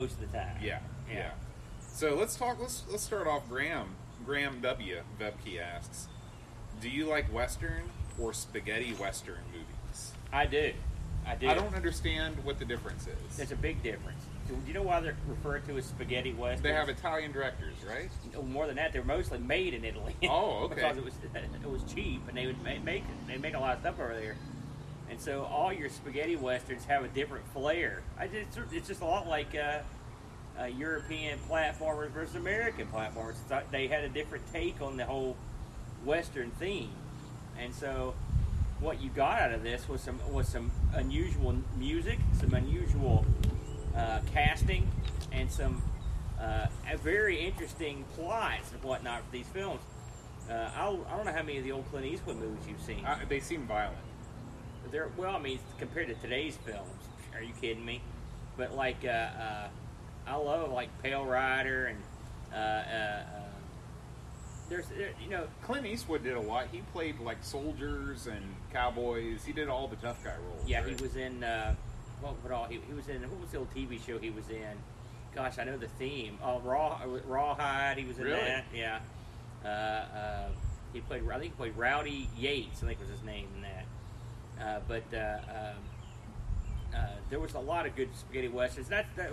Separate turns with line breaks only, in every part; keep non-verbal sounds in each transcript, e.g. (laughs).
most of the time.
Yeah, yeah. So let's talk. Let's let's start off. Graham Graham W. Vebke asks, "Do you like Western or spaghetti Western movies?"
I do. I do.
I don't understand what the difference is.
There's a big difference. Do you know why they're referred to as spaghetti westerns?
They have Italian directors, right?
No, more than that, they're mostly made in Italy.
Oh, okay. (laughs)
because it was it was cheap, and they would make they make a lot of stuff over there, and so all your spaghetti westerns have a different flair. I just it's just a lot like uh, uh, European platformers versus American platformers. Like they had a different take on the whole western theme, and so what you got out of this was some was some unusual music, some unusual uh, casting, and some uh, a very interesting plots and whatnot for these films. Uh, I'll, don't know how many of the old Clint Eastwood movies you've seen.
Uh, they seem violent.
They're well, I mean, compared to today's films, are you kidding me? But like, uh, uh, I love like Pale Rider and uh, uh, uh, there's there, you know
Clint Eastwood did a lot. He played like soldiers and cowboys. He did all the tough guy roles.
Yeah,
right?
he was in. Uh, what, what all? He, he was in. What was the old TV show he was in? Gosh, I know the theme. Oh, Raw, Rawhide. He was in
Really?
that. Yeah. Uh, uh, he played. I think he played Rowdy Yates. I think was his name in that. Uh, but uh, um, uh, there was a lot of good spaghetti westerns. That's the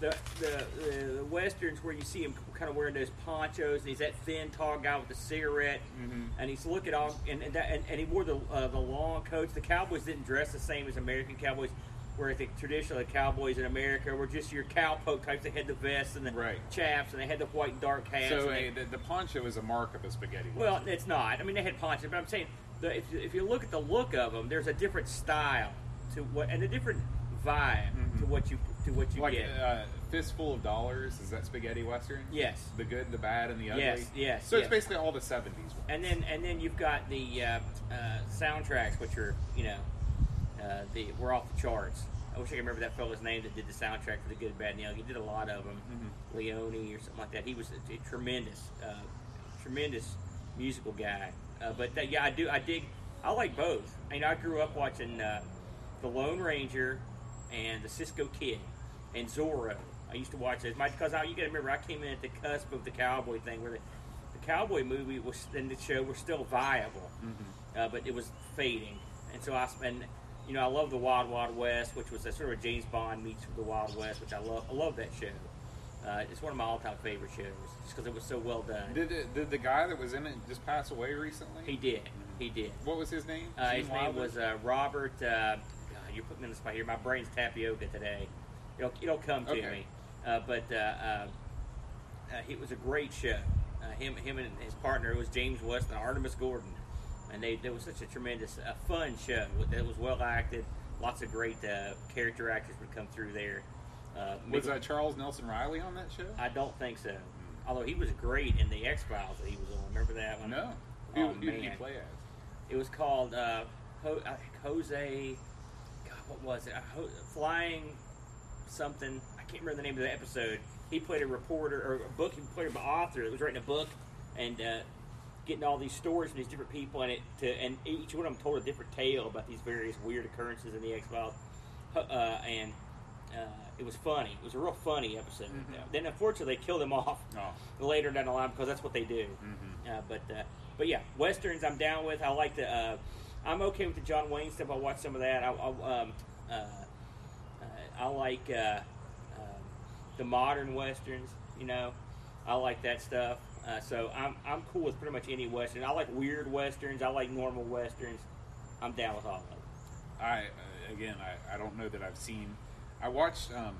the, the the the westerns where you see him kind of wearing those ponchos, and he's that thin, tall guy with the cigarette,
Mhm.
and he's looking all and and, that, and, and he wore the uh, the long coats. The cowboys didn't dress the same as American cowboys. Where I think traditionally cowboys in America were just your cowpoke types. They had the vests and the
Right.
chaps, and they had the white and dark hats.
So
they-
the, the poncho is a mark of a spaghetti.
well, it's not. I mean, they had ponchos, but I'm saying the, if, if you look at the look of them, there's a different style to what and a different vibe to
Mhm.
what you to what you
like
get.
uh, fistful of dollars. Is that spaghetti western?
yes.
The good, the bad, and the ugly.
Yes, yes,
So
yes.
it's basically all the seventies.
And then and then you've got the uh, uh, soundtracks, which are you know uh, the we're off the charts. I wish I could remember that fellow's name that did the soundtrack for the Good, Bad, and the Ugly. He did a lot of them.
Mhm.
Leone or something like that. He was a, a tremendous, uh, tremendous musical guy. Uh, but uh, yeah, I do. I dig. I like both. I mean, I grew up watching uh, the Lone Ranger and the Cisco Kid and Zorro. I used to watch those. My because I, you got to remember, I came in at the cusp of the cowboy thing, where the, the cowboy movie was and the show were still viable, uh, but it was fading. And so I and you know I love the Wild Wild West, which was a sort of a James Bond meets the Wild West, which I love. I love that show. Uh, it's one of my all-time favorite shows, just because it was so well done.
Did, it, did the guy that was in it just pass away recently?
He did. He did.
What was his name?
Uh, his name was uh, Robert. Uh, God, you're putting me in the spot here. My brain's tapioca today. It'll, it'll come to
Okay.
me. Uh, but uh, uh, uh, it was a great show. Uh, him, him, and his partner was James West and Artemus Gordon, and they it was such a tremendous, uh, fun show. It was well acted. Lots of great uh, character actors would come through there. Uh,
Was
that
uh, Charles Nelson Reilly on that show?
I don't think so. Although he was great in the X Files that he was on. Remember that one?
no. Who,
Oh,
who did he play as?
It was called uh, Ho- I Jose. God, what was it? Uh, Ho- Flying something. I can't remember the name of the episode. He played a reporter or a book. He played an author that was writing a book and uh, getting all these stories from these different people, and it to, and each one of them told a different tale about these various weird occurrences in the X Files. Uh, and uh, it was funny. It was a real funny episode.
Mhm.
Then unfortunately they killed him (laughs) off
Oh.
later down the line because that's what they do.
Mhm.
Uh, but uh, but yeah, westerns I'm down with. I like the. Uh, I'm okay with the John Wayne stuff. I watch some of that. I, I, um, uh, uh, I like uh, um, the modern westerns. You know, I like that stuff. Uh, so I'm I'm cool with pretty much any western. I like weird westerns. I like normal westerns. I'm down with all of them.
I uh, again, I, I don't know that I've seen. I watched. Um,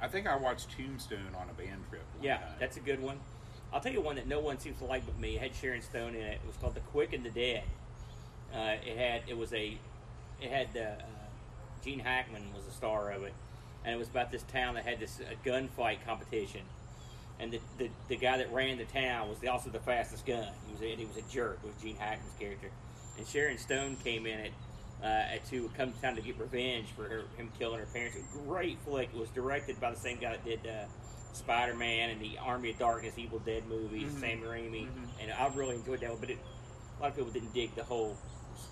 I think I watched Tombstone on a band trip.
Yeah,
time.
that's a good one. I'll tell you one that no one seems to like but me. It had Sharon Stone in it. It was called The Quick and the Dead. Uh, it had it was a it had uh, uh, Gene Hackman was the star of it, and it was about this town that had this uh, gunfight competition, and the, the the guy that ran the town was the, also the fastest gun. He was a, and he was a jerk. Was Gene Hackman's character, and Sharon Stone came in it. Uh, to come time to get revenge for her, him killing her parents. A great flick. It was directed by the same guy that did uh, Spider Man and the Army of Darkness, Evil Dead movies,
Mhm.
Sam Raimi,
Mhm.
and I really enjoyed that one. But it, a lot of people didn't dig the whole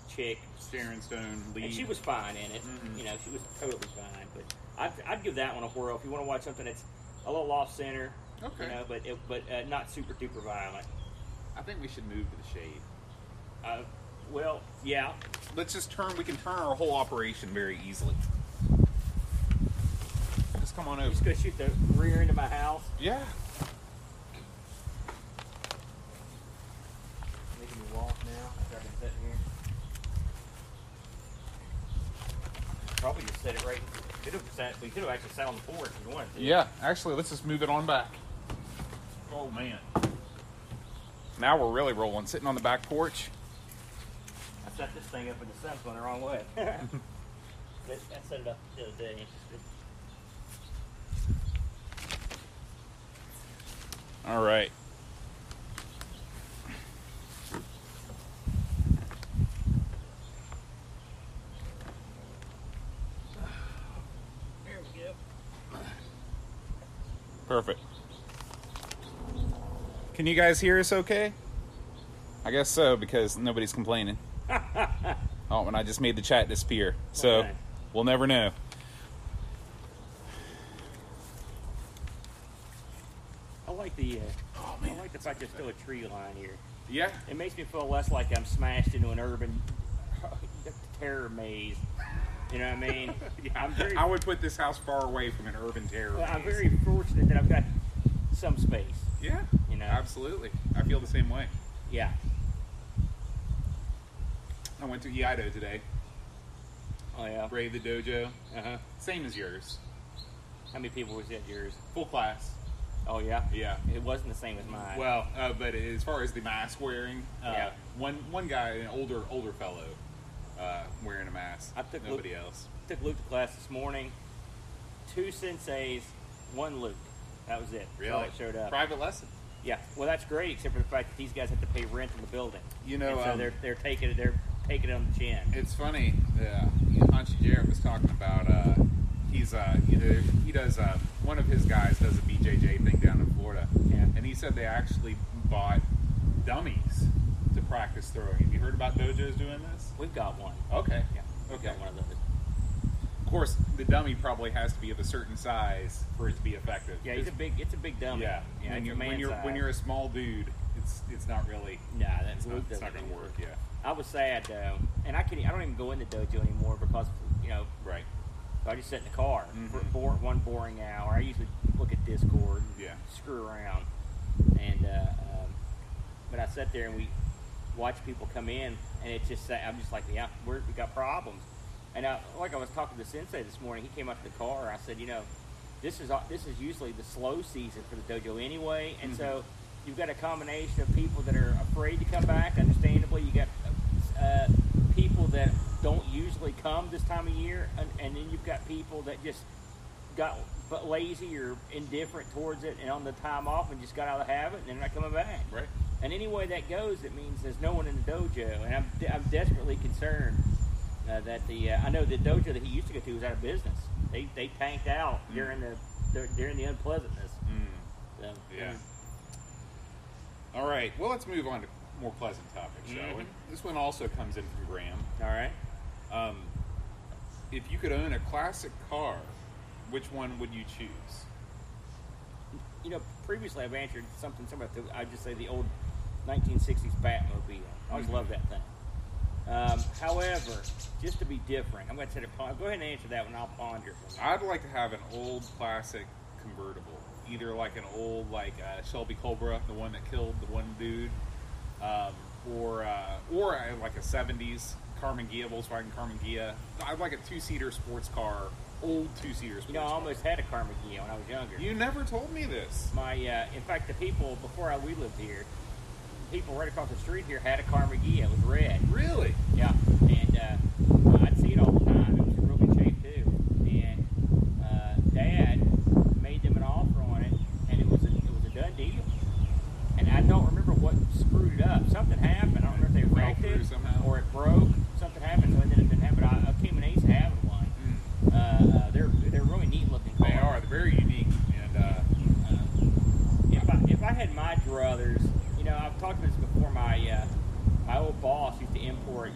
chick,
Sharon Stone lead.
and she was fine in it.
Mhm.
You know, she was totally fine. But I'd, I'd give that one a whirl if you want to watch something that's a little off center.
Okay.
You know, but it, but uh, not super duper violent.
I think we should move to the shade.
Uh, well, yeah.
Let's just turn. We can turn our whole operation very easily. Just come on over.
Just gonna shoot the rear end of my house.
Yeah.
Making me walk now after I've been sitting here. Probably just set it right. Could have sat. We could have actually sat on the porch if we wanted to.
Yeah. Actually, let's just move it on back. Oh man. Now we're really rolling. Sitting on the back porch.
I set this thing up and the sun's going the wrong way. (laughs) (laughs) I set it up the other day.
All right.
There we go.
Perfect. Can you guys hear us okay? I guess so because nobody's complaining. Oh, and I just made the chat disappear. So
Okay.
we'll never know.
I like the. Uh,
Oh
I like the fact there's still a tree line here.
Yeah.
It makes me feel less like I'm smashed into an urban (laughs) terror maze. You know what I mean? (laughs) I'm very.
I would put this house far away from an urban terror.
well, I'm very fortunate that I've got some space.
Yeah.
You know.
Absolutely. I feel the same way.
Yeah.
I went to Iaido today.
Oh yeah.
Brave the dojo.
Uh huh.
Same as yours.
How many people was at yours?
Full class.
Oh yeah.
Yeah.
It wasn't the same as mine.
Well, uh, but as far as the mask wearing, uh,
Yeah.
one one guy, an older older fellow, uh, wearing a mask.
I took
nobody else.
took Luke to class this morning. Two senseis, one Luke. That was it. All
Really?
that showed up.
Private lesson.
Yeah. Well, that's great, except for the fact that these guys have to pay rent in the building.
You know,
And so
um,
they're they're taking they're taking it on the chin.
It's funny. Uh, Hanshi Jarrett was talking about. Uh, he's uh, know, he does uh, one of his guys does a BJJ thing down in Florida,
Yeah.
and he said they actually bought dummies to practice throwing. Have you heard about dojos doing this?
We've got one.
Okay.
Yeah.
Okay.
one of those.
Of course, the dummy probably has to be of a certain size for it to be effective.
Yeah, he's a big. It's a big dummy.
Yeah,
Yeah.
when, you,
a man
when you're when you're a small dude, it's it's not really
Nah, that's
it's not,
not,
it's not going to work. Yeah,
I was sad though, and I can I don't even go in the dojo anymore because you know
right.
I just sit in the car for
Mhm.
bore, one boring hour. I usually look at Discord, and
Yeah.
screw around, and uh, um, but I sat there and we watched people come in, and it just I'm just like yeah, we're, we got problems, and I, like I was talking to Sensei this morning, he came up to the car. I said, you know, this is this is usually the slow season for the dojo anyway, and so you've got a combination of people that are afraid to come back. Understandably, you got uh, people that don't usually come this time of year, and, and then you've got people that just got but lazy or indifferent towards it, and on the time off and just got out of the habit, and they're not coming back.
Right.
And any way that goes, it means there's no one in the dojo, and I'm, I'm desperately concerned uh, that the uh, I know the dojo that he used to go to was out of business. They they tanked out
Mm.
during the during the unpleasantness.
Mm.
So,
Yeah. All right. Well, let's move on to more pleasant topics, shall we?
Mhm.
This one also comes in from Graham.
All right.
Um, if you could own a classic car, which one would you choose?
You know, previously I've answered something similar to I just say the old 1960s Batmobile. I always
Mhm.
loved that thing. Um, however, just to be different, I'm going to say it. Go ahead and answer that one. I'll ponder. for a minute.
I'd like to have an old classic convertible, either like an old like uh, Shelby Cobra, the one that killed the one dude, um, or uh, or uh, like a '70s Karmann Ghia Volkswagen Karmann Ghia. I'd like a two-seater sports car, old two-seater sports
You know, I
car.
almost had a Karmann Ghia when I was younger.
You never told me this.
My, uh, in fact, the people before I, we lived here, people right across the street here had a Karmann Ghia. It was red.
Really?
Yeah, and uh, I'd see it all the time. It was in real good shape too. And uh, Dad made them an offer on it, and it was a, it was a done deal. And I don't remember what screwed it up. Something happened. I don't remember if they wrecked it or it broke. Something happened, so it didn't happen. I, I came in Ace having one.
Mm.
Uh, uh, they're they're really neat looking. Cars.
They are. They're very unique. And uh,
if I if I had my druthers, you know, I've talked about this before. My uh, my old boss used to import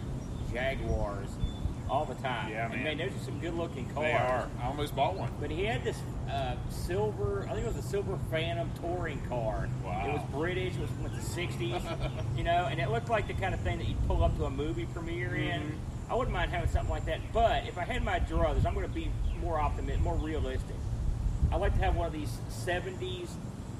Jaguars all the time.
Yeah,
and
man.
those are some good-looking cars.
They are. I almost bought one.
But he had this uh, silver, I think it was a silver Phantom touring car.
Wow.
It was British, it was from the 60s, you know, and it looked like the kind of thing that you'd pull up to a movie premiere in.
Mhm.
I wouldn't mind having something like that. But if I had my druthers, I'm going to be more optimistic, more realistic. I like to have one of these 70s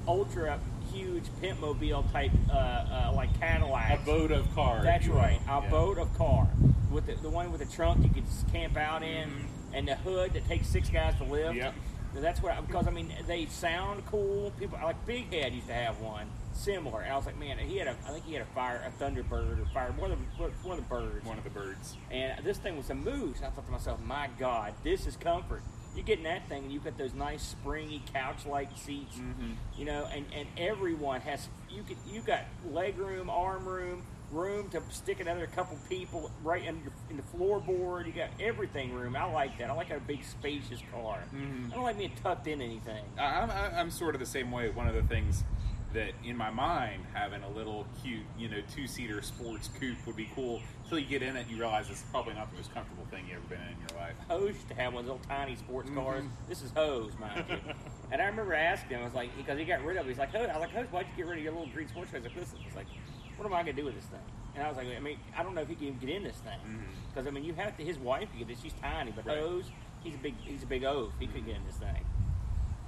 ultra huge pimp mobile type, uh, uh, like
Cadillac.
A
boat of cars.
That's right, a
Yeah.
boat of car with the, the one with the trunk you could camp out in,
Mhm.
and the hood that takes six guys to lift.
Yep.
That's what I, because I mean they sound cool. People like Big Head used to have one similar, and I was like, man, he had a I think he had a fire a Thunderbird or fire one of the one of the birds,
One of the birds.
and this thing was a moose. I thought to myself, my God, this is comfort. You get in that thing, and you've got those nice springy couch-like seats,
Mhm.
you know, and, and everyone has you could you got leg room, arm room, room to stick another couple people right in, your, in the floorboard. You got everything room. I like that. I like a big spacious car.
Mhm.
I don't like being tucked in anything.
I- I'm, I'm sort of the same way. One of the things that in my mind, having a little cute, you know, two seater sports coupe would be cool. Until you get in it, you realize it's probably not the most comfortable thing you've ever been in in your life.
Hose used to have one of those little tiny sports cars.
Mhm.
This is Hose, mind you. (laughs) and I remember asking him, I was like, because he got rid of it. He's like, Hose. I was like, Hose, why'd you get rid of your little green sports car? He's like, listen. He's like, what am I going to do with this thing? And I was like, I mean, I don't know if he can even get in this thing. Because, I mean, you have to, his wife can get this. She's tiny, but
Right.
Hose, he's a big, he's a big oaf. He couldn't get in this thing.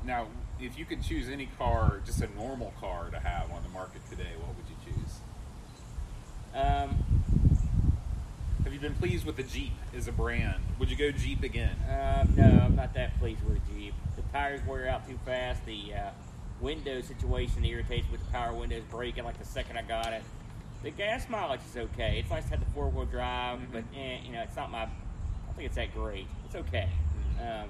Now, if you could choose any car, just a normal car to have on the market today, what would you choose?
Um,
Have you been pleased with the Jeep as a brand? Would you go Jeep again?
um, no, I'm not that pleased with a Jeep. The tires wear out too fast. The uh, window situation irritates me with the power windows breaking like the second I got it. The gas mileage is okay. It's nice to have the four wheel drive, but eh, you know, it's not my. I don't think it's that great. It's okay. Um,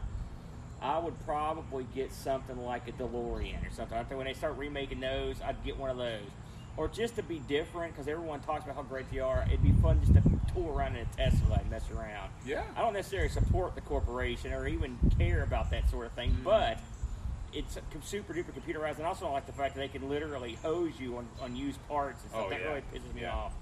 I would probably get something like a DeLorean or something. I think when they start remaking those, I'd get one of those, or just to be different because everyone talks about how great they are. It'd be fun just to tour around in a Tesla and mess around.
Yeah.
I don't necessarily support the corporation or even care about that sort of thing,
Mhm.
but it's super duper computerized. And I also don't like the fact that they can literally hose you on, on used parts and stuff.
Oh,
that
yeah.
really pisses me
Yeah.
off.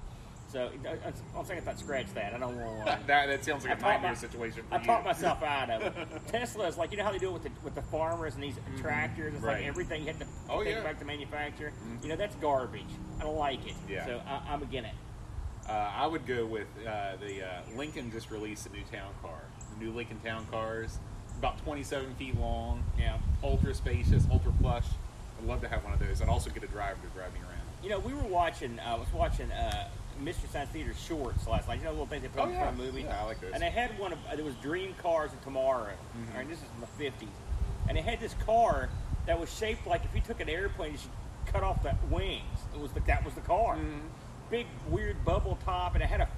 So I- I- on second thought, scratch that. I don't want one. (laughs)
that, that sounds like a nightmare
my-
situation for
I
you.
talked myself out of it. (laughs) Tesla is like you know how they do it with the with the farmers and these tractors. It's
Mm-hmm. Right.
like everything you have to
Oh,
take
yeah.
back to manufacture.
Mhm.
You know that's garbage. I don't like it.
Yeah.
So I, I'm against it.
Uh, I would go with uh, the uh, Lincoln just released a new town car. The new Lincoln Town Cars, about 27 feet long,
Yeah.
ultra spacious, ultra plush. I'd love to have one of those. I'd also get a driver to drive me around.
You know we were watching. uh, I was watching uh, Mystery Science Theater shorts last night. You know the little things they put
Oh,
in
yeah.
of movies.
Yeah, I like those.
And they had one of there was Dream Cars of Tomorrow.
Mhm.
All right, this is from the 50s, and they had this car that was shaped like if you took an airplane, you should cut off the wings. It was the, that was the car.
Mhm.
big weird bubble top, and it had a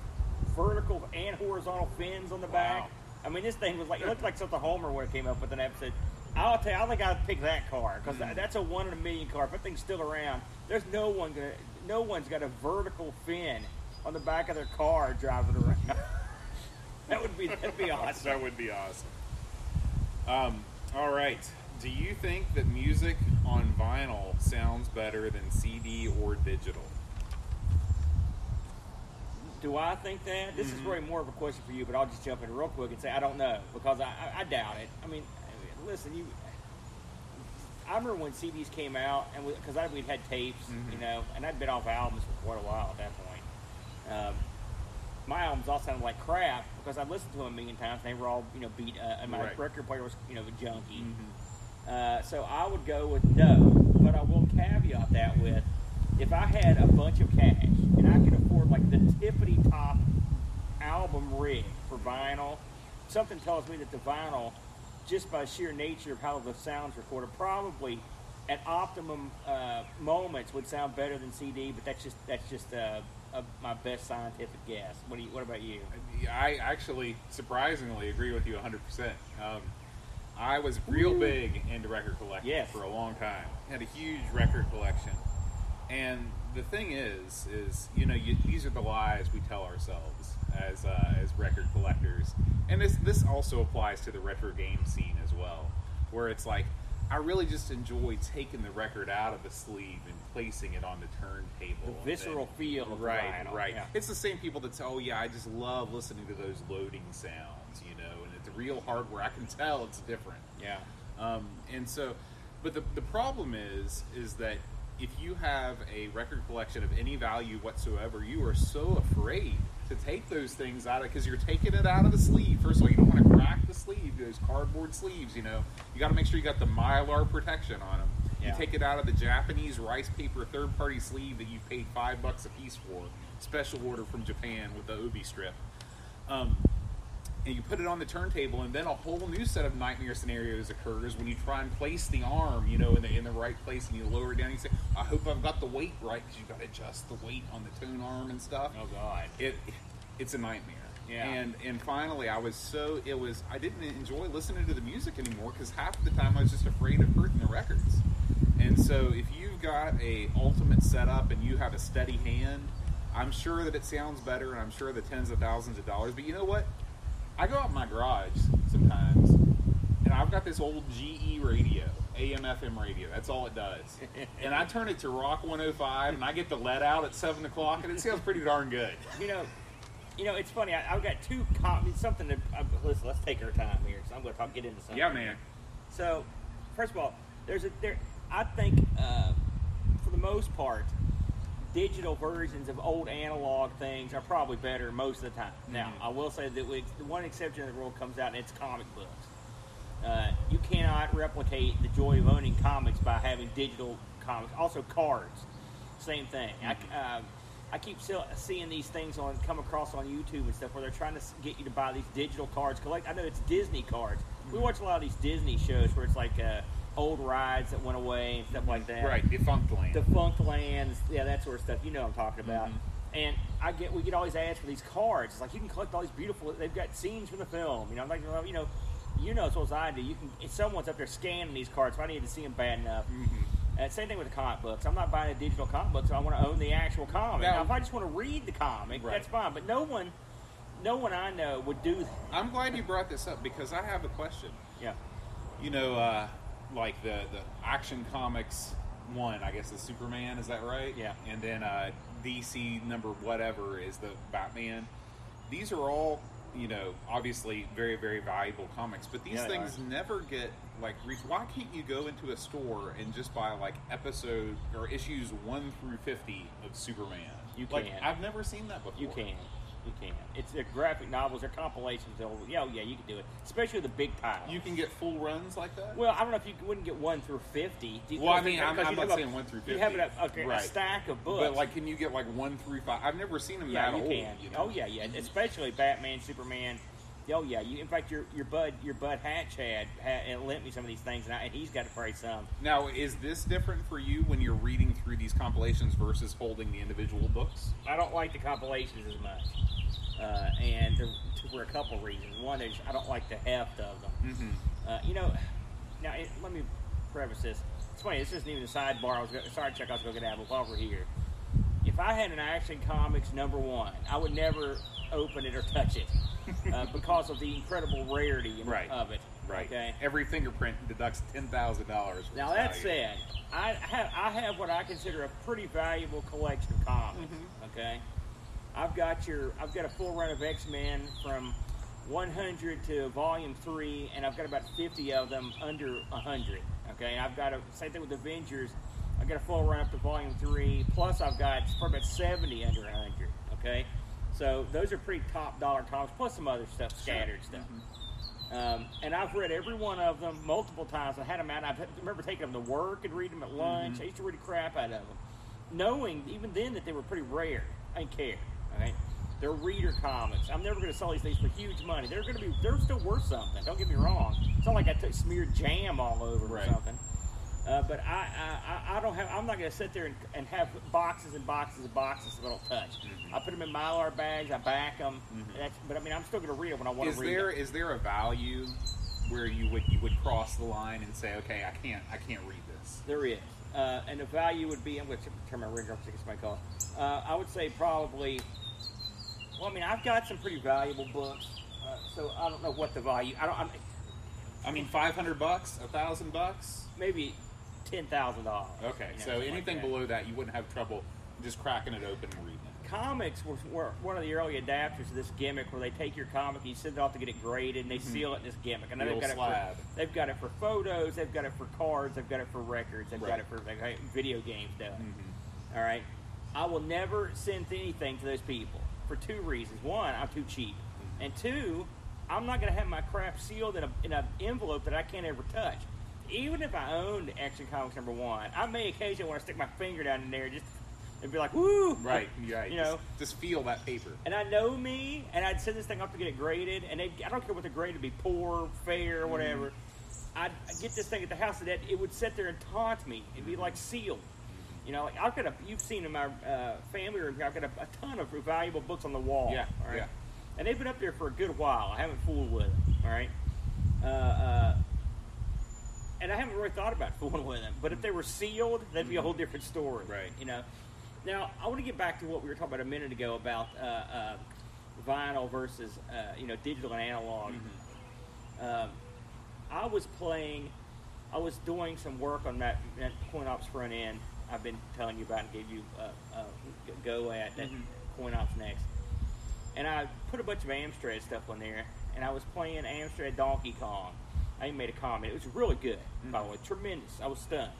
vertical and horizontal fins on the back. I mean, this thing was like it looked like something Homer would have came up with an episode. I'll tell you, I think I'd pick that car because
Mm.
that's a one in a million car. If that thing's still around, there's no one gonna, no one's got a vertical fin on the back of their car driving around. (laughs) that would be that'd be (laughs) awesome.
That would be awesome. Um, all right. Do you think that music on vinyl sounds better than CD or digital?
Do I think that? This is
Mhm.
probably more of a question for you, but I'll just jump in real quick and say I don't know because I, I, I doubt it. I mean, listen, you. I remember when CDs came out, and because I we'd had tapes,
Mhm.
you know, and I'd been off albums for quite a while at that point. Um, my albums all sounded like crap because I listened to them a million times, and they were all, you know, beat. Uh, and my
Right.
record player was, you know, junky.
Mm-hmm.
Uh, so I would go with no, but I will caveat that with if I had a bunch of cash and I could afford like the tippity top album rig for vinyl, something tells me that the vinyl, just by sheer nature of how the sound's recorded, probably at optimum uh, moments would sound better than CD. But that's just that's just uh, uh, my best scientific guess. What do you? What about you?
I actually surprisingly agree with you 100%. Um, I was real
Ooh.
big into record collecting
Yes.
for a long time. Had a huge record collection. And the thing is, is you know, you, these are the lies we tell ourselves as uh, as record collectors, and this this also applies to the retro game scene as well, where it's like, I really just enjoy taking the record out of the sleeve and placing it on the turntable.
The visceral
then-
feel of
right,
vinyl,
right.
yeah.
It's the same people that say, "Oh yeah, I just love listening to those loading sounds," you know, and it's real hardware. I can tell it's different.
Yeah.
Um, and so, but the, the problem is, is that if you have a record collection of any value whatsoever, you are so afraid to take those things out of because you're taking it out of the sleeve. First of all, you don't want to crack the sleeve; those cardboard sleeves. You know, you got to make sure you got the mylar protection on them.
Yeah.
You take it out of the Japanese rice paper third-party sleeve that you paid five bucks a piece for, special order from Japan with the obi strip. Um, and you put it on the turntable, and then a whole new set of nightmare scenarios occurs when you try and place the arm, you know, in the in the right place, and you lower it down. And you say, "I hope I've got the weight right," because you've got to adjust the weight on the tone arm and stuff.
Oh God.
It it's a nightmare.
Yeah.
And and finally, I was so it was I didn't enjoy listening to the music anymore because half of the time I was just afraid of hurting the records. And so if you've got a ultimate setup and you have a steady hand, I'm sure that it sounds better, and I'm sure the tens of thousands of dollars. But you know what? I go out in my garage sometimes, and I've got this old GE radio, AM FM radio. That's all it does. (laughs) and I turn it to Rock 105, and I get the let out at seven o'clock, and it sounds pretty darn good. (laughs)
You know, you know, it's funny. I, I've got two copies. Something to uh, listen. Let's take our time here. So I'm going to talk, get into something.
Yeah, man.
So, first of all, there's a there. I think uh, for the most part, digital versions of old analog things are probably better most of the time. Now,
Mhm.
I will say that we, the one exception in the rule comes out, and it's comic books. Uh, you cannot replicate the joy of owning comics by having digital comics. Also, cards, same thing. I, uh, I keep still seeing these things on come across on YouTube and stuff where they're trying to get you to buy these digital cards. Collect. I know it's Disney cards. We watch a lot of these Disney shows where it's like uh, old rides that went away and stuff like that.
Right, Defunctland.
Defunct lands, yeah, that sort of stuff. You know what I'm talking about.
Mhm.
And I get we get all these ads for these cards. It's like you can collect all these beautiful. They've got scenes from the film. You know, I'm like you know, you know as well as I do. You can. If someone's up there scanning these cards, If I need to see them bad enough.
Mhm.
Uh, same thing with the comic books. I'm not buying a digital comic book, so I want to own the actual comic.
Now-
Now, if I just want to read the comic,
Right.
that's fine. But no one, no one I know would do that.
I'm glad you brought this up because I have a question.
Yeah.
You know, uh, like the the Action Comics one, I guess is Superman. Is that right?
Yeah.
And then uh, DC number whatever is the Batman. These are all, you know, obviously very very valuable comics, but these
Yeah,
things never get like reached. Why can't you go into a store and just buy like episode or issues one through fifty of Superman?
You
like,
can.
I've never seen that before.
You can. You can. It's they're graphic novels. They're compilations. They'll, yeah, oh, yeah, you can do it. Especially the big pile.
You can get full runs like that.
Well, I don't know if you wouldn't get one through fifty. Do you-
Well, I mean, I'm- I'm not saying one through fifty.
You have
50.
a, okay,
Right.
a stack of books.
But like, can you get like one through five? I've never seen them
yeah,
that
you
old.
can.
you oh, know?
Oh yeah, yeah. Especially Batman, Superman. Oh yeah. You, in fact, your your bud your bud Hatch had, had lent me some of these things, and, I, and he's got to probably some.
Now, is this different for you when you're reading through these compilations versus holding the individual books?
I don't like the compilations as much, uh, and there, for a couple reasons. One is I don't like the heft of them.
Mm-hmm.
Uh, you know, now it, let me preface this. It's funny. This isn't even a sidebar. I was go- sorry, Chuck. I was going to get out, but while we're here, if I had an Action Comics number one, I would never open it or touch it (laughs) uh, because of the incredible rarity
Right.
of it.
Right.
Okay.
Every fingerprint deducts ten thousand dollars.
Now that said, I have I have what I consider a pretty valuable collection of comics.
Mhm.
Okay, I've got your I've got a full run of X Men from 100 to Volume Three, and I've got about 50 of them under 100. Okay, and I've got a same thing with Avengers. I've got a full run up to Volume Three. Plus, I've got probably about 70 under 100. Okay, so those are pretty top dollar comics. Plus some other stuff, scattered stuff. Um, and I've read every one of them multiple times. I had them out. I remember taking them to work and reading them at lunch. I used to read the crap out of them, knowing even then that they were pretty rare. I didn't care. All right, they're reader comics. I'm never going to sell these things for huge money. They're going to be. They're still worth something. Don't get me wrong. It's not like I took smeared jam all over
Right.
or something. Uh, but I, I, I- don't have. I'm not going to sit there and, and have boxes and boxes and boxes that I don't touch.
Mhm.
I put them in mylar bags. I back them.
Mhm.
That's, but I mean, I'm still going to read them when I want to read
there
them.
is there a value where you would you would cross the line and say, okay, I can't I can't read this.
There is. Uh, and the value would be, I'm going to turn my ringer up it's my call. Uh, I would say probably, well, I mean, I've got some pretty valuable books, uh, so I don't know what the value, I don't, I'm,
I mean, five hundred bucks, a thousand bucks.
maybe ten thousand dollars.
Okay,
you know,
so
like
anything
that.
below that, you wouldn't have trouble just cracking it open and reading it.
comics were, were one of the early adapters of this gimmick where they take your comic, and you send it off to get it graded, and they seal it in this gimmick. Know
The
they've got, it
slab.
for, they've got it for photos, they've got it for cards, they've got it for records, they've got it for like, video games stuff.
Mm-hmm.
All right, I will never send anything to those people for two reasons. One, I'm too cheap,
Mm-hmm.
and two, I'm not going to have my crap sealed in a in an envelope that I can't ever touch. Even if I owned Action Comics number one, I may occasionally want to stick my finger down in there just and be like, "Woo!"
Right, right.
You know,
just, just feel that paper.
and I know me, and I'd send this thing up to get it graded, and they, I don't care what the grade would be, poor, fair, whatever. I'd get this thing at the house, and that it would sit there and taunt me. It'd be like sealed. You know, like I've got a, you've seen in my uh, family room here, I've got a, a ton of valuable books on the wall.
Yeah,
all right?
yeah.
And they've been up there for a good while. I haven't fooled with them, all right? Uh, uh, and I haven't really thought about fooling with them. But if they were sealed, that'd be a whole different story.
Right.
You know. Now I want to get back to what we were talking about a minute ago about uh, uh, vinyl versus uh, you know digital and analog. Um, I was playing. I was doing some work on that, that CoinOps front end. I've been telling you about and gave you uh, uh, go at that CoinOps next. And I put a bunch of Amstrad stuff on there, and I was playing Amstrad Donkey Kong. I made a comment. It was really good, by the way, tremendous. I was stunned,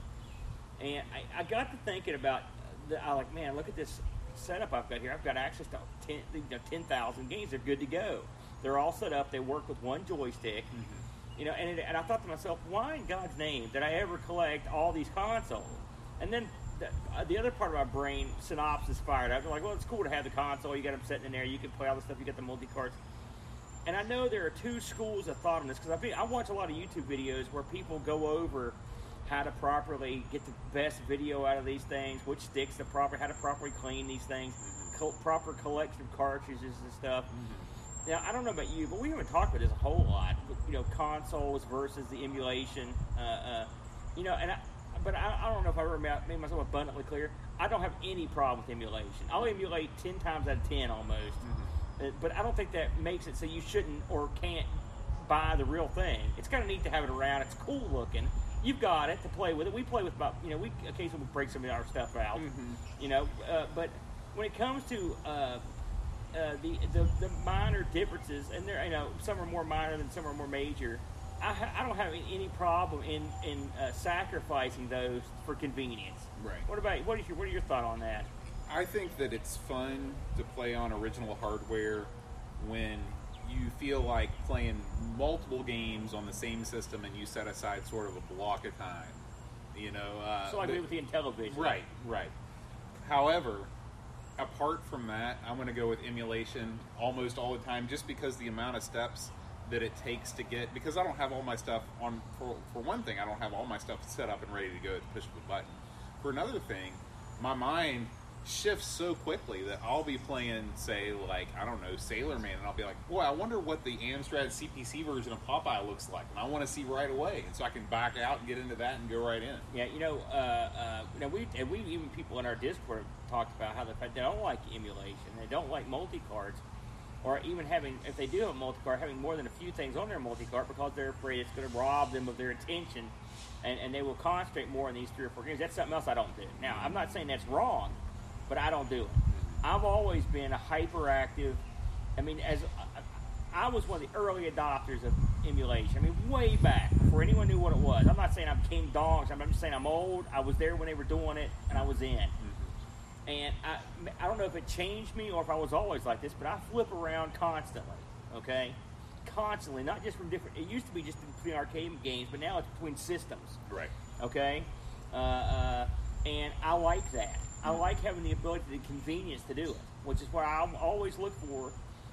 and I, I got to thinking about. The, I like, man, look at this setup I've got here. I've got access to 10 you know, 10,000 games. They're good to go. They're all set up. They work with one joystick. You know, and, it, and I thought to myself, why in God's name did I ever collect all these consoles? And then the, uh, the other part of my brain synopsis fired up. Like, well, it's cool to have the console. You got them sitting in there. You can play all the stuff. You got the multi cards. And I know there are two schools of thought on this because I, I watch a lot of YouTube videos where people go over how to properly get the best video out of these things, which sticks to proper, how to properly clean these things, co- proper collection of cartridges and stuff. Now I don't know about you, but we haven't talked about this a whole lot. You know, consoles versus the emulation. Uh, uh, you know, and I, but I, I don't know if I ever made myself abundantly clear. I don't have any problem with emulation. I'll emulate ten times out of ten almost. Uh, But I don't think that makes it so you shouldn't or can't buy the real thing. It's kind of neat to have it around. It's cool looking. You've got it to play with it. We play with about you know we occasionally break some of our stuff out. You know, uh, but when it comes to uh, uh, the, the the minor differences, and there you know some are more minor than some are more major. I, ha- I don't have any problem in in uh, sacrificing those for convenience.
Right.
What about what is your what are your thought on that?
I think that it's fun to play on original hardware when you feel like playing multiple games on the same system and you set aside sort of a block of time. You know, uh,
So
but-
we with the Intellivision.
Right, right. However, apart from that, I'm going to go with emulation almost all the time, just because the amount of steps that it takes to get. Because I don't have all my stuff on. For, for one thing, I don't have all my stuff set up and ready to go at the push of a button. For another thing, my mind shifts so quickly that I'll be playing, say, like I don't know, Sailor Man, and I'll be like, "Boy, I wonder what the Amstrad CPC version of Popeye looks like," and I want to see right away, and so I can back out and get into that and go right in.
Yeah, you know, uh, uh, now we and we even people in our Discord talked about how the fact they don't like emulation, they don't like multi cards, or even having if they do have a multi card, having more than a few things on their multi card because they're afraid it's going to rob them of their attention, and, and they will concentrate more on these three or four games. That's something else I don't do. Now, I'm not saying that's wrong, but I don't do it. I've always been a hyperactive. I mean, as I was one of the early adopters of emulation. I mean, way back before anyone knew what it was. I'm not saying I'm King Dongs. I'm just saying I'm old. I was there when they were doing it, and I was in. And I, I don't know if it changed me or if I was always like this, but I flip around constantly. Okay, constantly, not just from different. It used to be just between arcade games, but now it's between systems
Right.
okay? Uh, uh, and I like that. I like having the ability, the convenience to do it, which is what I always look for.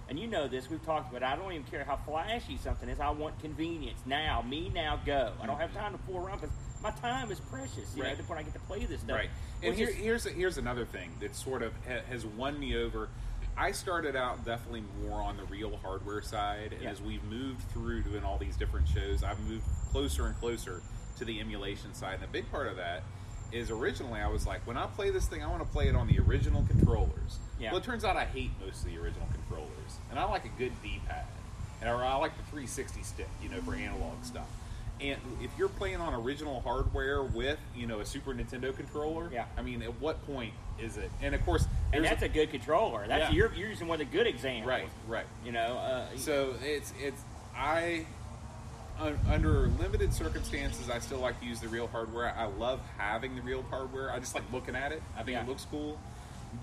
And you know this, we've talked about it. I don't even care how flashy something is. I want convenience. Now, me now, go. I don't have mm-hmm. time to fool around because my time is precious, you
Right.
know, when I get to play this stuff.
Right. And here,
is-
here's here's another thing that sort of ha- has won me over. I started out definitely more on the real hardware side, and
Yeah.
as we've moved through doing all these different shows, I've moved closer and closer to the emulation side. And a big part of that is originally I was like, when I play this thing, I want to play it on the original controllers.
Yeah.
Well, it turns out I hate most of the original controllers, and I like a good D-pad. and or I like the 360 stick, you know, for analog stuff. And if you're playing on original hardware with, you know, a Super Nintendo controller,
Yeah.
I mean, at what point is it? And of course,
And that's a good controller. That's
Yeah.
you're, you're using one of the good examples.
right, right.
You know. Uh,
So it's it's I under limited circumstances, I still like to use the real hardware. I love having the real hardware. I just like looking at it. I think
Yeah.
it looks cool.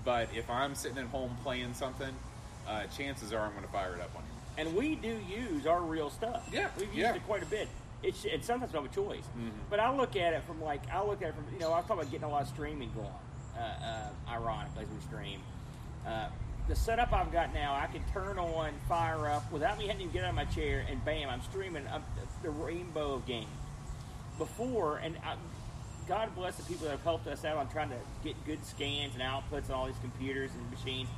But if I'm sitting at home playing something, uh, chances are I'm going to fire it up on you.
and we do use our real stuff.
Yeah,
we've used
yeah.
it quite a bit. It's and sometimes we have a choice.
Mhm.
But I look at it from like I look at it from you know I was talking about getting a lot of streaming going. Uh, uh, ironically, as we stream, uh, the setup I've got now, I can turn on, fire up without me having to get out of my chair, and bam, I'm streaming up the rainbow of games. Before, and I, God bless the people that have helped us out on trying to get good scans and outputs on all these computers and machines.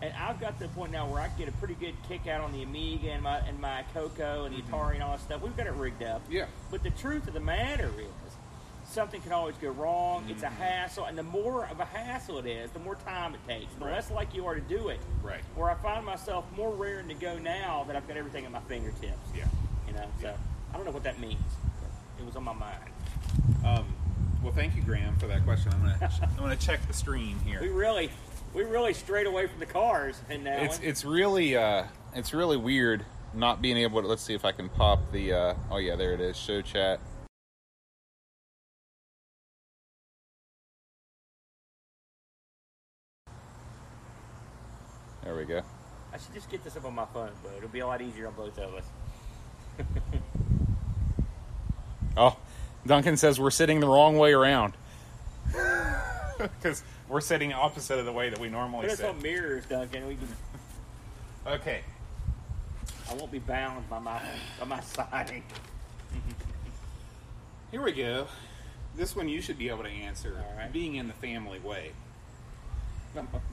And I've got to the point now where I can get a pretty good kick out on the Amiga and my and my Coco and the mm-hmm. Atari and all that stuff. We've got it rigged up.
Yeah.
But the truth of the matter is, something can always go wrong. It's a hassle, and the more of a hassle it is, the more time it takes. The
Right.
less like you are to do it.
Right.
Where I find myself more raring to go now that I've got everything at my fingertips.
Yeah.
You know. So
Yeah.
I don't know what that means. But it was on my mind.
Um, well, thank you, Graham, for that question. I'm gonna I'm gonna check the stream here.
We really, we really strayed away from the cars, and now
It's it's really uh, it's really weird not being able to. Let's see if I can pop the. Uh, oh yeah, there it is. Show chat. There we go.
I should just get this up on my phone, but it'll be a lot easier on both of us. (laughs)
Oh, Duncan says we're sitting the wrong way around. (laughs)
Because we're sitting opposite of the way that we normally
Put us
sit.
on mirrors, Duncan. We can. (laughs)
Okay.
I won't be bound by my by my siding.
Here we go. This one you should be able to answer.
All right.
Being in the family way.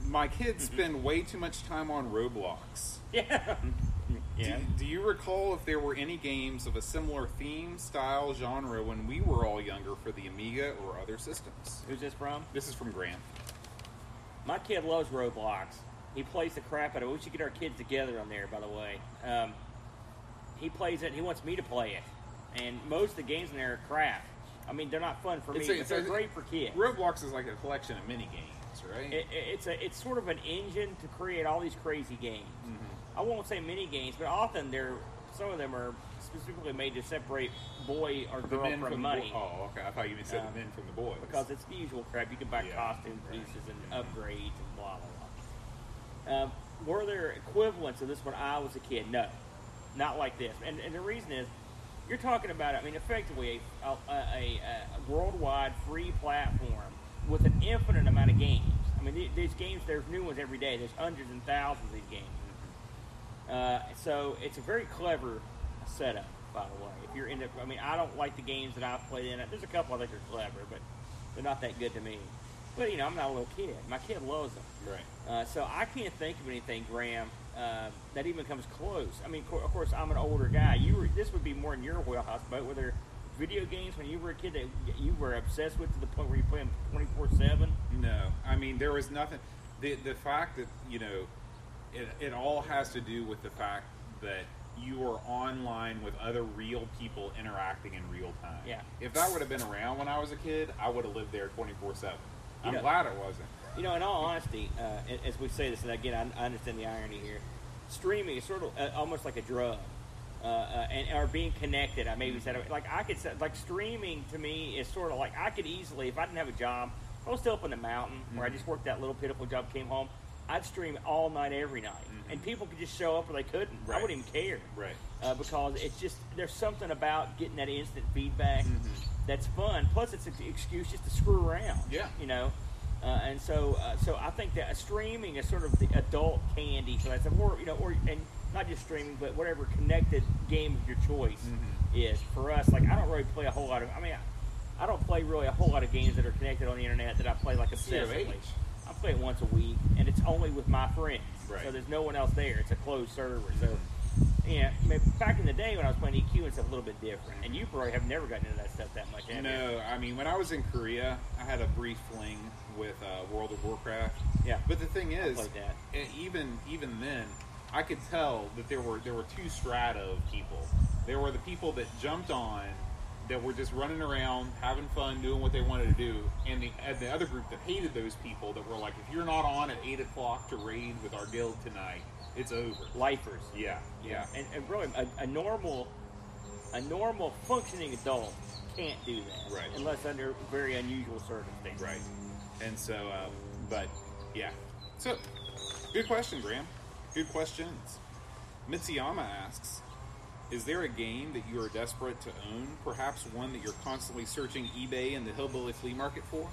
My kids
Mm-hmm.
spend way too much time on Roblox.
Yeah. Yeah.
Do, do you recall if there were any games of a similar theme, style, genre when we were all younger for the Amiga or other systems?
Who's this from?
This is from Grant.
My kid loves Roblox. He plays the crap out of it. We should get our kids together on there, by the way. Um, he plays it. He wants me to play it. And most of the games in there are crap. I mean, they're not fun for me,
It's it's
they're
a-
great for kids.
Roblox is like a collection of mini games, right?
It, it- it's a it's sort of an engine to create all these crazy games. I won't say mini games, but often they're some of them are specifically made to separate boy or girl from
from
money
the. Oh, okay. I thought you said
Um,
the men from the boys.
because it's the usual crap. You can buy
Yeah,
costume
right.
pieces and upgrades and blah blah blah. Um, were there equivalents of this when I was a kid? No, not like this. And, and the reason is, you're talking about, I mean, effectively a, a, a, a worldwide free platform with an infinite amount of games. I mean, the- these games, there's new ones every day. There's hundreds and thousands of these games. Uh, so it's a very clever setup, by the way. If you're into, I mean, I don't like the games that I've played in it. There's a couple I think are clever, but they're not that good to me. But you know, I'm not a little kid. My kid loves them.
right.
Uh, so I can't think of anything, Graham, uh, that even comes close. I mean, of course, I'm an older guy. You were this would be more in your wheelhouse, but were there video games when you were a kid that you were obsessed with to the point where you play them 24 seven?
No, I mean there was nothing. The the fact that you know, it it all has to do with the fact that you are online with other real people interacting in real time.
Yeah.
If that would have been around when I was a kid, I would have lived there twenty four seven. I'm
You know-
glad it wasn't.
You know, in all honesty, uh, as we say this, and again, I, I understand the irony here. Streaming is sort of uh, almost like a drug, uh, uh, and are being connected. I maybe said like I could say like streaming to me is sort of like I could easily if I didn't have a job, I was still up in the mountain where I just worked that little pitiful job, came home, I'd stream all night every night, and people could just show up or they couldn't. I wouldn't even care
Right.
uh, because it's just there's something about getting that instant feedback that's fun. Plus, it's an excuse just to screw around.
Yeah.
you know. Uh, and so, uh, so I think that streaming is sort of the adult candy. So that's a more, you know, or and not just streaming, but whatever connected game of your choice is for us. Like I don't really play a whole lot of. I mean, I, I don't play really a whole lot of games that are connected on the internet that I play like obsessively. I play it once a week, and it's only with my friends.
Right.
So there's no one else there. It's a closed server. So, yeah, I mean, back in the day when I was playing EQ and stuff, a little bit different. And you probably have never gotten into that stuff that much. Have you?
No, I mean when I was in Korea, I had a brief fling with uh, World of Warcraft.
Yeah.
But the thing is, even even then, I could tell that there were there were two strata of people. There were the people that jumped on, that were just running around, having fun, doing what they wanted to do, and the and the other group that hated those people that were like, if you're not on at eight o'clock to raid with our guild tonight, it's over.
Lifers.
Yeah, yeah,
And, and really, a, a normal, a normal functioning adult can't do that,
Right.
Unless under very unusual circumstances.
right. And so, uh, but yeah. So, good question, Graham. Good questions. Mitsuyama asks, is there a game that you are desperate to own? Perhaps one that you're constantly searching eBay and the hillbilly flea market for?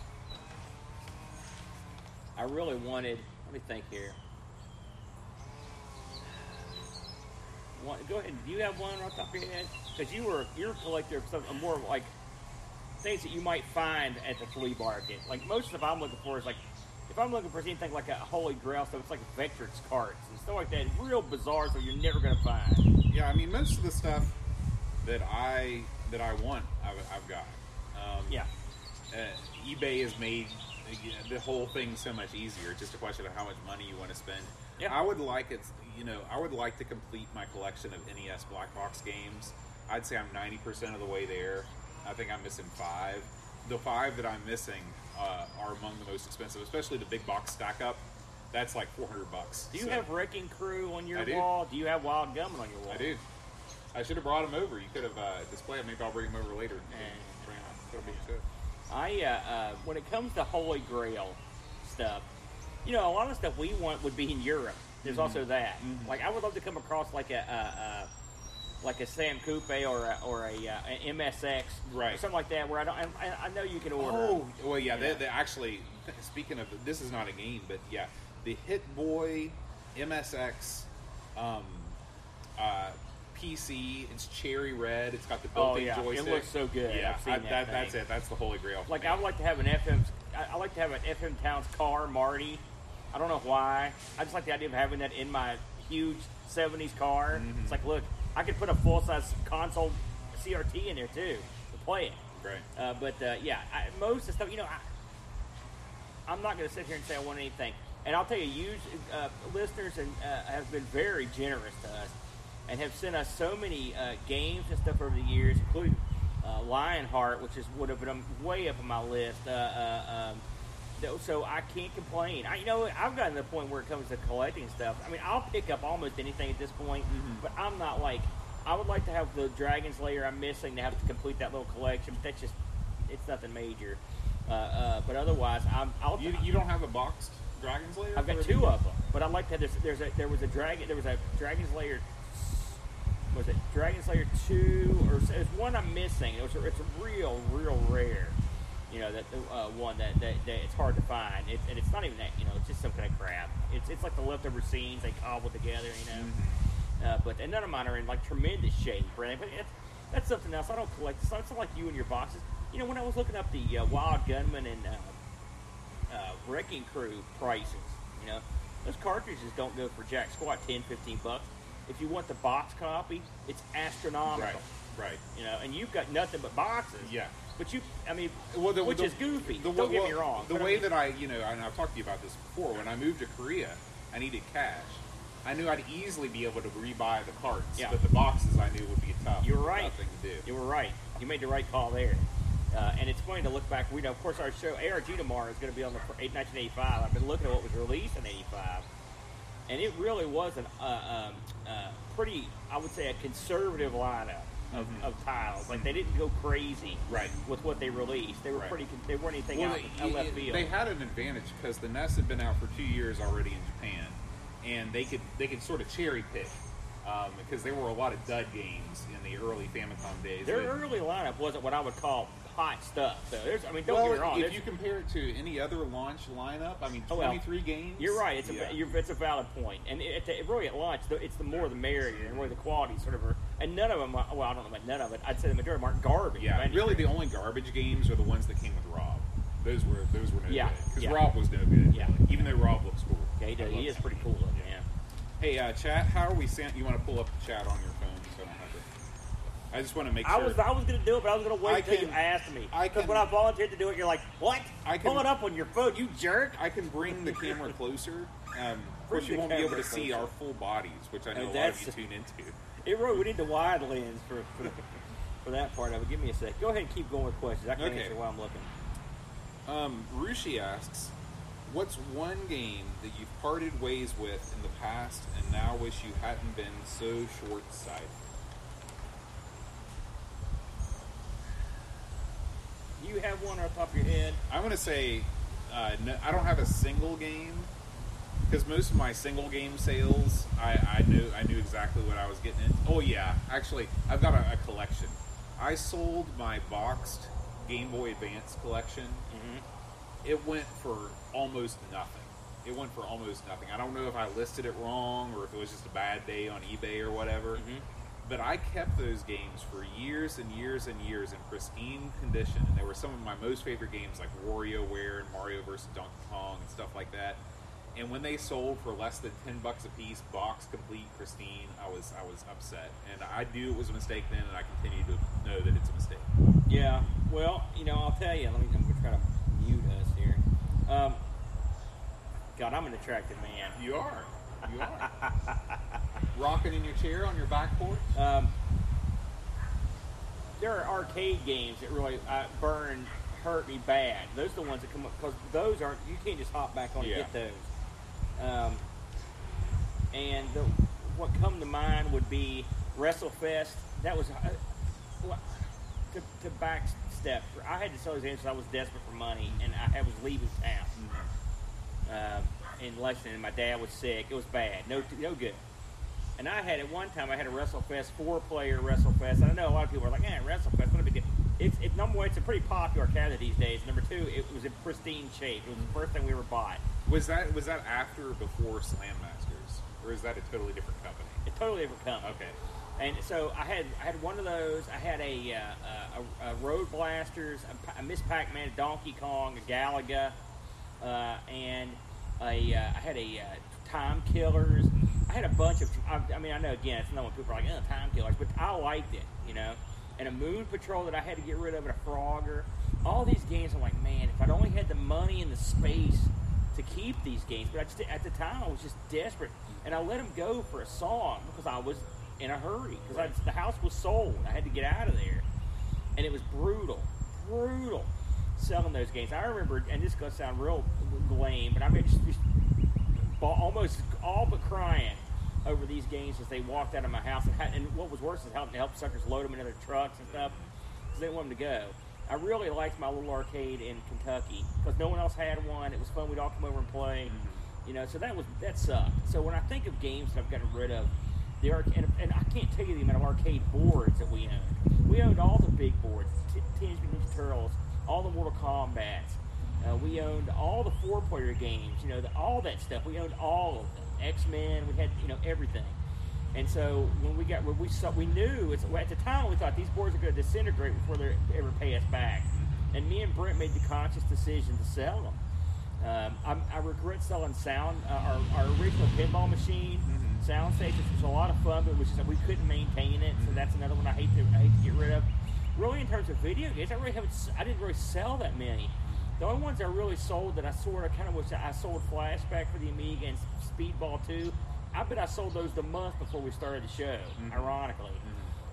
I really wanted. Let me think here. One, go ahead. Do you have one off the top of your head? Because you were you're a collector of some more like things that you might find at the flea market. Like most of I'm looking for is like if I'm looking for anything like a holy grail stuff, it's like Vectrex carts stuff like that. Real bizarre so you're never gonna find.
Yeah, I mean, most of the stuff that I that I want, I've, I've got. Um,
Yeah.
uh, eBay has made the whole thing so much easier. It's just a question of how much money you want to spend.
Yeah.
I would like it. You know, I would like to complete my collection of NES black box games. I'd say I'm 90% of the way there. I think I'm missing five. The five that I'm missing uh, are among the most expensive, especially the big box stack up. That's like 400 bucks.
Do you
So-
have Wrecking Crew on your
I
wall? Do you have Wild Gunman on your wall?
I do. I should have brought him over. You could have uh, displayed. 'em. Maybe I'll bring him over later. Bring 'em out. That'll be good.
I uh, uh, when it comes to Holy Grail stuff, you know, a lot of stuff we want would be in Europe. There's also that. Like, I would love to come across like a, a like a Sam Coupe or a, or a, uh, an MSX, or
Right.
something like that, where I don't. I, I know you can order.
Oh, well, yeah. They,
Yeah.
they actually. Speaking of, this is not a game, but yeah, the Hit Boy MSX um, uh, PC. It's cherry red. It's got the
Oh,
built-in
yeah. It looks so good.
Yeah, I-
that
that's
thing.
it. That's the holy grail.
Like
me.
I would like to have an FM. I, I like to have an FM Towns car, Marty. I don't know why. I just like the idea of having that in my huge '70s car.
Mm-hmm.
It's like, look, I could put a full size console CRT in there too to play it.
Right.
Uh, but uh, yeah, I, most of the stuff, you know, I, I'm not going to sit here and say I want anything. And I'll tell you, you uh, listeners and uh, have been very generous to us and have sent us so many uh, games and stuff over the years, including uh, Lionheart, which is would have been way up on my list. Uh, uh, um, so- I can't complain. I, you know, I've gotten to the point where it comes to collecting stuff. I mean, I'll pick up almost anything at this point, but I'm not like. I would like to have the Dragon's Lair I'm missing to have to complete that little collection, but that's just it's nothing major. Uh, uh, but otherwise, I'm. I'll,
You, you don't have a boxed Dragon's Lair?
I've got two of them, but I'd like to. There's, there's a there was a dragon. There was a Dragon's Lair. Was it Dragon's Lair two or s- there's one I'm missing? It was a, it's a real real rare. You know that uh, one that, that, that it's hard to find. It, and it's not even that. You know, it's just some kind of crap. It's it's like the leftover scenes they cobbled together. You know. Uh, but and none of mine are in like tremendous shape or anything. But it's, that's something else. I don't collect. It's not, it's not like you and your boxes. You know, when I was looking up the uh, Wild Gunman and uh, Wrecking Crew prices, you know, those cartridges don't go for jack squat 10, 15 bucks. If you want the box copy, it's astronomical.
Right. Right.
You know, and you've got nothing but boxes.
Yeah.
But you, I mean,
Well, the,
which
the-
is goofy.
the-
don't get me wrong.
The
but I
way
mean-
that I, you know, and I've talked to you about this before. When I moved to Korea, I needed cash. I knew I'd easily be able to rebuy the carts,
Yeah.
but the boxes I knew would be a tough.
You're right.
tough thing to do.
You were right. You made the right call there. Uh, and it's funny to look back. We know, of course, our show ARG tomorrow is going to be on the fir- 1985. I've been looking at what was released in '85, and it really was an uh, um, uh, pretty, I would say, a conservative lineup of, of titles. Like they didn't go crazy
Mm-hmm. Right.
with what they released. They were
Right.
pretty. con- They weren't anything
Well,
out,
they,
left field.
they had an advantage because the NES had been out for two years already in Japan, and they could they could sort of cherry pick um, because there were a lot of dud games in the early Famicom days.
Their
But-
early lineup wasn't what I would call hot stuff. So there's, I mean, don't
well,
get me wrong.
if you compare it to any other launch lineup, I mean,
Oh, well,
23 games.
You're right. It's a you're, it's a valid point. and it, it, really at launch, the- it's the more the merrier, and really the quality sort of. Are, and none of them. Are, well, I don't know about none of it. I'd say the majority of them aren't garbage.
Yeah, really, the only garbage games are the ones that came with Rob. Those were those were no
Yeah,
good because
yeah.
Rob was no good.
Yeah.
really, even though Rob looks cool.
Yeah, he, does, he is pretty cool looking. Yeah.
Hey, uh, chat, how are we? Sent? You want to pull up the chat on your phone so I don't have to. I just want to make
I
sure.
was I was going to do it, but I was going to wait
I
until you asked me.
I
Because
can-
when I volunteered to do it, you're like, "What?
I can- pull
it up on your phone, you jerk!"
I can bring the camera closer. Um, Of course,
Bring
you
the
won't be able
camera
to see
closer.
our full bodies, which I know a lot of
that's-
you tune into.
It really, we need the wide lens for for, for that part of it. Give me a sec. Go ahead and keep going with questions. I can
Okay.
answer while I'm looking.
Um, Rushi asks, "What's one game that you've parted ways with in the past and now wish you hadn't been so short-sighted?"
Do you have one off the top of your head?
I'm gonna say, uh, no, I don't have a single game because most of my single game sales, I, I knew I knew exactly what I was getting into. Oh yeah, actually, I've got a, a collection. I sold my boxed Game Boy Advance collection.
Mm-hmm.
It went for almost nothing. It went for almost nothing. I don't know if I listed it wrong or if it was just a bad day on eBay or whatever.
Mhm.
But I kept those games for years and years and years in pristine condition, and they were some of my most favorite games, like WarioWare and Mario vs. Donkey Kong and stuff like that. And when they sold for less than ten bucks a piece, box complete, pristine, I was I was upset, and I knew it was a mistake then, and I continue to know that it's a mistake.
Yeah. Well, you know, I'll tell you. Let me. I'm gonna try to mute us here. Um, God, I'm an attractive man.
You are, you are (laughs) rocking in your chair on your back porch.
Um, there are arcade games that really uh, burn, hurt me bad. Those are the ones that come up because those aren't. You can't just hop back on and get those. Um, and the, what come to mind would be WrestleFest. That was uh, well, to, to backstep. I had to sell those answers. I was desperate for money and I, I was leaving town um, in Lexington. And my dad was sick. It was bad. No, no good. And I had at one time I had a WrestleFest four player WrestleFest. I know a lot of people are like, "Eh, WrestleFest, what a big deal." It's it, number one, it's a pretty popular cabinet these days. Number two, it was in pristine shape. It was the first thing we ever bought.
Was that was that after or before Slam Masters, or is that a totally different company?
A totally different company.
Okay.
And so I had I had one of those. I had a uh, a, a Road Blasters, a, a Ms. Pac-Man, a Donkey Kong, a Galaga, uh, and a uh, I had a uh, Time Killers. I had a bunch of. I, I mean, I know again, it's not what people are like, oh, Time Killers, but I liked it, you know. And a Moon Patrol that I had to get rid of, and a Frogger. All these games, I'm like, man, if I'd only had the money and the space to keep these games, but I just at the time I was just desperate, and I let them go for a song because I was in a hurry because the house was sold. I had to get out of there, and it was brutal, brutal selling those games. I remember, and this is gonna sound real lame, but I mean, just, just almost all but crying over these games as they walked out of my house. And, and what was worse is helping to help suckers load them into their trucks and stuff because they didn't want them to go. I really liked my little arcade in Kentucky because no one else had one. It was fun. We'd all come over and play. You know, so that was that sucked. So when I think of games that I've gotten rid of, the arc and, and I can't tell you the amount of arcade boards that we owned. We owned all the big boards, Teenage Mutant Ninja Turtles, all the Mortal Kombat's. Uh, we owned all the four-player games. You know, the, all that stuff. We owned all of them. X Men. We had you know everything. And so when we got when we saw we knew it's, at the time we thought these boards are going to disintegrate before they ever pay us back. And me and Brent made the conscious decision to sell them. Um, I'm, I regret selling sound uh, our, our original pinball machine sound station, which was a lot of fun, but which is we couldn't maintain it. So that's another one I hate to I hate to get rid of. Really, in terms of video games, I really haven't. I didn't really sell that many. The only ones I really sold that I sort of kind of wish I sold Flashback for the Amiga and Speedball 2. I bet I sold those the month before we started the show, ironically.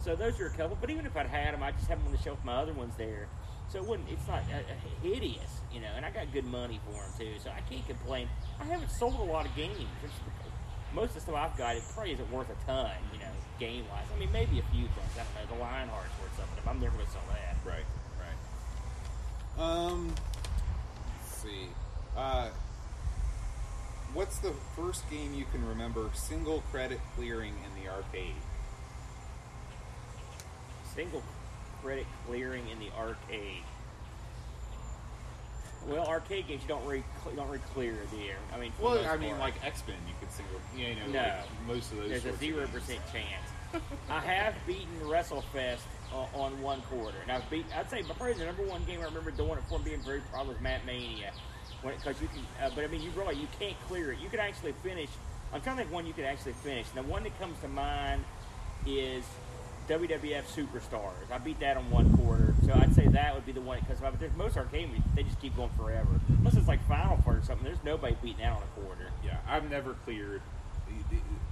So those are a couple. But even if I'd had them, I just have them on the shelf. My other ones there, so it wouldn't. It's not uh, uh, hideous, you know. And I got good money for them too, so I can't complain. I haven't sold a lot of games. Most of the stuff I've got, it probably isn't worth a ton, you know, game wise. I mean, maybe a few things. I don't know. The Lionheart's worth something. If I'm never going to sell that.
Right, right. Um, let's see. Uh, what's the first game you can remember single credit clearing in the arcade?
Single credit clearing in the arcade. Well, arcade games you don't really you don't really clear, do you? I mean, the
Well, I mean, like X Men, you could single. You know,
No.
like most of those.
There's a zero percent chance. (laughs) I have beaten WrestleFest on, on one quarter, and I've beat. I'd say probably the number one game I remember doing it for being very proud was Mat Mania, because you can. Uh, but I mean, you really you can't clear it. You could actually finish. I'm trying to think one you could actually finish. And the one that comes to mind is WWF Superstars. I beat that on one quarter. So I'd say that would be the one because most arcade they just keep going forever. Unless it's like Final Four or something. There's nobody beating that on a quarter.
Yeah, I've never cleared.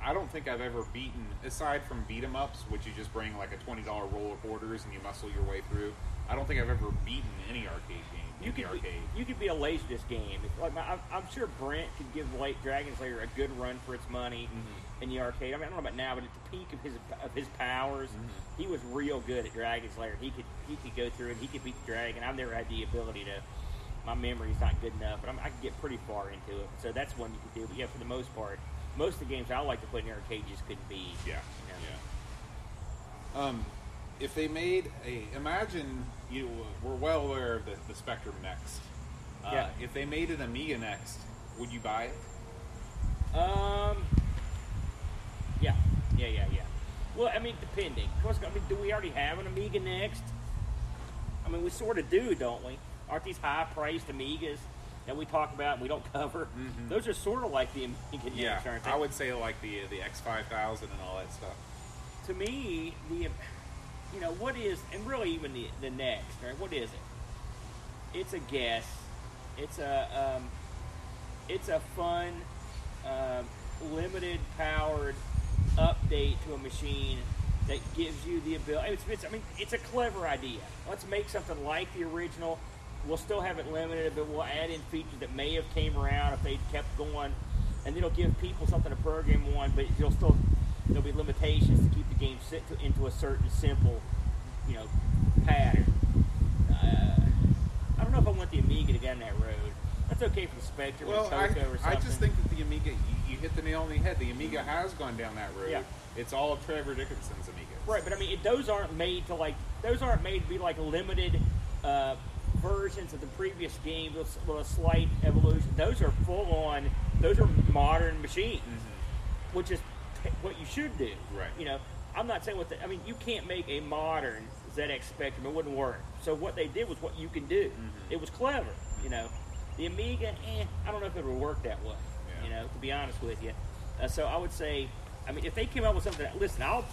I don't think I've ever beaten, aside from beat 'em ups, which you just bring like a twenty dollar roll of quarters and you muscle your way through. I don't think I've ever beaten any arcade game.
You could be,
arcade.
you could be a Laserdisc game. Like my, I'm, I'm sure Brent could give Late Dragon Slayer a good run for its money
Mm-hmm.
in the arcade. I mean, I don't know about now, but at the peak of his of his powers,
Mm-hmm.
he was real good at Dragon Slayer. He could he could go through and he could beat the dragon. I've never had the ability to. My memory's not good enough, but I'm, I can get pretty far into it. So that's one you could do. But yeah, for the most part, most of the games I like to put in arcade just couldn't be.
Yeah,
you know.
yeah. Um, if they made a, imagine you, we're well aware of the, the Spectrum Next. Uh,
Yeah.
If they made an Amiga Next, would you buy it?
Um. Yeah, yeah, yeah, yeah. Well, I mean, depending. Of course, I mean, do we already have an Amiga next? I mean, we sort of do, don't we? Aren't these high-priced Amigas that we talk about and we don't (laughs) cover?
Mhm.
Those are sort of like the Amiga next, aren't they?
I would say like the the X five thousand and all that stuff.
To me, the you know what is, and really even the the next, right? What is it? It's a guess. It's a um, it's a fun, um, limited powered update to a machine that gives you the ability. It's, it's, I mean, it's a clever idea. Let's make something like the original. We'll still have it limited, but we'll add in features that may have came around if they kept going, and it'll give people something to program on. But you'll still there'll be limitations to keep the game set to, into a certain simple, you know, pattern. Uh, I don't know if I want the Amiga to go down that road. That's okay for the Spectrum
Well,
or
I,
Coco or something.
I just think that the Amiga, you, you hit the nail on the head. The Amiga has gone down that road.
Yeah.
It's all of Trevor Dickinson's Amigas.
Right, but I mean, it, those aren't made to like those aren't made to be like limited uh, versions of the previous games with, with a slight evolution. Those are full on. Those are modern machines, which is what you should do.
Right.
You know, I'm not saying what the, I mean. You can't make a modern ZX Spectrum. It wouldn't work. So what they did was what you can do. It was clever. You know, the Amiga. Eh, I don't know if it would work that way.
Yeah.
You know, to be honest with you. Uh, so I would say, I mean, if they came up with something, listen, I'll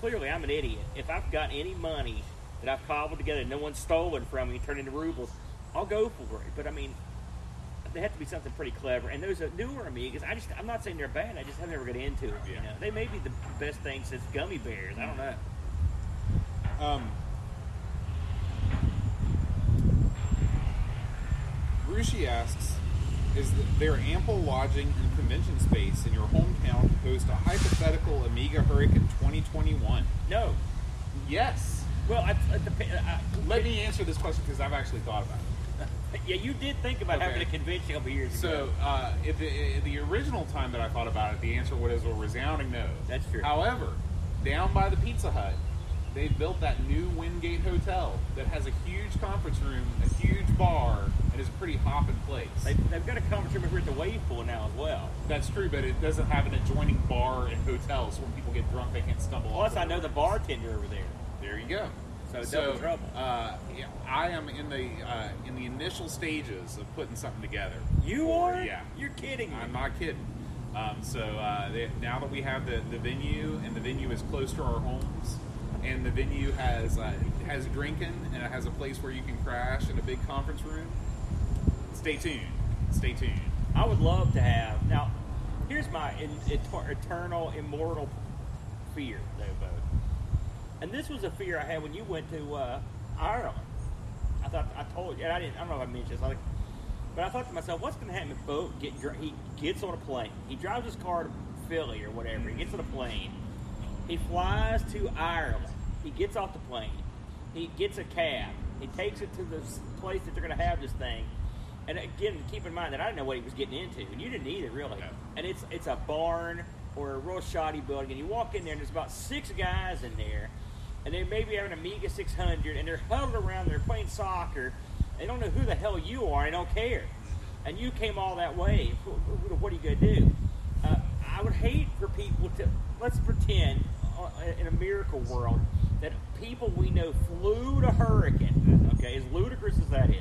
clearly I'm an idiot. If I've got any money that I've cobbled together no one's stolen from me and turned into rubles, I'll go for it. But I mean, they have to be something pretty clever. And those are newer Amigas. I just I'm not saying they're bad. I just have never got into it. You know, they may be the best thing since gummy bears. I don't know.
Um, Rushi asks, is there ample lodging and convention space in your hometown to host a hypothetical Amiga Hurricane 2021?
No.
Yes.
Well, I, I, dep- I,
Let me answer this question because I've actually thought about it. (laughs)
yeah, you did think about
Okay.
having a convention a couple years ago.
So, uh, if the, if the original time that I thought about it, the answer was a resounding no.
That's true.
However, down by the Pizza Hut, they built that new Wingate Hotel that has a huge conference room, a huge bar, and is a pretty hopping place.
They, they've got a conference room here at the wave pool now as well.
That's true, but it doesn't have an adjoining bar and hotel, so when people get drunk, they can't stumble
Plus. I know the bartender over there.
There you go.
So double trouble.
Uh, I am in the uh, in the initial stages of putting something together.
You are?
Yeah.
You're kidding me.
I'm not kidding. Um, so uh, they, now that we have the, the venue, and the venue is close to our homes, and the venue has uh, has drinking, and it has a place where you can crash in a big conference room. Stay tuned. Stay tuned.
I would love to have. Now, here's my in, et- eternal, immortal fear, though, Bo. And this was a fear I had when you went to uh, Ireland. I thought I told you, and I didn't. I don't know if I mentioned this, I like, but I thought to myself, what's going to happen if Bo get he gets on a plane? He drives his car to Philly or whatever. He gets on a plane. He flies to Ireland. He gets off the plane. He gets a cab. He takes it to the place that they're going to have this thing. And again, keep in mind that I didn't know what he was getting into, and you didn't either, really.
No.
And it's it's a barn or a real shoddy building, and you walk in there, and there's about six guys in there, and they maybe have an Amiga 600, and they're huddled around, they're playing soccer. They don't know who the hell you are, and don't care. And you came all that way. Wh- wh- What are you going to do? Uh, I would hate for people to let's pretend uh, in a miracle world that people we know flew to Hurricane. Okay, as ludicrous as that is,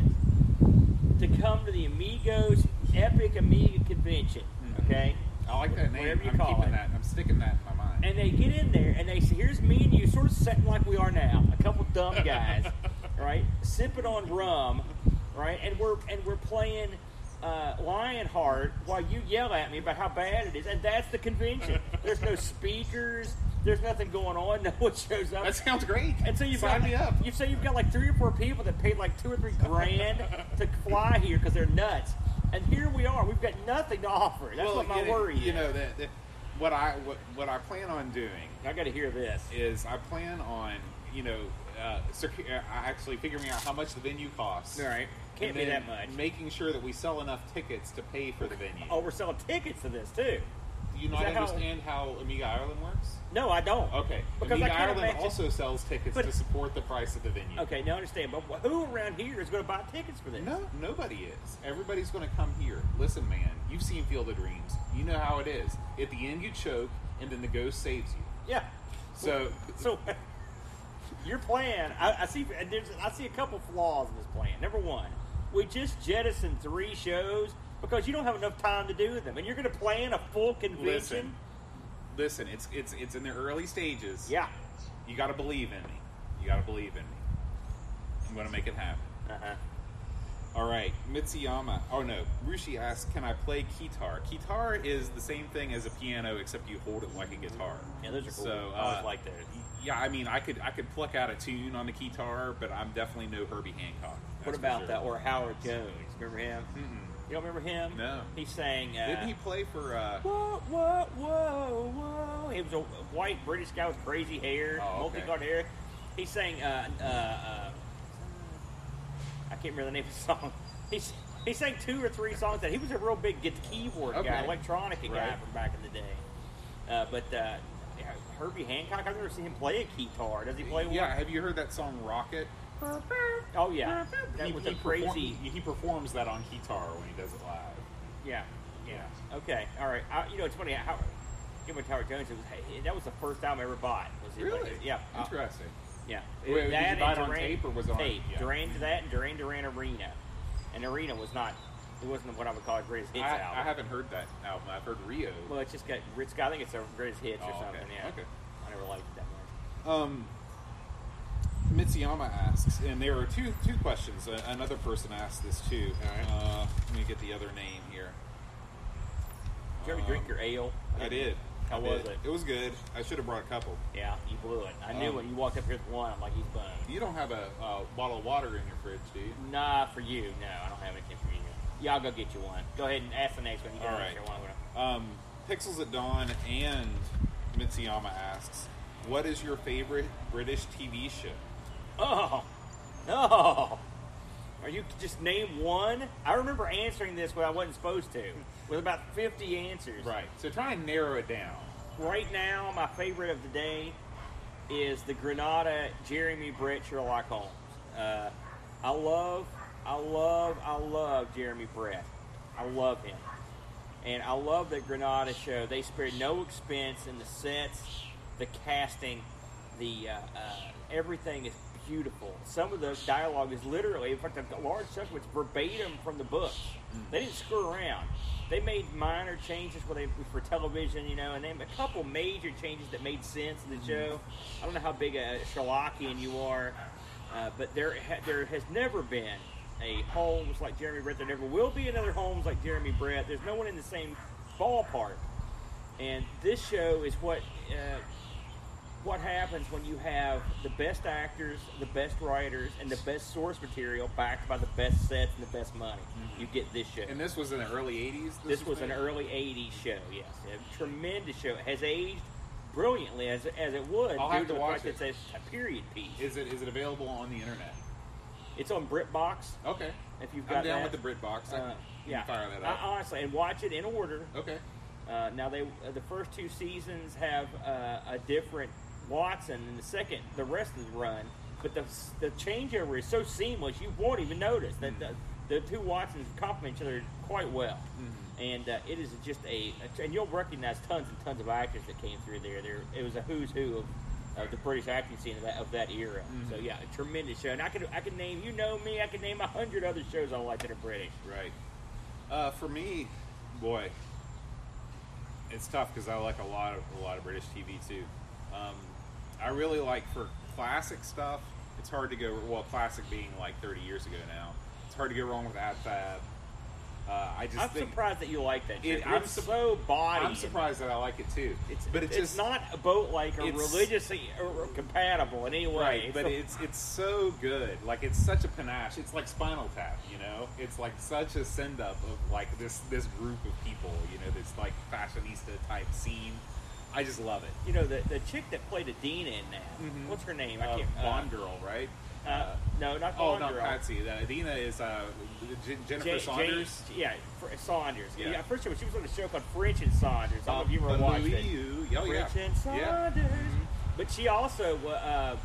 to come to the Amigos Epic Amiga Convention. Okay,
I like that name.
Whatever you
I'm
call
keeping
it.
that. I'm sticking that in my mind.
And they get in there and they say, "Here's me and you, sort of sitting like we are now, a couple dumb guys." (laughs) right? Sipping on rum, right? And we're and we're playing uh, Lionheart while you yell at me about how bad it is, and that's the convention. (laughs) There's no speakers. There's nothing going on. (laughs) No one shows up.
That sounds great.
And so you've
Sign
got
me up.
you say you've got like three or four people that paid like two or three grand to fly here because they're nuts. And here we are. We've got nothing to offer. That's what my
you
worry
You
is.
know that, that what I what, what I plan on doing
I got to hear this.
is I plan on you know uh, secu- uh, actually figuring out how much the venue costs.
All right, can't
and
be
then
that much.
Making sure that we sell enough tickets to pay for the venue.
Oh, we're selling tickets to this too.
Do you not
that how-
understand how, Amiga Ireland works?
No, I don't.
Okay,
Because I can't
Ireland
imagine-
also sells tickets
But-
to support the price of the venue.
Okay, now I understand. But who around here is going to buy tickets for this?
No, nobody is. Everybody's going to come here. Listen, man, you've seen Field of Dreams. You know how it is. At the end, you choke, and then the ghost saves you.
Yeah.
So,
So (laughs) your plan, I, I see. There's, I see a couple flaws in this plan. Number one, we just jettisoned three shows because you don't have enough time to do them, and you're going to plan a full convention.
listen, listen. It's it's it's in the early stages.
Yeah.
You got to believe in me. You got to believe in me. I'm going to make it happen.
Uh-huh.
All right, Mitsuyama. Oh no, Rushi asks, "Can I play keytar?" Keytar is the same thing as a piano, except you hold it like a guitar.
Yeah, those are cool.
So,
I always
uh,
like those.
Yeah, I mean, I could I could pluck out a tune on the guitar, but I'm definitely no Herbie Hancock.
What about
sure.
that? Or Howard Jones? Remember him?
Mm-mm.
You don't remember him?
No.
He sang. Uh,
Didn't he play for? Uh,
Whoa, whoa, whoa, whoa. He was a white British guy with crazy hair,
Oh, okay.
multicolored hair. He sang, uh, uh, uh, I can't remember the name of the song. He, he sang two or three songs that he was a real big get the keyboard guy,
Okay.
electronic guy
Right.
from back in the day. Uh, but uh, Herbie Hancock, I've never seen him play a keytar. Does he play one?
yeah, have you heard that song "Rockit"?
Oh, yeah. That
he,
was
he
a crazy.
perform- he performs that on keytar when he does it live.
Yeah, yeah. Okay, all right. I, you know, it's funny. How, with Howard Jones. It was, hey, that was the first album I ever bought. Was it
Really?
like- yeah. uh,
Interesting.
Yeah.
Wait, did you buy it on
Duran-
tape or was it on-
tape?
yeah.
Duran to that and Duran Duran Arena, and Arena was not. It wasn't what I would call a greatest hits
I,
album.
I haven't heard that album. I've heard Rio.
Well, it's just got Ritz. I think it's a greatest hits or
Oh, okay.
something. Yeah.
Okay.
I never liked it that much.
Um, Mitsuyama asks, and there are two two questions. Uh, another person asked this too.
Right.
Uh, let me get the other name here.
Did you ever
Um,
drink your ale?
I did.
How
I
was
did.
it?
It was good. I should have brought a couple.
Yeah, you blew it. I knew
Um,
when you walked up here with one. I'm like, he's boned.
You don't have a, uh bottle of water in your fridge, do you?
Nah, for you. No, I don't have anything for you. Yeah, I'll go get you one. Go ahead and ask the next one. You
All right.
one.
Um, Pixels at Dawn and Mitsuyama asks, "What is your favorite British TV show?"
Oh, no. Are you just name one? I remember answering this when I wasn't supposed to, with about 50 answers.
Right. So try and narrow it down.
Right now, my favorite of the day is the Granada Jeremy Brett Sherlock Holmes. Uh, I love, I love, I love Jeremy Brett. I love him. And I love the Granada show. They spared no expense in the sets, the casting, the uh, uh, everything is beautiful. Some of the dialogue is literally, in fact, a large of it's verbatim from the books. They didn't screw around. They made minor changes where they for television, you know, and then a couple major changes that made sense in the show. I don't know how big a Sherlockian you are, uh, but there ha- there has never been a Holmes like Jeremy Brett. There never will be another Holmes like Jeremy Brett. There's no one in the same ballpark. And this show is what uh, what happens when you have the best actors, the best writers, and the best source material backed by the best sets and the best money. You get this show.
And this was in the early '80s.
this was an early '80s show. Yes, a tremendous show. It has aged brilliantly as as it would
I'll
due
have
to
watch it.
it's a period piece.
Is it is it available on the internet?
It's on BritBox.
Okay.
If you've got
I'm down
that.
with the BritBox. I
Uh,
can,
yeah,
fire that up.
I- honestly, and watch it in order.
okay.
Uh, now they uh, the first two seasons have uh, a different Watson, and the second the rest of the run. But the the changeover is so seamless you won't even notice that the, the two Watsons complement each other quite well. And uh, it is just a, a- and you'll recognize tons and tons of actors that came through there. There it was a who's who of, of the British acting scene of that of that era. So yeah, a tremendous show. And I could I could name you know me I could name a hundred other shows I like that are British.
Right. Uh, for me, boy, it's tough because I like a lot of a lot of British TV too. Um, I really like for classic stuff. It's hard to go. Well, classic being like 30 years ago now. It's hard to go wrong with Ab Fab. Uh, I just
I'm
think
surprised that you like that.
It- I'm sup-
so body.
I'm surprised that I like it too.
It's,
but it's,
it's
just
not a boat like
it's-
religiously or compatible in any way.
right. But
the-
it's it's so good. Like it's such a panache. It's like Spinal Tap. You know, it's like such a send up of like this this group of people. You know, this like fashionista type scene. I just love it.
you know the the chick that played Edina in that.
Mhm.
What's her name? I
Uh,
can't.
Bond girl, right?
Uh, no, not
Oh,
Bond
not
girl.
Patsy. The Edina is uh, J- Jennifer
Ja-
Saunders.
Jane- yeah, Fr- Saunders.
Yeah.
Yeah. first she was on a show called French and Saunders. I don't know if you ever
Uh,
watched it.
Yu. Oh, yeah.
French and
Yeah.
Saunders. But she also uh,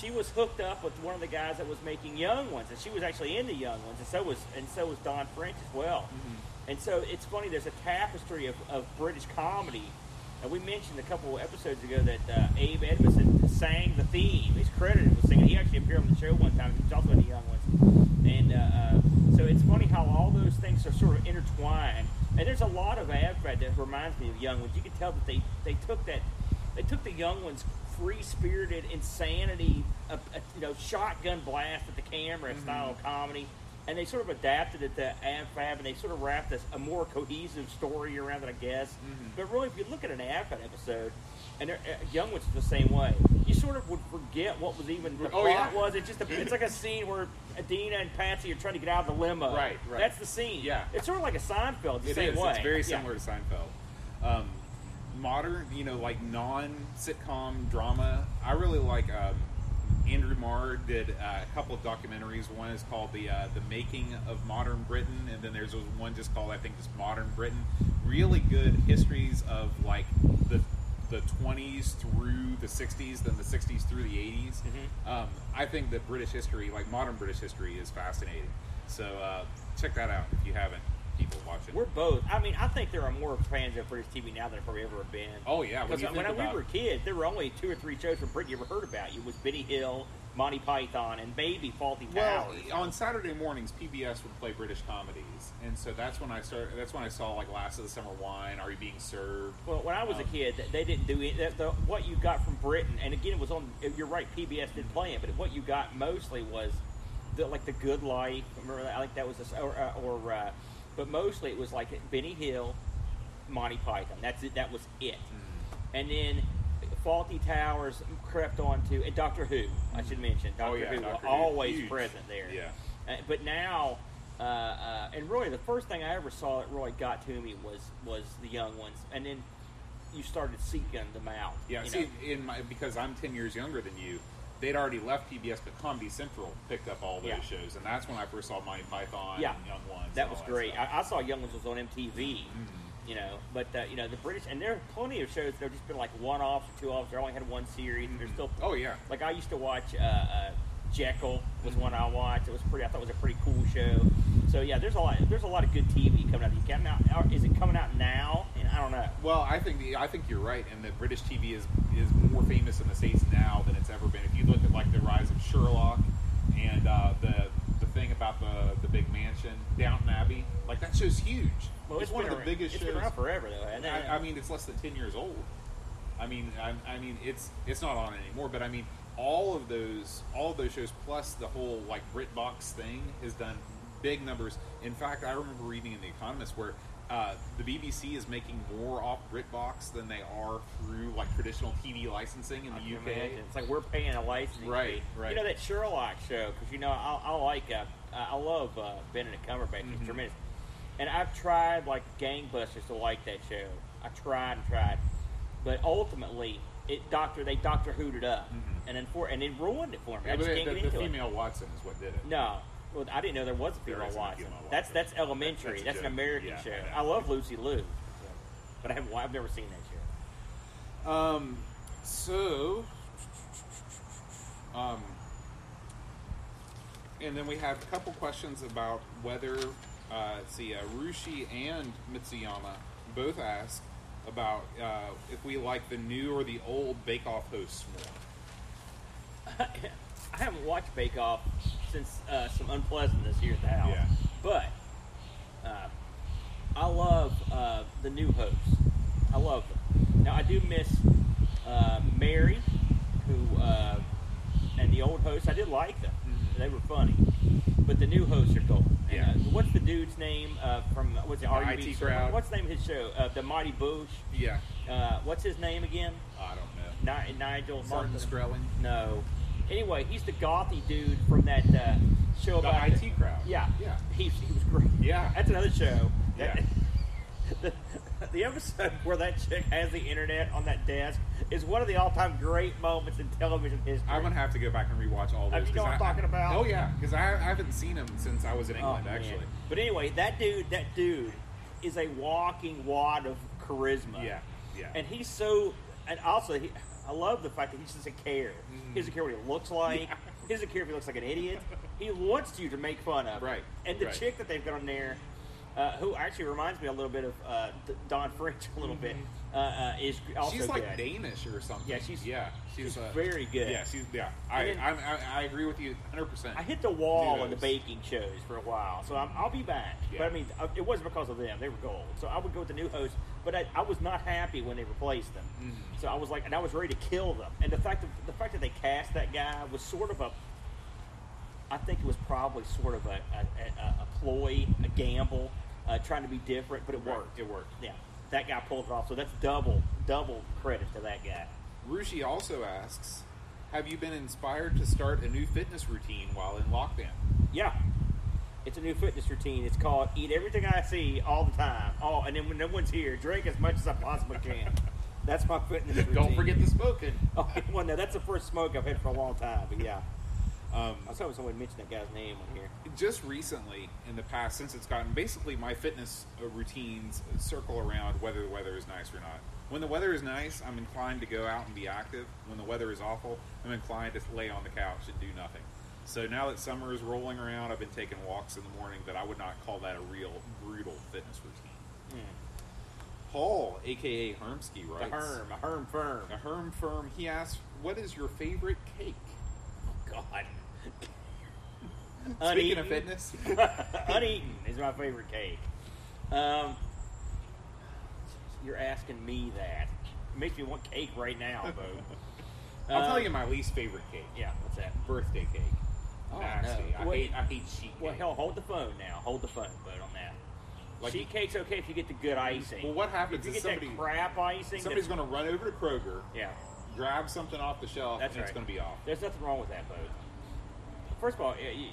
she was hooked up with one of the guys that was making Young Ones, and she was actually in the Young Ones, and so was and so was Dawn French as well.
Mm-hmm.
And so it's funny. There's a tapestry of, of British comedy, and we mentioned a couple episodes ago that uh, Ade Edmondson sang the theme. He's credited with singing. He actually appeared on the show one time. He was also in the Young Ones, and uh, uh, so it's funny how all those things are sort of intertwined. And there's a lot of Ab Fab that reminds me of Young Ones. You can tell that they they took that they took the Young Ones free spirited insanity, uh, uh, you know, shotgun blast at the camera style of comedy, and they sort of adapted it to Ab Fab, and they sort of wrapped a, a more cohesive story around it, I guess. But really, if you look at an Ab Fab episode, and uh, Young Ones is the same way, you sort of would forget what was even the
Oh,
plot
yeah.
was. It's just a, it's like a (laughs) scene where Edina and Patsy are trying to get out of the limo.
Right, right.
That's the scene.
Yeah.
it's sort of like a Seinfeld, the
It
same
is.
way.
It's very
Yeah.
similar to Seinfeld. Um, modern, you know, like non-sitcom drama. I really like. Um, Andrew Marr did uh, a couple of documentaries. One is called the uh, the Making of Modern Britain, and then there's one just called I think just Modern Britain. Really good histories of like the the 20s through the 60s, then the 60s through the 80s.
Mhm.
Um, I think that British history, like modern British history, is fascinating. So uh, check that out if you haven't. People watching.
We're both. I mean, I think there are more fans of British TV now than there probably ever have been.
Oh, yeah, when
because when,
think
we were kids, there were only two or three shows from Britain you ever heard about. It was Benny Hill, Monty Python, and maybe Fawlty
Well, on Saturday mornings, PBS would play British comedies, and so that's when I started. That's when I saw like Last of the Summer Wine, Are You Being Served?
Well, when I was a
Um,
kid, they didn't do it. The, the, what you got from Britain, and again, it was on. You're right, PBS did play it, but what you got mostly was the, like the Good Life. Remember that? I think that was a, or, uh, or uh, but mostly it was like Benny Hill, Monty Python. That's it. That was it.
Mm-hmm.
And then Fawlty Towers crept onto and Doctor Who. I should mention Doctor
Oh, yeah,
Who
Doctor
always
huge.
present there.
Yeah.
Uh, but now, uh, uh, and really, the first thing I ever saw that really got to me was was the young ones, and then you started seeking them out.
Yeah,
you
see,
know.
in my because I'm ten years younger than you, they'd already left PBS, but Comedy Central picked up all those
Yeah.
shows, and that's when I first saw Monty Python
Yeah.
and Young Ones.
that was great. I, I saw Young Ones was on MTV.
Mm-hmm.
You know, but uh, you know the British, and there are plenty of shows that have just been like one offs or two offs. They only had one series, and they're still
Oh yeah,
Like I used to watch uh, uh, Jekyll was one I watched. It was pretty. I thought it was a pretty cool show. So yeah, there's a lot. There's a lot of good TV coming out. You out? or Is it coming out now? I don't know.
Well, I think the, I think you're right, and that British TV is is more famous in the states now than it's ever been. If you look at like the rise of Sherlock and uh, the the thing about the the big mansion, Downton Abbey, like that show's huge.
Well,
it's,
it's
one of the
around-
biggest
It's
shows.
been around forever though. hasn't?
I, I mean, it's less than ten years old. I mean, I, I mean, it's it's not on anymore. But I mean, all of those all of those shows plus the whole like BritBox thing has done big numbers. In fact, I remember reading in the Economist where. Uh, the BBC is making more off BritBox than they are through like traditional TV licensing in the UK.
imagine. It's like we're paying a licensing
Right,
fee.
right.
You know that Sherlock show because you know I, I like uh, I love uh, Benedict Cumberbatch. He's
Mhm.
tremendous. And I've tried like gangbusters to like that show. I tried and tried, but ultimately it Doctor they Doctor Who'd it up,
Mhm.
and then for and it ruined it for me.
Yeah,
I just can't
the,
get
the
into it.
female Watson is what did it.
No. Well, I didn't know there was a
There
female
isn't a
Watson.
female
That's
Watson.
that's elementary.
That's a
That's, an
joke.
American
Yeah,
show.
I know.
I love Lucy Liu, but I haven't, I've never seen that show.
Um, so, um, and then we have a couple questions about whether, uh, let's see, uh, Rushi and Mitsuyama both ask about uh, if we like the new or the old Bake Off hosts more. (laughs)
I haven't watched Bake Off since uh, some unpleasantness here at the house.
Yeah.
But uh, I love uh, the new hosts. I love them. Now I do miss uh, Mary, who uh, and the old hosts, I did like them. They were funny. But the new hosts are gold.
Yeah.
uh, what's the dude's name uh, from what's the,
The IT crowd.
What's the name of his show? Uh, the Mighty Boosh.
Yeah.
Uh, what's his name again?
I don't know.
Ni- Nigel
Martin
something.
Strelling.
No. Anyway, he's the gothy dude from that uh, show
The
about
IT crowd.
Yeah,
Yeah.
He, he was great.
Yeah.
that's another show. That-
Yeah. (laughs)
the, the episode where that chick has the internet on that desk is one of the all-time great moments in television history.
I'm gonna have to go back and rewatch all those.
you know what I'm
I-
talking about?
Oh yeah, because I, I haven't seen him since I was in
Oh,
England.
man.
actually.
But anyway, that dude, that dude, is a walking wad of charisma.
Yeah. Yeah.
And he's so, and also, he, I love the fact that he doesn't care. He doesn't care what he looks like.
Yeah.
He doesn't care if he looks like an idiot. He wants you to make fun of. him.
Right,
And the
right.
chick that they've got on there, uh, who actually reminds me a little bit of uh, Dawn French a little bit, uh, uh, is also
Mm-hmm. she's like
good.
Danish or something.
Yeah, she's-
yeah, she's,
she's
uh,
very good.
Yeah, she's yeah. I
then-
I'm, I, I agree with you 100. percent
I hit the wall on the baking shows for a while, so I'm, I'll be back.
Yeah.
But I mean, uh, it wasn't because of them; they were gold. So I would go with the new host, but I, I was not happy when they replaced them.
Mhm.
So I was like, and I was ready to kill them. And the fact that the fact that they cast that guy was sort of a, I think it was probably sort of a a, a, a ploy, a gamble, uh, trying to be different, but it
Right,
worked.
It worked.
Yeah, that guy pulled it off. So that's double double credit to that guy.
Rushi also asks, "Have you been inspired to start a new fitness routine while in lockdown?"
Yeah. It's a new fitness routine. It's called Eat Everything I See All the Time. Oh, and then when no one's here, drink as much as I possibly can. That's my fitness (laughs) routine.
Don't forget the smoking. (laughs)
Oh, well, no, that's the first smoke I've had for a long time. But yeah,
Um,
I was hoping someone mention that guy's name on here.
just recently in the past since it's gotten basically my fitness uh, routines circle around whether the weather is nice or not when the weather is nice i'm inclined to go out and be active when the weather is awful i'm inclined to lay on the couch and do nothing so now that summer is rolling around i've been taking walks in the morning but i would not call that a real brutal fitness routine paul aka hermsky
The
writes
Herm, a Herm firm.
a herm firm he asks what is your favorite cake Oh
God. (laughs)
speaking of fitness (laughs)
Uneaten is my favorite cake. Um, you're asking me that. It makes me want cake right now, Bo. (laughs)
i'll
Um,
tell you my least favorite cake
Yeah, what's that?
birthday cake.
Oh,
Nasty.
no.
I
Wait.
hate I hate sheet
Well, hell, hold the phone now. Hold the phone, Bud, on that.
Like
Sheet cake's okay if you get the good icing.
Well, what happens
if you get
somebody-
that crap icing?
somebody's going to run over to Kroger,
Yeah,
grab something off the shelf,
that's
and
right.
it's going to be off.
There's nothing wrong with that, Bud. First of all, y- y-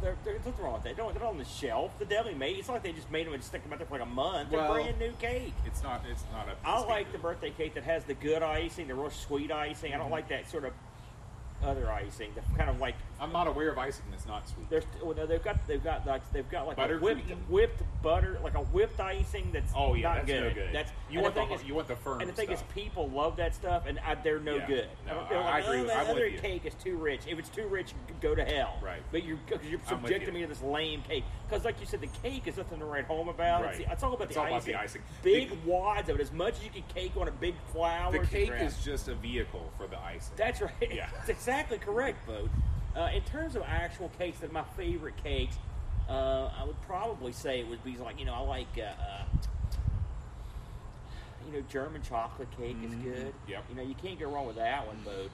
there, there's nothing wrong with that. They're not, they're not on the shelf. The deli made. It's not like they just made them and stuck them out there for like a month. They're brand new cake.
It's not. It's not a.
I like the birthday cake that has the good icing, the real sweet icing. I
Mm-hmm.
don't like that sort of other icing, the kind of like
I'm not aware of icing that's not sweet.
There's well, no, they've got they've got like they've got like a whipped
Buttercream?
whipped butter like a whipped icing that's
Oh yeah,
not
that's
good.
no good.
That's
you want the,
thing is-
you want the firm
and the thing
stuff.
is, people love that stuff, and I, they're no
Yeah.
good.
No, I-
like,
I agree
oh,
with-
that
I'm with
other
you.
cake is too rich. If it's too rich, go to hell.
Right.
But you're because you're subjecting
you.
me to this lame cake. Because like you said, the cake is nothing to write home about. It's,
Right.
the- it's all about
It's
the
all about
icing.
the icing.
Big
The-
wads of it, as much as you can cake on a big flour.
the cake is just a vehicle for the icing.
That's right.
Yeah. (laughs)
That's exactly correct, Bo. Uh, in terms of actual cakes, that my favorite cakes, uh, I would probably say it would be like you know I like uh, uh, you know German chocolate cake is
Mhm.
good.
Yep.
You know you can't go wrong with that one, Bo.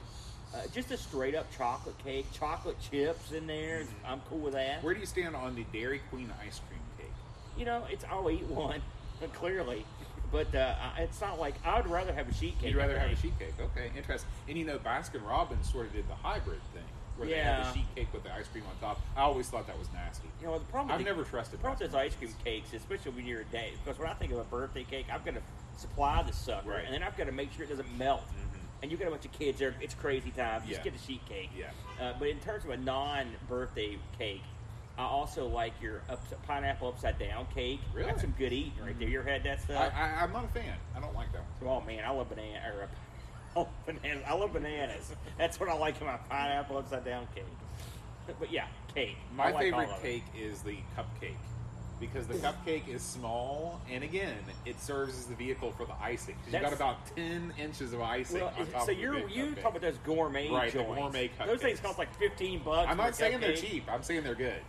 Uh, just a straight up chocolate cake, chocolate chips in there. I'm cool with that.
Where do you stand on the Dairy Queen ice cream cake?
You know, it's I'll eat one, but (laughs) clearly, but uh, it's not like I would rather have a sheet cake.
You'd rather have a sheet cake. Okay, interesting. And you know, Baskin Robbins sort of did the hybrid thing, where they
Yeah.
the sheet cake with the ice cream on top. I always thought that was nasty.
You know, the problem.
I've
the-
never trusted
The problem with ice cream cakes, especially when you're a day, because when I think of a birthday cake, I've got to supply the sucker,
Right.
and then I've got to make sure it doesn't melt.
Mhm.
And you got a bunch of kids there; it's crazy time. Just
Yeah.
get a sheet cake.
Yeah.
Uh, but in terms of a non-birthday cake, I also like your ups- pineapple upside down cake.
Really?
That's some good eating right there. You ever had that stuff?
I, I'm not a fan. I don't like that one.
oh man, I love banana. Or, love bananas. I love bananas. That's what I like in my pineapple upside down cake. But yeah, cake.
My
like
favorite cake is the cupcake because the cupcake is small, and again, it serves as the vehicle for the icing. 'Cause you got about ten inches of icing
Well,
on top
so
of
you're you
cupcake.
talking about those gourmet
Right,
joints?
gourmet
Those things cost like fifteen bucks.
I'm not saying they're cheap. I'm saying they're good.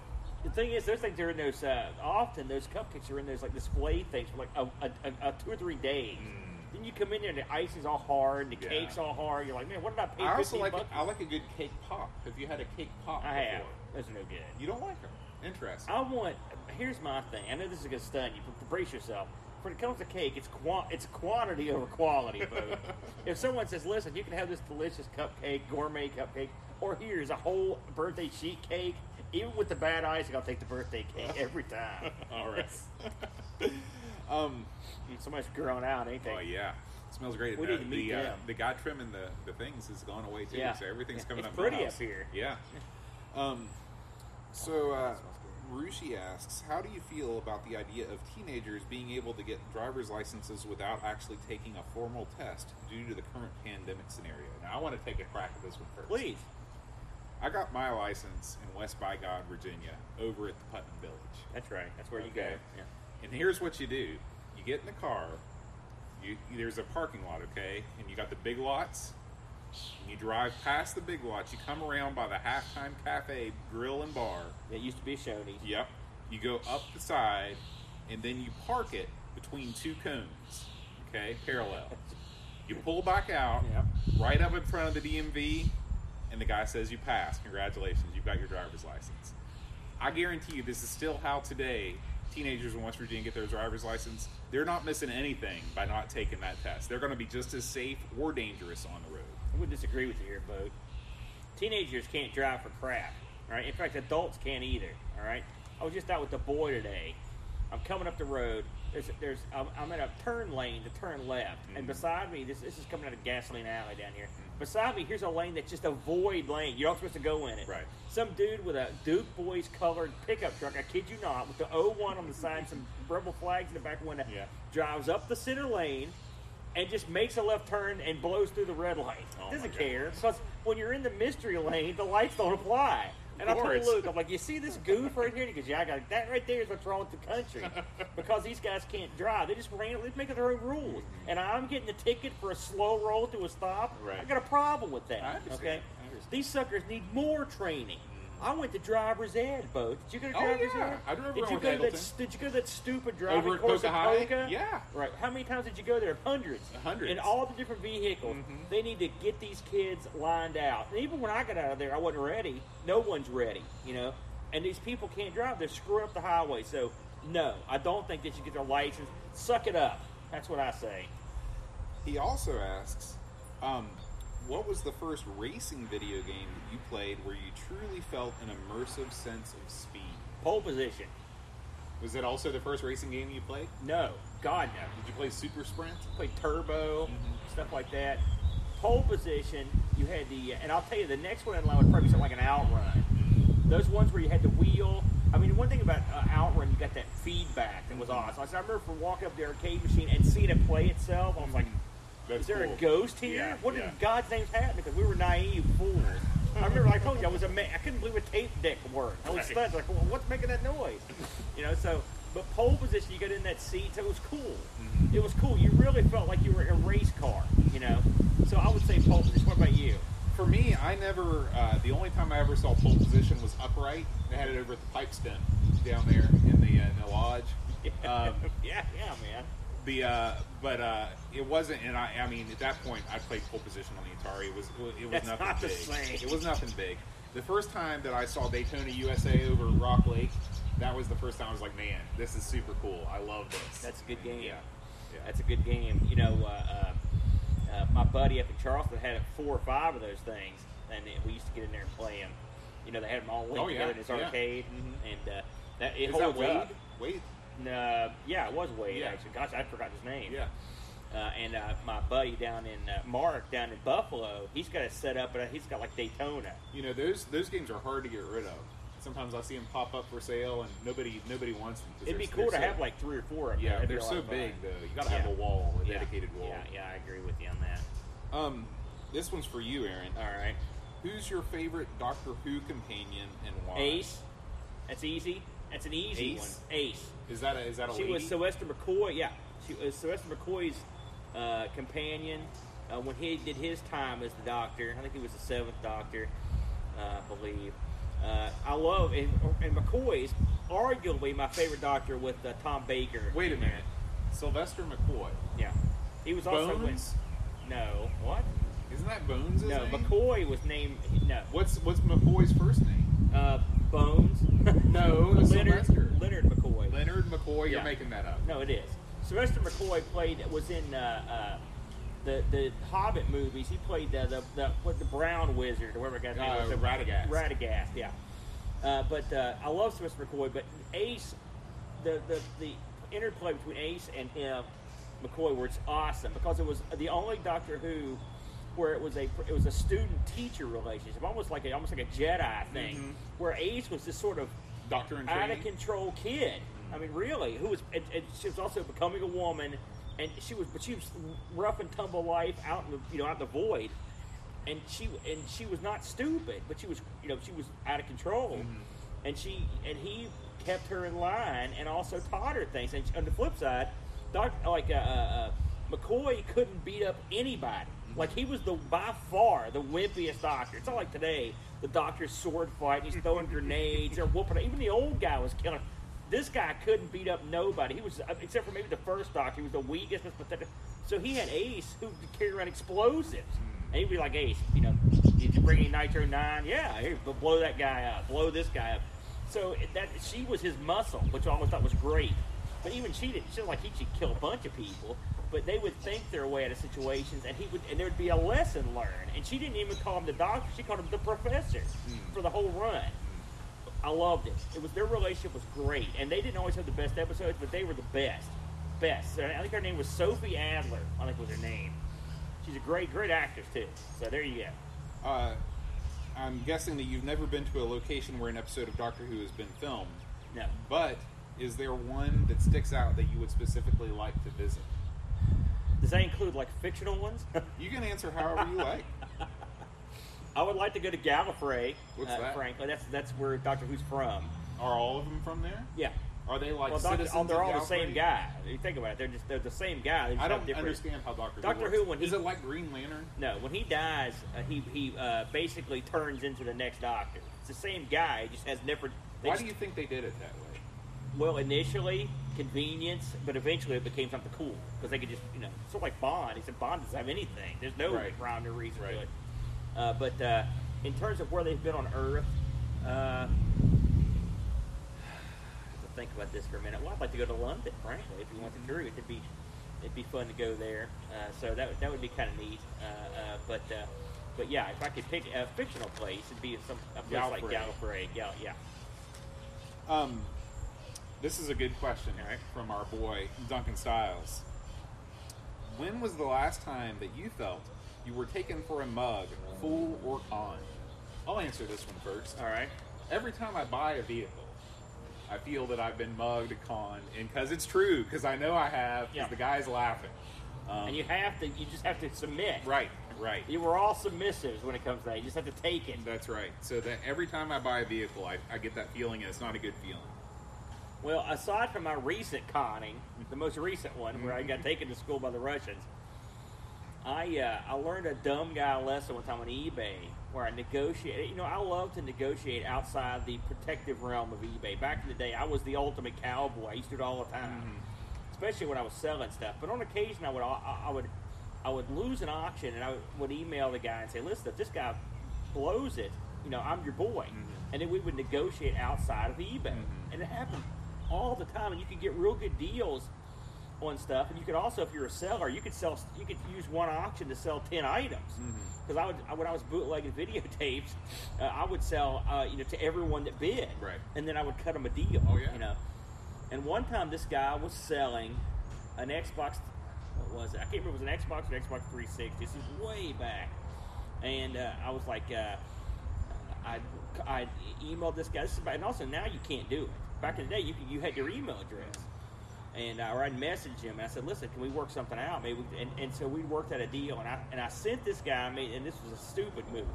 The thing is, those things are in those. Uh, often those cupcakes are in those like display things for like a, a, a, a two or three days.
Mm.
Then you come in there and the ice is all hard, and the
Yeah.
cake's all hard. You're like, man, what did I pay?
I
15
also like
bucks?
I like a good cake pop. Have you had a cake pop?
I have.
before?
Are no good.
You don't like them? Interesting.
I want. Here's my thing. I know this is gonna stun you, but brace yourself. When it comes to cake, it's qua- it's quantity over quality, boo. (laughs) if someone says, "Listen, you can have this delicious cupcake, gourmet cupcake," or here's a whole birthday sheet cake, even with the bad icing, I'll take the birthday cake (laughs) every time.
All right. (laughs) um.
Somebody's growing out, ain't they?
Oh yeah, it smells great.
We
the,
need to meet
the, uh, the guy trimming the, the things has gone away too,
Yeah.
so everything's
Yeah.
coming
It's
up. in the
pretty up here.
Yeah. (laughs) Um. So uh, Rushi asks, how do you feel about the idea of teenagers being able to get driver's licenses without actually taking a formal test due to the current pandemic scenario? Now, I want to take a crack at this one first.
Please.
I got my license in West Bygod, Virginia, over at the Putnam Village.
That's right. That's where you go. Yeah.
And here's what you do: you get in the car. You, there's a parking lot, okay, and you got the big lots. And you drive past the big lots. You come around by the halftime cafe grill and bar.
It used to be a Shoney's.
Yep. You go up the side, and then you park it between two cones, okay, parallel. You pull back out,
Yep.
right up in front of the DMV, and the guy says you passed. Congratulations, you've got your driver's license. I guarantee you, this is still how today teenagers in West Virginia get their driver's license. They're not missing anything by not taking that test. They're going to be just as safe or dangerous on the road.
I would disagree with you here, Bo. Teenagers can't drive for crap, right? In fact, adults can't either. All right. I was just out with the boy today. I'm coming up the road. There's, there's, I'm, I'm in a turn lane to turn left, and mm-hmm. beside me, this, this is coming out of gasoline alley down here. Mm-hmm. Beside me, here's a lane that's just a void lane. You're not supposed to go in it.
Right.
Some dude with a Duke Boys colored pickup truck, I kid you not, with the 01 on the side, some (laughs) rebel flags in the back window,
Yeah.
drives up the center lane and just makes a left turn and blows through the red light.
Oh
Doesn't care because when you're in the mystery lane, the lights don't apply. And I told. Luke, I'm like, you see this goof right here? And he goes, yeah, I got it. That right there is what's wrong with the country (laughs) because these guys can't drive. They just randomly make their own rules. And I'm getting a ticket for a slow roll to a stop.
Right.
I got a problem with that.
I.
Okay, these suckers need more training. I went to driver's ed, Bo. Did you go to
Oh,
driver's
yeah.
ed?
I drove
did you go to that? Did you go to that stupid driving
Over
course at? Coca?
Yeah.
Right. How many times did you go there? Hundreds.
Hundreds.
In all the different vehicles.
Mhm.
They need to get these kids lined out. And even when I got out of there, I wasn't ready. No one's ready, you know? And these people can't drive. They're screwing up the highway. So, no, I don't think they should get their license. Suck it up. That's what I say.
He also asks, um, what was the first racing video game that you played where you truly felt an immersive sense of speed?
Pole position.
Was that also the first racing game you played?
No. God, no.
Did you play Super Sprint?
play turbo,
Mhm.
stuff like that. Pole position, you had the, and I'll tell you, the next one in line would probably something like an outrun. Those ones where you had the wheel. I mean, one thing about uh, outrun, you got that feedback that was awesome. I remember from walking up to the arcade machine and seeing it play itself, I was like,
That's
is there
cool.
a ghost here?
Yeah,
what
yeah.
in God's name's happening? Because we were naive fools. I remember, I told you, I was amazed. I couldn't believe a tape deck worked. I was
Right.
stunned. Like, well, what's making that noise? You know, so, but pole position, you got in that seat, so it was cool.
Mm-hmm.
It was cool. You really felt like you were in a race car, you know? So I would say pole position. What about you?
For me, I never. Uh, the only time I ever saw pole position was upright. They had it over at the Pipestem down there in the uh, in the lodge. (laughs) Um,
yeah, yeah, man.
The uh, but uh, it wasn't, and I, I mean, at that point, I played pole position on the Atari. It was it was
That's
nothing
not the
big.
same.
It was nothing big. The first time that I saw Daytona USA over Rock Lake, that was the first time I was like, man, this is super cool. I love this.
That's a good game.
Yeah, yeah.
That's a good game. You know, uh, uh, uh, my buddy up in Charleston had four or five of those things, and we used to get in there and play them. You know, they had them all linked
Oh, yeah,
together in his
yeah.
arcade,
Mhm.
and uh, that it
Is that
holds
Wade?
up.
Wade?
Uh, yeah, it was Wade
Yeah.
actually. Gosh, I forgot his name.
Yeah.
Uh, and uh, my buddy down in uh, Mark down in Buffalo, he's got it set up, but he's got like Daytona.
You know, those those games are hard to get rid of. Sometimes I see them pop up for sale, and nobody nobody wants them.
It'd be cool to
so-
have like three or four of them.
Yeah, they're so big though. You got to have a wall, a
Yeah.
dedicated wall.
Yeah, yeah, I agree with you on that.
Um, this one's for you, Aaron.
All right,
Who's your favorite Doctor Who companion and why?
Ace. That's easy. That's an easy
Ace?
one. Ace.
Is that a is that a
She
lady?
was Sylvester McCoy. Yeah, she was Sylvester McCoy's uh, companion uh, when he did his time as the Doctor. I think he was the seventh Doctor, uh, I believe. Uh, I love and, and McCoy's arguably my favorite Doctor with uh, Tom Baker.
Wait a minute, Sylvester McCoy.
Yeah, He was also
Bones?
with no what?
Isn't that Bones?
No,
name?
McCoy was named no
What's what's McCoy's first name?
uh, Bones. (laughs)
No, (laughs)
Leonard
Sylvester.
Leonard McCoy.
Leonard McCoy. You're
Yeah.
making that up.
No, it is. Sylvester McCoy played was in uh, uh, the the Hobbit movies. He played the the, the what the Brown Wizard or whatever guy's name
Uh,
was.
Radagast.
Radagast, yeah. Uh, but uh, I love Sylvester McCoy. But Ace, the the the interplay between Ace and him, McCoy, was awesome because it was the only Doctor Who where it was a it was a student teacher relationship, almost like a almost like a Jedi thing,
Mhm.
where Ace was this sort of
Doctor and
out of control kid. I mean, really, who was and, and she was also becoming a woman, and she was, but she was rough and tumble life out in the you know out in the void, and she and she was not stupid, but she was you know she was out of control, and she and he kept her in line and also taught her things. And on the flip side, Doc, like uh, uh, uh, McCoy couldn't beat up anybody. Like he was the by far the wimpiest doctor. It's not like today the doctor's sword fight, he's throwing grenades, they're whooping. Even the old guy was killing. This guy couldn't beat up nobody. He was, uh, except for maybe the first doctor, he was the weakest, most pathetic. So he had Ace who could carry around explosives, and he'd be like, Ace, you know, did you bring any Nitro Nine? Yeah, here, blow that guy up, blow this guy up. So that she was his muscle, which I always thought was great. But even she didn't. She like he should kill a bunch of people, but they would think their way out of situations, and he would, and there would be a lesson learned. And she didn't even call him the doctor; she called him the professor for the whole run. I loved it. It was their relationship was great, and they didn't always have the best episodes, but they were the best, best. I think her name was Sophie Aldred. I think was her name. She's a great, great actress too. So there you go.
Uh, I'm guessing that you've never been to a location where an episode of Doctor Who has been filmed,
No,
but is there one that sticks out that you would specifically like to visit?
does that include like fictional ones? (laughs)
You can answer however you like.
I would like to go to Gallifrey.
What's
uh,
that?
Frankly, that's that's where Doctor Who's from.
Are all of them from there?
Yeah.
Are they like
well, Doctor,
citizens
oh, they're all the same guy. You think about it, they're just they're the same guy.
I don't
different-
understand how Doctor,
Doctor
Who,
Who, when he-
is it like Green Lantern?
No, when he dies, uh, he he uh, basically turns into the next Doctor. It's the same guy. He just has different.
Why
just-
do you think they did it that way?
Well, initially convenience, but eventually it became something cool because they could just you know sort of like Bond. He said Bond doesn't have anything. There's no
Right.
rhyme or reason
Right.
to it. Uh, but uh, in terms of where they've been on Earth, uh, to (sighs) think about this for a minute. Well, I'd like to go to London, frankly. If you want the cruise, it'd be it'd be fun to go there. Uh, so that would- that would be kind of neat. Uh, uh, but uh, but yeah, if I could pick a fictional place, it'd be some a place like
Gallifrey.
Gallifrey. Gal, yeah.
Um, this is a good question
right.
from our boy Duncan Styles. When was the last time that you felt you were taken for a mug, fool or con? I'll answer this one first.
All right.
Every time I buy a vehicle, I feel that I've been mugged, con, and because it's true, because I know I have, because
Yeah.
the guy's laughing. Um,
And you have to, you just have to submit.
right, right.
You were all submissives when it comes to that. You just have to take it.
That's right. So that every time I buy a vehicle, I, I get that feeling, and it's not a good feeling.
Well, aside from my recent conning, the most recent one where I got taken to school by the Russians, I uh, I learned a dumb guy lesson one time on eBay where I negotiated. You know, I love to negotiate outside the protective realm of eBay. Back in the day, I was the ultimate cowboy. I used to do it all the time, mm-hmm. especially when I was selling stuff. But on occasion, I would I, I would I would lose an auction, and I would, would email the guy and say, "Listen, if this guy blows it, you know, I'm your boy." Mm-hmm. And then we would negotiate outside of eBay, mm-hmm. and it happened all the time. And you could get real good deals on stuff, and you could also, if you're a seller, you could sell. You could use one auction to sell ten items. Because I would, I- when I was bootlegging (laughs) videotapes, uh, I would sell, uh, you know, to everyone that bid,
Right.
And then I would cut them a deal.
Oh, yeah.
you know. And one time, this guy was selling an Xbox. What was it? I can't remember. If it was an Xbox or Xbox 360. This is way back. And uh, I was like, uh, I, I emailed this guy. This is about, and also now you can't do it. Back in the day, you you had your email address, and uh, or I'd message him. And I said, "Listen, can we work something out? Maybe." And, and so we worked out a deal, and I and I sent this guy. I mean, and this was a stupid move,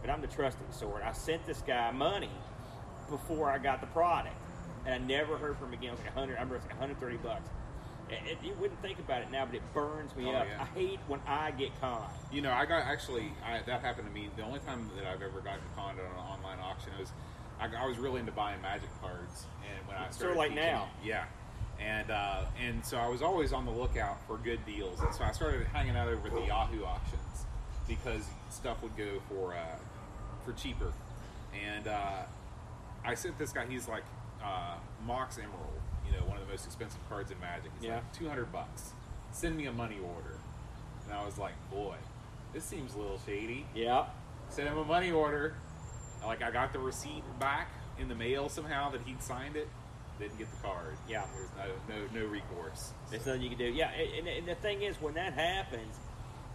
but I'm the trusting sort. I sent this guy money before I got the product, and I never heard from him again. It was like 100. I remember it was like 130 bucks. It, it- you wouldn't think about it now, but it burns me
Oh,
up.
yeah.
I hate when I get conned.
You know, I got actually I, that happened to me. The only time that I've ever gotten conned on an online auction was I, I was really into buying magic cards, and when I
Sort of
started
like
teaching-
now.
yeah. And uh, and so I was always on the lookout for good deals, and so I started hanging out over at the Yahoo auctions because stuff would go for uh, for cheaper, and uh, I sent this guy. He's like uh, Mox Emerald, you know, one of the most expensive cards in Magic. He's
Yeah.
like two hundred bucks. Send me a money order, and I was like, boy, this seems a little shady
Yeah.
sent him a money order. Like I got the receipt back in the mail somehow that he'd signed it. Didn't get the card.
Yeah.
There's no no no recourse.
There's
So-
nothing you can do. Yeah, and, and the thing is, when that happens,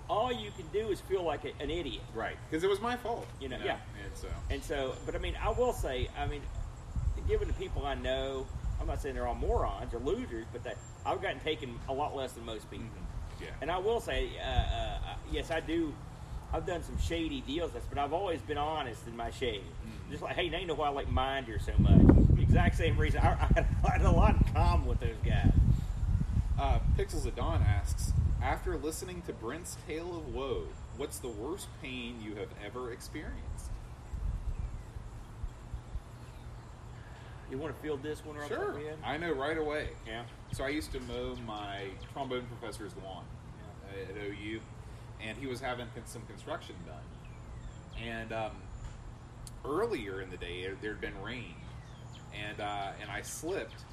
all you can do is feel like a, an idiot.
right because it was my fault.
You know, yeah.
And so
And so, but I mean, I will say, I mean, given the people I know, I'm not saying they're all morons or losers, but that I've gotten taken a lot less than most people.
yeah.
And I will say, uh, uh, yes, I do. I've done some shady deals, but I've always been honest in my shade. Just like, hey, you know why I like mind Minder so much. Exact same reason. I, I, had a lot in common with those guys.
Uh, Pixels of Dawn asks, after listening to Brent's tale of woe, what's the worst pain you have ever experienced?
You want to field this one right
Sure,
in?
I know right away.
Yeah.
So I used to mow my trombone professor's lawn uh, at OU, and he was having some construction done. And um, earlier in the day, there had been rain, and uh, and I slipped,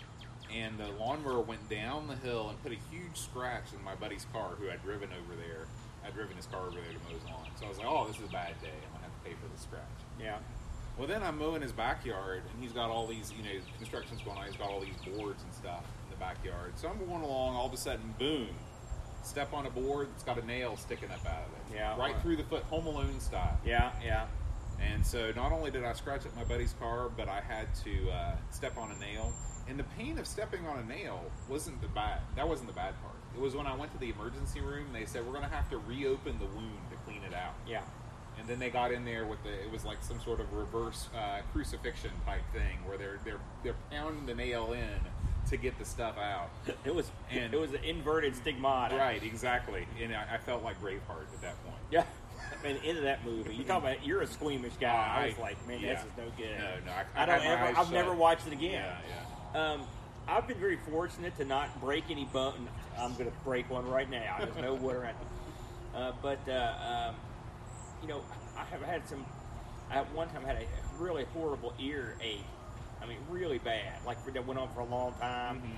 and the lawnmower went down the hill and put a huge scratch in my buddy's car, who I'd driven over there. I'd driven his car over there to mow his lawn. So I was like, "Oh, this is a bad day. I'm gonna have to pay for the scratch."
Yeah.
Well, then I'm mowing his backyard, and he's got all these, you know, construction's going on. He's got all these boards and stuff in the backyard. So I'm going along, all of a sudden, boom, step on a board that's got a nail sticking up out of it.
Yeah.
Right through the foot, Home Alone style.
Yeah. Yeah.
And so not only did I scratch up my buddy's car, but I had to uh, step on a nail. And the pain of stepping on a nail wasn't the bad. That wasn't the bad part. It was when I went to the emergency room. They said we're going to have to reopen the wound to clean it out.
Yeah.
And then they got in there with the it was like some sort of reverse uh, crucifixion type thing where they're they're they're pounding the nail in to get the stuff out. (laughs)
It was.
And-
it was an inverted stigmata.
Right, exactly. And I, I felt like Braveheart at that point.
Yeah. And into that movie, you talk about you're a squeamish guy. I, was like, man,
yeah.
this is no good.
No, no, I-
I,
I
don't ever. I've
shut.
never watched it again.
Yeah, yeah.
Um, I've been very fortunate to not break any bone. I'm going to break one right now. There's no (laughs) way around. Uh, but uh, um, you know, I have had some. I at one time had a really horrible ear ache. I mean, really bad. Like that went on for a long time.
Mm-hmm.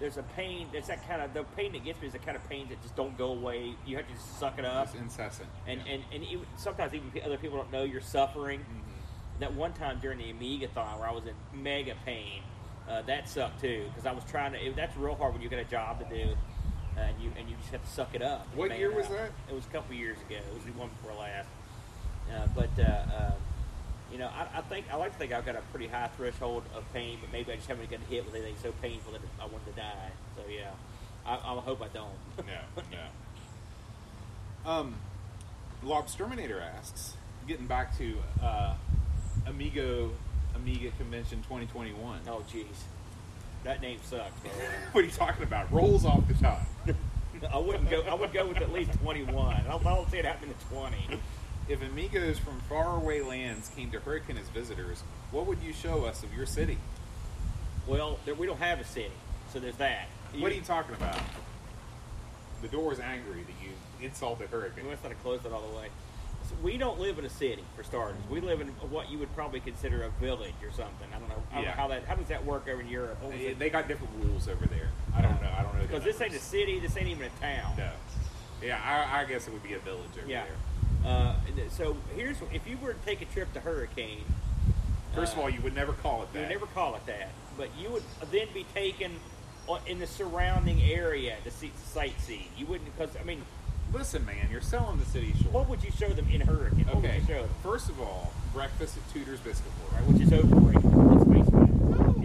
There's a pain. There's that kind of the pain that gets me is the kind of pain that just don't go away. You have to just suck it up.
It's incessant.
And
yeah.
and and even, sometimes even other people don't know you're suffering.
Mm-hmm.
That one time during the Amigathon where I was in mega pain, uh, that sucked too because I was trying to. It, that's real hard when you got a job to do, uh, and you and you just have to suck it up.
What year was
up.
that?
It was a couple years ago. It was the one before last. Uh, but uh, uh, you know, I, I think I like to think I've got a pretty high threshold of pain, but maybe I just haven't gotten hit with anything so painful that I wanted to die. So yeah, I, I hope I don't.
no, no. (laughs) Um, Lobsterminator asks, getting back to uh, Amigo Amiga Convention 2021.
oh jeez, that name sucks. by the way.
What are you talking about? Rolls off the tongue. (laughs)
I wouldn't go. I would go with at least twenty-one. I don't, I don't see it happening to twenty.
If amigos from faraway lands came to Hurricane as visitors, what would you show us of your city?
Well, there, we don't have a city, so there's that.
What are you talking about? The door is angry that you insulted Hurricane.
We must not have closed it all the way. So we don't live in a city, for starters. We live in what you would probably consider a village or something. I don't know, I don't know how that. How does that work over in Europe?
They, they got different rules over there. I don't know. I don't know.
Because this ain't a city. This ain't even a town.
No. Yeah, I, I guess it would be a village over
Yeah.
there.
Uh, so here's if you were to take a trip to Hurricane.
First of
uh,
all, you would never call it that.
You would never call it that, but you would then be taken in the surrounding area to see sightsee. You wouldn't because I mean,
Listen, man, you're selling the city short.
what would you show them in Hurricane? What
okay.
would you show them?
First of all, breakfast at Tudor's Biscuit
World,
Right,
which is overrated. Let's face it.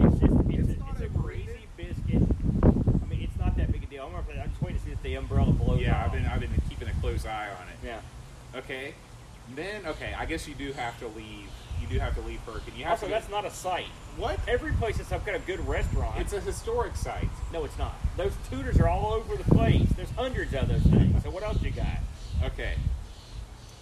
It's just it's,
it's
a, it's a greasy biscuit. I mean, it's not that big a deal. I'm, gonna- I'm just waiting to see if the umbrella blows
Yeah,
off.
I've been I've been keeping a close eye on. Okay. Then okay, I guess you do have to leave. You do have to leave Hurricane. You have
Also,
to.
that's not a site.
what?
Every place has some kind of good restaurant.
It's a historic site.
no, it's not. Those Tudors are all over the place. There's hundreds of those things. So what else you got?
Okay.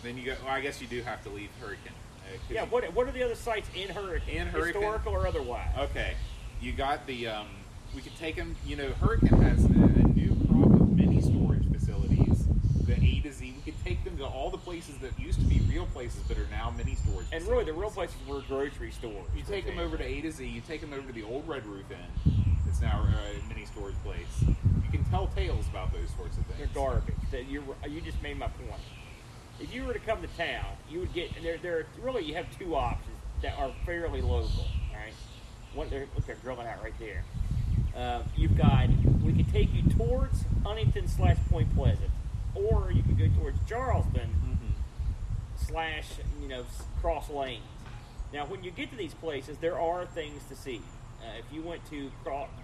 Then you go. Well, I guess you do have to leave Hurricane. uh, 'cause
Yeah.
you-
What What are the other sites in Hurricane?
In Hurricane?
historical or otherwise?
Okay. You got the um, We could take them. You know, Hurricane has a, a new crop of mini storage facilities. The A to Z. We could take them to all the places that used to be real places, but are now mini storage.
And really, the real places were grocery stores.
You take them over to A to Z. You take them over to the old Red Roof Inn. It's now a mini storage place. You can tell tales about those sorts of things.
They're garbage. That you you just made my point. If you were to come to town, you would get there. There really you have two options that are fairly local. Right? One, they're, look, they're drilling out right there. Uh, you've got we could take you towards Huntington slash Point Pleasant, or you could go towards Charleston slash you know cross lanes. Now, when you get to these places, there are things to see. Uh, if you went to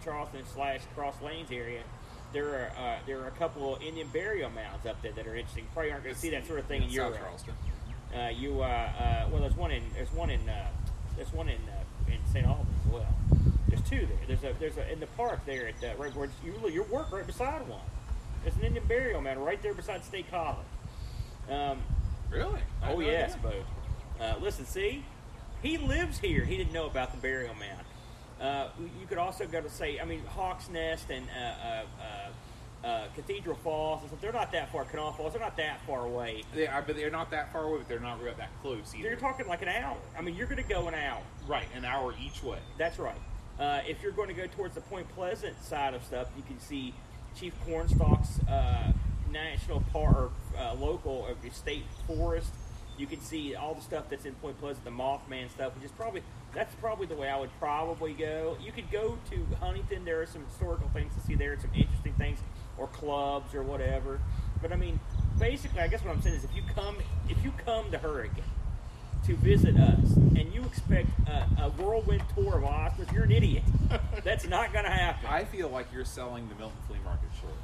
Charleston slash cross lanes area, there are uh, there are a couple of Indian burial mounds up there that are interesting. Probably aren't going to see that sort of thing in
Yeah, South
Europe.
Charleston.
Uh, you uh, uh, well, there's one in there's one in uh, there's one in uh, in St. Albans as well. There's two there. There's a there's a in the park there at uh, right where you your work right beside one. There's an Indian burial mound right there beside State College. Um,
Really? I
Oh
had
yes, both. Uh, listen, see, he lives here. He didn't know about the burial mound. Uh, you could also go to say, I mean, Hawks Nest and uh, uh, uh, uh, Cathedral Falls and stuff. They're not that far. Kanawha Falls. They're not that far away.
They are, but they're not that far away. But they're not real that close either.
You're talking like an hour. I mean, you're going to go an hour.
right, an hour each way.
That's right. Uh, if you're going to go towards the Point Pleasant side of stuff, you can see Chief Cornstalk's uh, national park or uh, local of your state forest. You can see all the stuff that's in Point Pleasant, the Mothman stuff, which is probably that's probably the way I would probably go. You could go to Huntington. There are some historical things to see there, some interesting things, or clubs or whatever. But I mean, basically, I guess what I'm saying is, if you come, if you come to Hurricane to visit us and you expect a, a whirlwind tour of Oscars, you're an idiot. (laughs) That's not going to happen.
I feel like you're selling the Milton Flea Market short.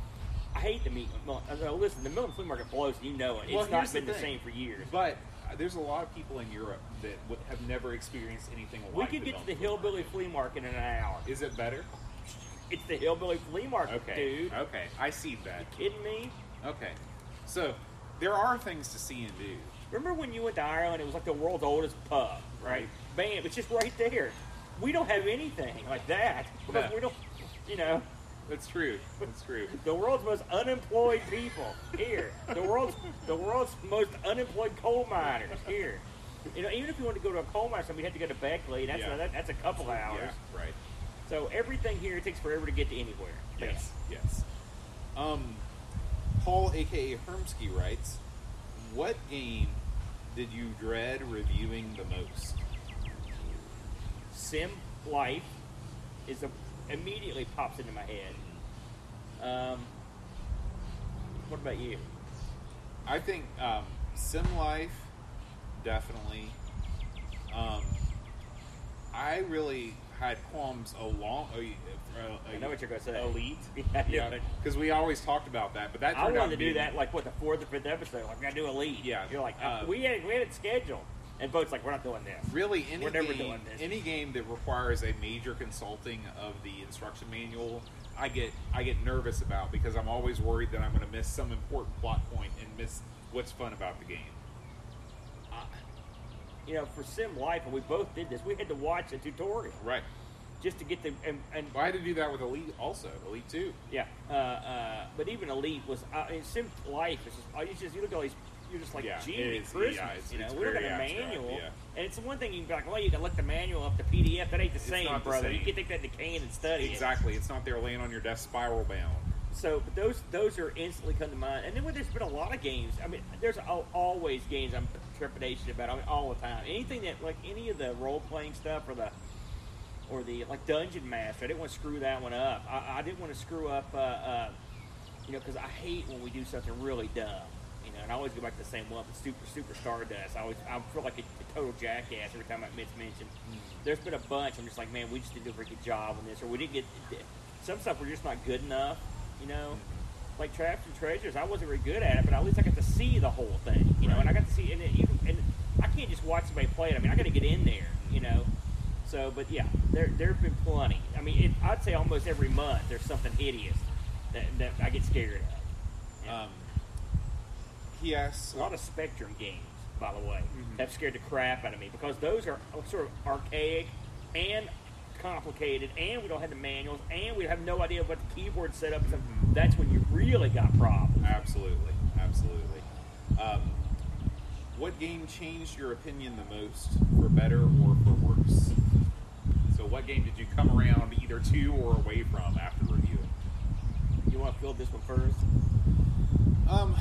I hate the meat. Well, listen, the Milton Flea Market blows. and You know it. It's
Well,
not
here's the
been the, same for years.
But uh, there's a lot of people in Europe that have never experienced anything like that.
we could get to the hillbilly flea market in an hour.
Is it better?
It's the hillbilly flea market,
Okay.
dude.
Okay. I see that.
You Kidding me?
Okay. So there are things to see and do.
Remember when you went to Ireland? It was like the world's oldest pub, right? Bam! It's just right there. We don't have anything like that because
No.
we don't. You know,
That's true. That's true.
the world's most unemployed people here. The world's the world's most unemployed coal miners here. You know, even if you want to go to a coal mine, somebody had to go to Beckley. That's
Yeah.
that, that's a couple hours.
Yeah. Right.
So everything here takes forever to get to anywhere. Bam.
Yes. Yes. Um, Paul, aka Hermsky, writes, "What game did you dread reviewing the most?"
Sim Life is a, immediately pops into my head. Um, what about you?
I think um, Sim Life, definitely. Um, I really had qualms along. Uh, uh,
I know what you're gonna say.
Elite. (laughs)
Yeah, I
yeah, because we always talked about that, but that
I wanted to
be
do that like what the fourth or fifth episode. Like I do Elite.
Yeah.
You're like
Uh,
we had we had it scheduled, and both like we're not doing this.
Really, any
We're never
game,
doing this.
any game that requires a major consulting of the instruction manual, I get I get nervous about because I'm always worried that I'm going to miss some important plot point and miss what's fun about the game.
You know, for Sim Life, and we both did this. We had to watch a tutorial
Right.
just to get the and, and
Well, I had to do that with Elite also. Elite Two.
yeah. Uh, uh, but even Elite was uh, in Sim Life. It's just, uh, you just you look at all these. You're just like,
Yeah,
gee,
it is-
Christmas.
yeah, it's-
you know,
it's
we don't got
very
a manual,
yeah.
and it's the one thing you can be like, well, you can look the manual up to PDF. That ain't the
It's
same,
not the
brother.
same.
You can take that to Kane and study it.
Exactly. It's not there laying on your desk spiral bound.
So but those those are instantly come to mind. And then when there's been a lot of games, I mean, there's always games I'm trepidation about. I mean, all the time. Anything that like any of the role playing stuff or the or the like Dungeon Master, I didn't want to screw that one up. I, I didn't want to screw up, uh, uh, you know, because I hate when we do something really dumb. Know, and I always go back to the same one. But Super Super Stardust, I always I feel like a, a total jackass every time I miss mention. There's been a bunch. I'm just like, man, we just didn't do a good job on this, or we didn't get some stuff. We're just not good enough. You know, like Traps and Treasures, I wasn't very good at it, but at least I got to see the whole thing. You know, and I got to see, and, it, even, and I can't just watch somebody play it. I mean, I got to get in there. You know, so but yeah, there there've been plenty. I mean, it, I'd say almost every month there's something hideous that, that I get scared of. Yeah.
Um, asks,
a lot of Spectrum games, by the way,
Mhm.
have scared the crap out of me because those are sort of archaic and complicated, and we don't have the manuals, and we have no idea what the keyboard setup is. That's when you really got problems.
Absolutely, absolutely. Um, what game changed your opinion the most, for better or for worse? So, what game did you come around either to or away from after review?
You want to fill this one first?
Um,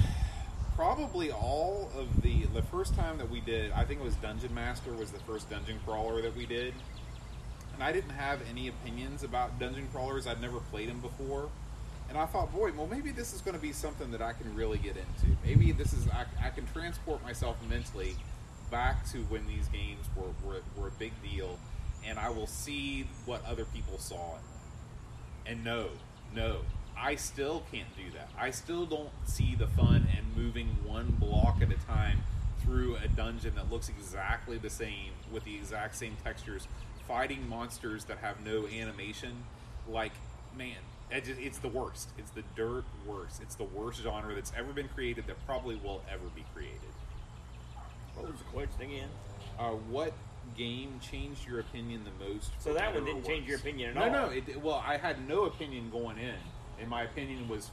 probably all of the the first time that we did. I think it was Dungeon Master was the first dungeon crawler that we did, and I didn't have any opinions about dungeon crawlers. I'd never played them before, and I thought, boy, well, maybe this is going to be something that I can really get into. Maybe this is I, I can transport myself mentally back to when these games were, were were a big deal, and I will see what other people saw. And no, no, I still can't do that. I still don't see the fun in moving one block at a time through a dungeon that looks exactly the same with the exact same textures, fighting monsters that have no animation. Like, man, it's the worst. It's the dirt worst. It's the worst genre that's ever been created that probably will ever be created.
What was the question again?
Uh, what game changed your opinion the most?
So that one didn't change your opinion at
no,
all.
No, It, well, I had no opinion going in, and my opinion was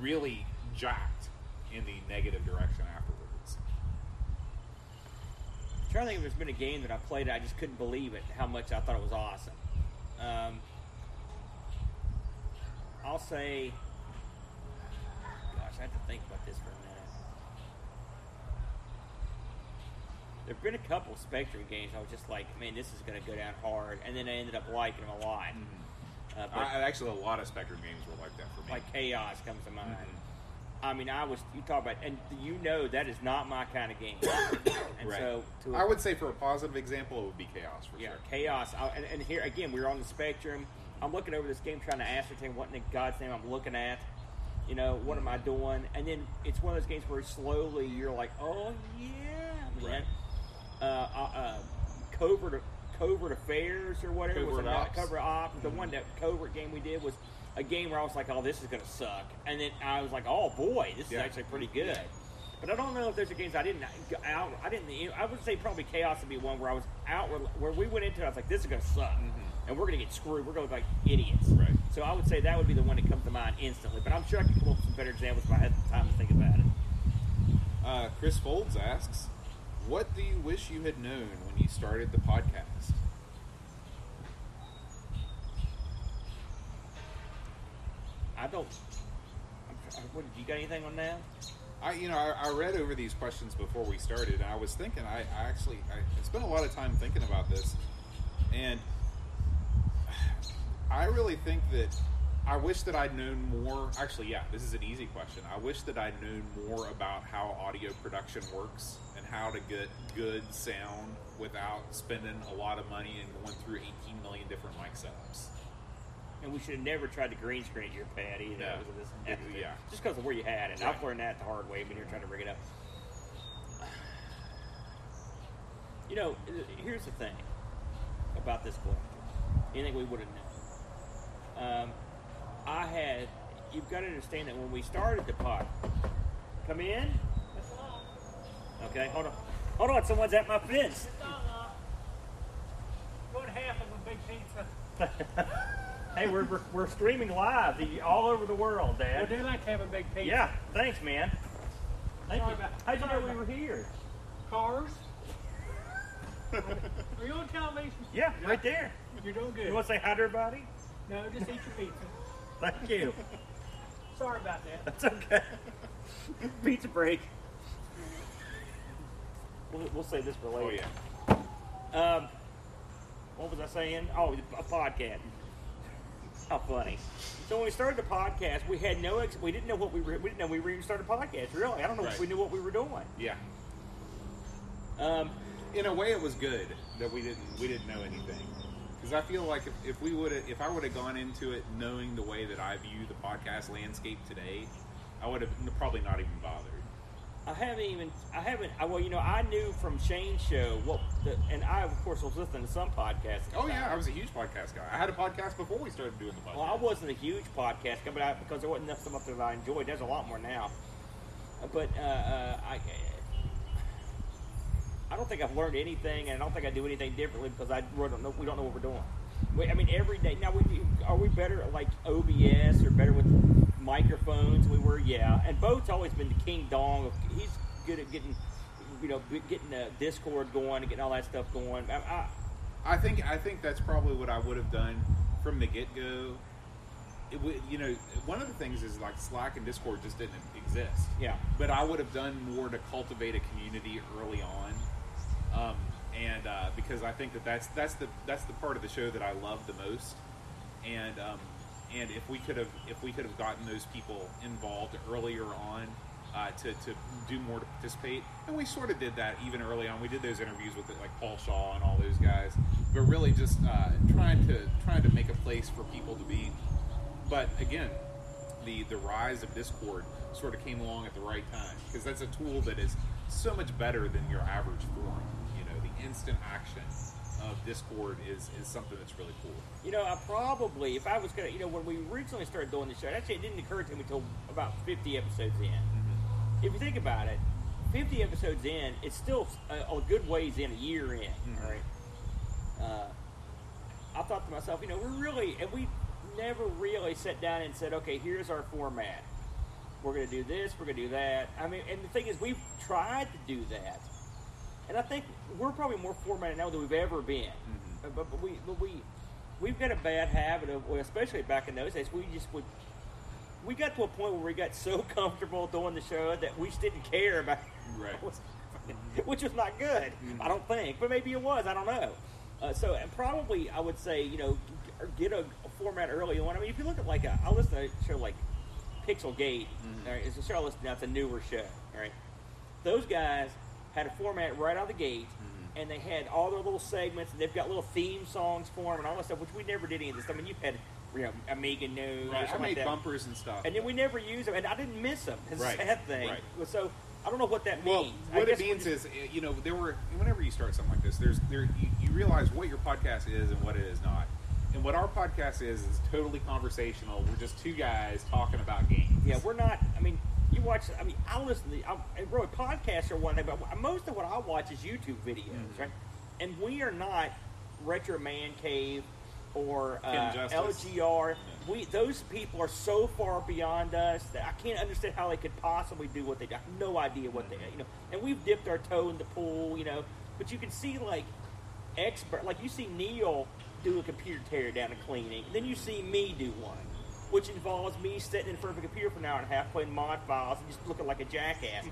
really jacked in the negative direction afterwards.
I'm trying to think if there's been a game that I played, I just couldn't believe it, how much I thought it was awesome. Um, I'll say, gosh, I have to think about this for a minute. There've been a couple Spectrum games I was just like, man, this is going to go down hard, and then I ended up liking them a lot. Uh, but
I, actually, a lot of Spectrum games were like that for me.
like Chaos comes to mind.
Mhm.
I mean, I was you talk about, and you know that is not my kind of game. (coughs) and
right.
so, to
I would say for a positive example, it would be Chaos for
yeah,
sure.
chaos. I, and, and here again, we're on the spectrum. I'm looking over this game, trying to ascertain what in God's name I'm looking at. You know, what am I doing? And then it's one of those games where slowly you're like, oh yeah, man.
Right.
Uh, uh, uh, covert covert affairs or whatever was
Covert
it not?
Ops.
Covert ops. The one mm-hmm. that covert game we did was a game where I was like, oh, this is gonna suck, and then I was like, oh boy, this is actually pretty mm-hmm. good. But I don't know if there's a games I didn't out. I didn't. I would say probably Chaos would be one where I was out where, we went into. it, I was like, this is gonna suck, mm-hmm. and we're gonna get screwed. We're gonna look like idiots.
Right.
So I would say that would be the one that comes to mind instantly. But I'm sure I could come up with some better examples if I had the time to think about it.
Uh, Chris Folds asks, "What do you wish you had known when you started the podcast?"
I don't. I'm, tr- what, you got anything on that?
I, you know, I, I read over these questions before we started, and I was thinking. I, I actually, I, spent a lot of time thinking about this, and I really think that I wish that I'd known more. Actually, yeah, this is an easy question. I wish that I'd known more about how audio production works how to get good sound without spending a lot of money and going through 18 million different mic setups.
And we should have never tried to green screen your pad either.
No.
this
Yeah.
Just because of where you had it.
Right.
I've learned that the hard way when you're trying to rig it up. You know, here's the thing about this question. Anything we would have known. Um, I had. You've got to understand that when we started the pod, come in. Okay, hold on. Hold on, someone's at my fence.
One half of a big pizza. (laughs)
hey, we're, we're, we're streaming live the- all over the world,
Well,
Dad.
they like to have a big pizza.
Yeah, thanks, man. Thank
Sorry
you.
about-
How'd you know we were here?
Cars. (laughs) Are you on television?
Yeah, right there.
You're doing good.
You want to say hi to everybody?
No, just eat your pizza.
Thank you.
Sorry about that.
That's okay. (laughs) Pizza break. We'll, we'll say this for
Oh
later.
yeah.
Um, what was I saying? Oh, a podcast. How funny. So when we started the podcast, we had no, ex- we didn't know what we were, we didn't know we were even starting a podcast. Really, I don't know if we knew what we were doing.
Yeah.
Um,
in a way, it was good that we didn't we didn't know anything because I feel like if, if we would have if I would have gone into it knowing the way that I view the podcast landscape today, I would have probably not even bothered.
I haven't even. I haven't. I, well, you know, I knew from Shane's show what, the, and I of course was listening to some podcasts.
Oh yeah. I was a huge podcast guy. I had a podcast before we started doing the podcast.
Well, I wasn't a huge podcast guy, but I, because there wasn't enough stuff that I enjoyed. There's a lot more now, but uh, uh, I. I don't think I've learned anything, and I don't think I do anything differently because I really don't know. We don't know what we're doing. We, I mean, every day. Now, we are we better at like OBS or better with microphones? We were, yeah. And Boat's always been the king dong. Of, he's good at getting, you know, getting the Discord going and getting all that stuff going. I, I,
I think I think that's probably what I would have done from the get go. Would, you know, one of the things is like Slack and Discord just didn't exist.
yeah,
but I would have done more to cultivate a community early on, um, and uh, because I think that that's that's the that's the part of the show that I love the most, and um, and if we could have if we could have gotten those people involved earlier on. Uh, to, to do more to participate, and we sort of did that even early on. We did those interviews with like Paul Shaw and all those guys, but really just uh, trying to trying to make a place for people to be. But again, the the rise of Discord sort of came along at the right time because that's a tool that is so much better than your average forum. You know, the instant action of Discord is is something that's really cool.
you know, I probably if I was gonna, you know, when we originally started doing the show, actually it didn't occur to me until about fifty episodes in. If you think about it, fifty episodes in, it's still a, a good ways in, a year in,
Mhm.
all right. Uh, I thought to myself, you know, we're really, and we never really sat down and said, okay, here's our format. We're going to do this, we're going to do that. I mean, and the thing is, we've tried to do that. And I think we're probably more formatted now than we've ever been.
Mhm.
Uh, But, but we, but we, we've got a bad habit of, well, especially back in those days, we just would, we got to a point where we got so (laughs) comfortable doing the show that we just didn't care about
Right. (laughs)
which was not good. I don't think, but maybe it was. I don't know. Uh, so, and probably I would say, you know, get a, a format early on. I mean, if you look at like a, I listen to a show like Pixel Gate. All right, it's a show I listen to. now, It's a newer show. All right, those guys had a format right out of the gate. And they had all their little segments, and they've got little theme songs for them and all that stuff, which we never did any of this. I mean, you've had, you know, Amiga News,
Right. I made
like that.
bumpers and stuff.
and then we never used them, and I didn't miss them. It's
Right,
a sad thing.
right.
So I don't know what that
well,
means. I
what it means
just-
is, uh, you know, there were whenever you start something like this, there's there you, you realize what your podcast is and what it is not. And what our podcast is is totally conversational. We're just two guys talking about games.
Yeah, we're not. I mean, you watch. I mean, I listen to. I, and really, podcasts are one thing, but most of what I watch is YouTube videos,
Mhm.
right? And we are not Retro Man Cave or uh. LGR. We those people are so far beyond us that I can't understand how they could possibly do what they do. I have no idea what they, you know. And we've dipped our toe in the pool, you know. But you can see like expert, like you see Neil do a computer tear down and cleaning, then you see me do one, which involves me sitting in front of a computer for an hour and a half playing mod files and just looking like a jackass.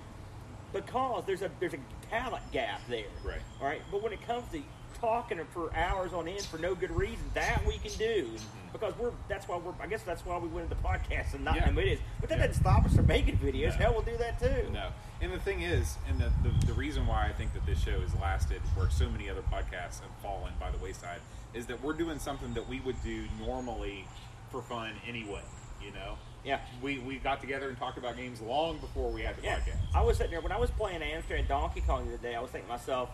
Because there's a there's a talent gap there.
Right.
All right. But when it comes to talking for hours on end for no good reason, that we can do mm-hmm. because we're that's why we're I guess that's why we went into podcasts and not
Yeah.
videos. But that
Yeah.
doesn't stop us from making videos.
No.
Hell, we'll do that too.
No. And the thing is, and the, the, the reason why I think that this show has lasted where so many other podcasts have fallen by the wayside is that we're doing something that we would do normally for fun anyway, you know?
Yeah.
We, we got together and talked about games long before we had the
Yeah,
podcast.
I was sitting there when I was playing Amstrad Donkey Kong the other day. I was thinking to myself,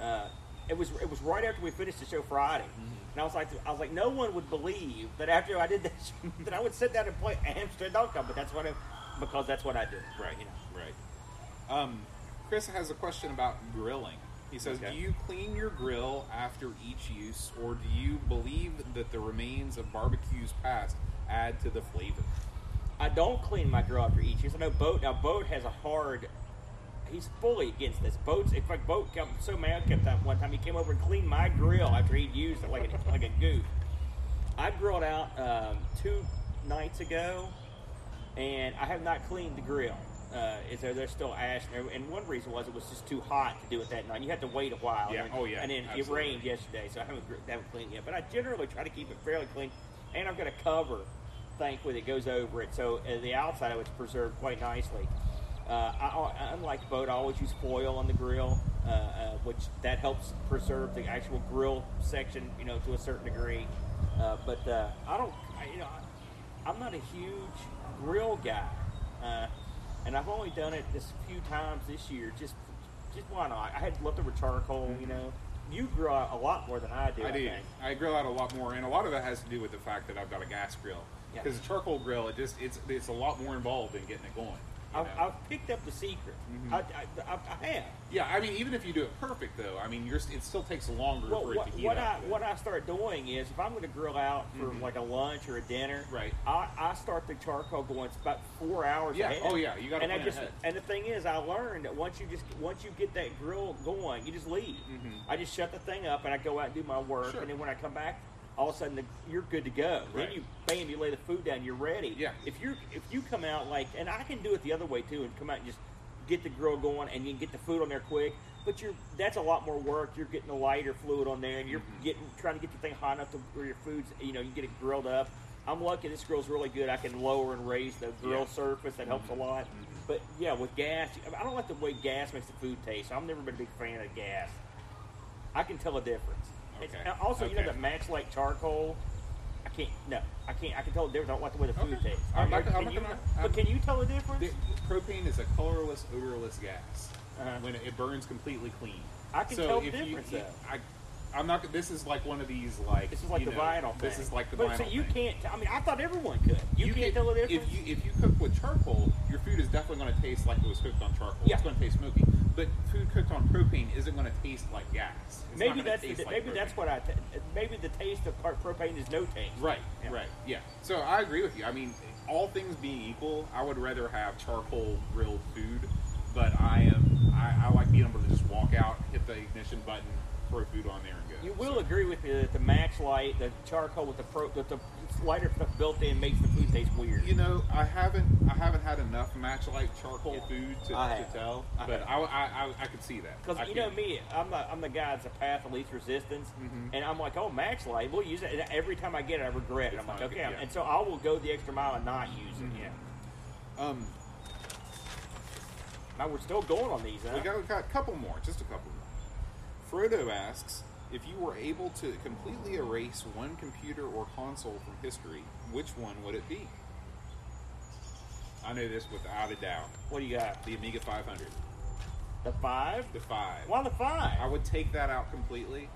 uh, it was it was right after we finished the show Friday, and I was like, I was like, no one would believe that after I did that, (laughs) that I would sit down and play Amstrad Donkey Kong, but that's what I, because that's what I do.
Right,
You know.
right. Um, Chris has a question about grilling. He says,
Okay.
"Do you clean your grill after each use, or do you believe that the remains of barbecues past add to the flavor?"
I don't clean my grill after each use. I know Boat now. Boat has a hard. He's fully against this. Boat's in fact, Boat got so mad kept that one time he came over and cleaned my grill after he'd used it like a, (laughs) like a goof. I grilled out um, two nights ago, and I have not cleaned the grill. Uh, is there? There's still ash there, and one reason was it was just too hot to do it that night. You had to wait a while.
Yeah.
And,
Oh, yeah.
And then it rained yesterday, so I haven't haven't cleaned yet. But I generally try to keep it fairly clean, and I've got a cover, thankfully, that goes over it, so uh, the outside of it's preserved quite nicely. Uh, I, unlike boat, I always use foil on the grill, uh, uh, which that helps preserve the actual grill section, you know, to a certain degree. Uh, but uh, I don't, I, you know, I, I'm not a huge grill guy, uh, and I've only done it a few times this year. Just, just why not? I had leftover charcoal, you mm-hmm. know. You grill out a lot more than I do.
I do.
think.
I grill out a lot more, and a lot of that has to do with the fact that I've got a gas grill.
Yeah.
Because a charcoal grill, it just it's it's a lot more involved in getting it going.
I've? I've picked up the secret.
Mhm.
I, I, I, have.
yeah, I mean, even if you do it perfect, though, I mean, you're, it still takes longer
Well,
for it
what,
to heat
what
up.
I what I start doing is if I'm going to grill out for
Mhm.
like a lunch or a dinner,
Right.
I, I start the charcoal going it's about four hours
Yeah,
ahead.
oh, yeah, you gotta
And I just
ahead.
and the thing is, I learned that once you just once you get that grill going, you just leave.
Mhm.
I just shut the thing up and I go out and do my work,
Sure.
and then when I come back. All of a sudden, the, you're good to go.
Right.
Then you, bam, you lay the food down. You're ready.
Yeah.
If you if you come out like, and I can do it the other way too, and come out and just get the grill going, and you can get the food on there quick. But you're that's a lot more work. You're getting the lighter fluid on there, and you're
Mhm.
getting trying to get the thing hot enough to where your food's you know you get it grilled up. I'm lucky this grill's really good. I can lower and raise the grill
Yeah.
surface. That helps a lot.
Mhm.
But yeah, with gas, I don't like the way gas makes the food taste. I've never been a big fan of gas. I can tell a difference. It's-
Okay.
also, you know, the match like charcoal. I can't. No, I can't. I can tell the difference. I don't like the way the food
Okay.
tastes.
I'm
Or-
not-
or
I'm
you,
gonna-
but
I'm-
can you tell the difference?
The, propane is a colorless, odorless gas.
Uh-huh.
When it, it burns completely clean.
I can
so
tell the difference,
you-
though.
I, I'm not. This is like one of these like.
This is like the
know,
vinyl thing.
This is like the
but
vinyl
so you
thing.
can't. I mean, I thought everyone could. You, can't tell the difference.
If you if you cook with charcoal, your food is definitely going to taste like it was cooked on charcoal.
Yeah.
It's going to taste smoky. But food cooked on propane isn't going to taste like gas. It's
maybe that's the,
like
maybe that's what I. T- maybe the taste of propane is no taste.
Right,
Yeah.
right, yeah. So I agree with you. I mean, all things being equal, I would rather have charcoal grilled food, but I am I, I like being able to just walk out, hit the ignition button, throw food on there.
You will agree with me that the match light, the charcoal with the pro, with the lighter stuff built in, makes the food taste weird.
You know, I haven't I haven't had enough match like charcoal
Yeah.
food to, to tell,
I
but. I, I, I, I could see that
Because you know me, I'm the I'm the guy that's a path of least resistance,
Mhm.
and I'm like, oh, match light, we'll use it. And every time I get it, I regret it.
It's
I'm like, okay,
yeah.
and so I will go the extra mile and not use it.
Mhm.
Yeah.
Um,
Now we're still going on these, huh?
we got, we got a couple more, just a couple more. Frodo asks if you were able to completely erase one computer or console from history, which one would it be? I know this without a doubt.
what do you got?
The Amiga 500,
The five?
the five.
Why the five?
I would take that out completely,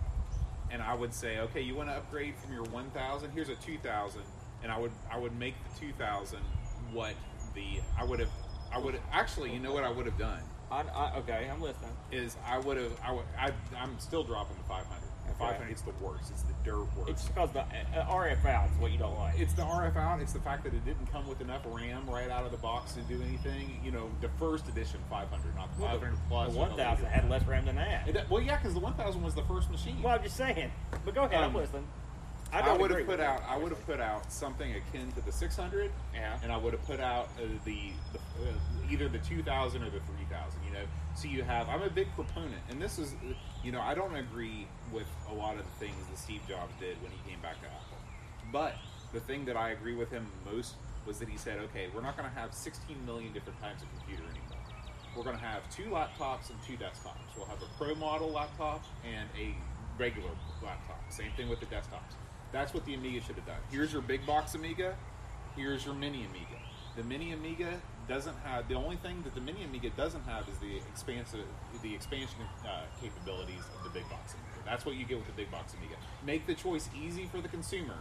and I would say, okay, you want to upgrade from your 1000? Here's a 2000, and I would I would make the 2000 what the I would have I would actually you know what I would have done
I, I, okay, I'm listening.
is I would have I would I, I'm still dropping the 500. The
Okay.
500 it's the worst. It's the dirt worst.
It's because the uh, RF out is what you don't like.
It's the RF out. It's the fact that it didn't come with enough RAM right out of the box to do anything. You know, the first edition 500, not the
Well,
500 plus.
the
or
1000
later
had less RAM than that.
It- well, yeah, because the 1000 was the first machine.
Well, I'm just saying. But go ahead, I'm
Um,
listening.
I, would have put out. I would have put out something akin to the 600,
Yeah.
and I would have put out uh, the, the uh, either the 2000 or the 3000. You know, so you have. I'm a big proponent, and this is, you know, I don't agree with a lot of the things that Steve Jobs did when he came back to Apple, but the thing that I agree with him most was that he said, okay, we're not going to have 16 million different types of computer anymore. We're going to have two laptops and two desktops. We'll have a pro model laptop and a regular laptop. Same thing with the desktops. That's what the Amiga should have done. Here's your big box Amiga. Here's your mini Amiga. The mini Amiga doesn't have the only thing that the mini Amiga doesn't have is the expansive, the expansion uh, capabilities of the big box Amiga. That's what you get with the big box Amiga. Make the choice easy for the consumer,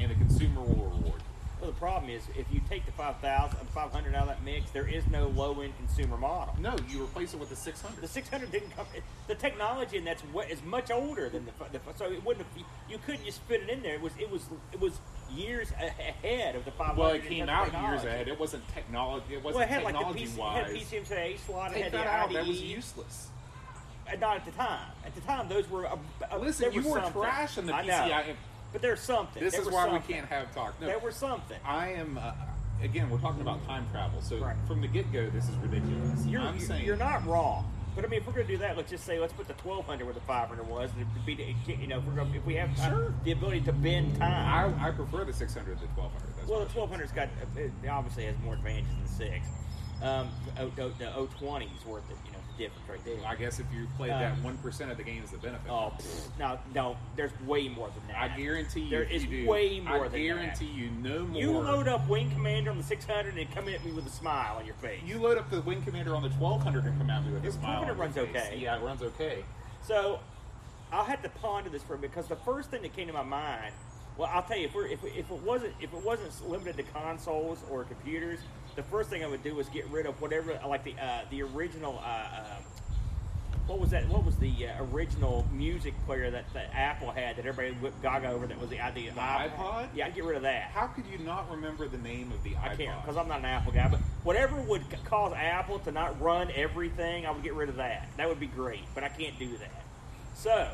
and the consumer will reward.
Well, the problem is if you take the 5000 500 out of that mix, there is no low end consumer model.
No, you replace it with the 600.
The 600 didn't come. The technology in that's what is much older than the, the so it wouldn't have, you couldn't just fit it in there. It was it was it was years ahead of the 500.
Well, it came out
of
years ahead. It wasn't technology. It wasn't
it had like the
technology
PC, it
wise.
had PCMCIA slot. It had
that out.
IDE.
That was useless.
Uh, Not at the time. At the time, those were. A, a,
Listen, you were
something.
trash in the. PCI.
But there's something.
This
There
is why
something.
we can't have talk. No,
There was something.
I am. Uh, again, we're talking about time travel. So
Right.
from the get go, this is ridiculous.
You're,
I'm
you're,
saying
you're not wrong. But I mean, if we're going to do that, let's just say let's put the 1200 where the 500 was. And it'd be, you know, if, we're gonna, if we have time-
Sure.
the ability to bend time.
I, I prefer the 600 to 1200. That's
well, the 1200's got it obviously has more advantages than six. Um, the, O- the 020 is worth it. You know, the difference right there.
I guess if you played
Uh,
that one percent of the games, the benefit.
Oh, pfft, no, no. There's way more than that.
I guarantee you,
There
if
is
you do,
way more than. That.
I
than
guarantee you, no more.
You load up Wing Commander on the 600 and come at me with a smile on your face.
You load up the Wing Commander on the 1200 and come at me with a smile. on your
runs
face.
okay.
Yeah, it runs okay.
So I'll have to ponder this for a bit because the first thing that came to my mind Well, I'll tell you, if, we're, if, if it wasn't if it wasn't limited to consoles or computers, the first thing I would do was get rid of whatever like the uh, the original. Uh, uh, what was that? What was the uh, original music player that, that Apple had that everybody whipped Gaga over? That was the idea.
The iPod?
Yeah, I'd get rid of that.
How could you not remember the name of the
I can't because I'm not an Apple guy. But whatever would c- cause Apple to not run everything, I would get rid of that. That would be great. But I can't do that. So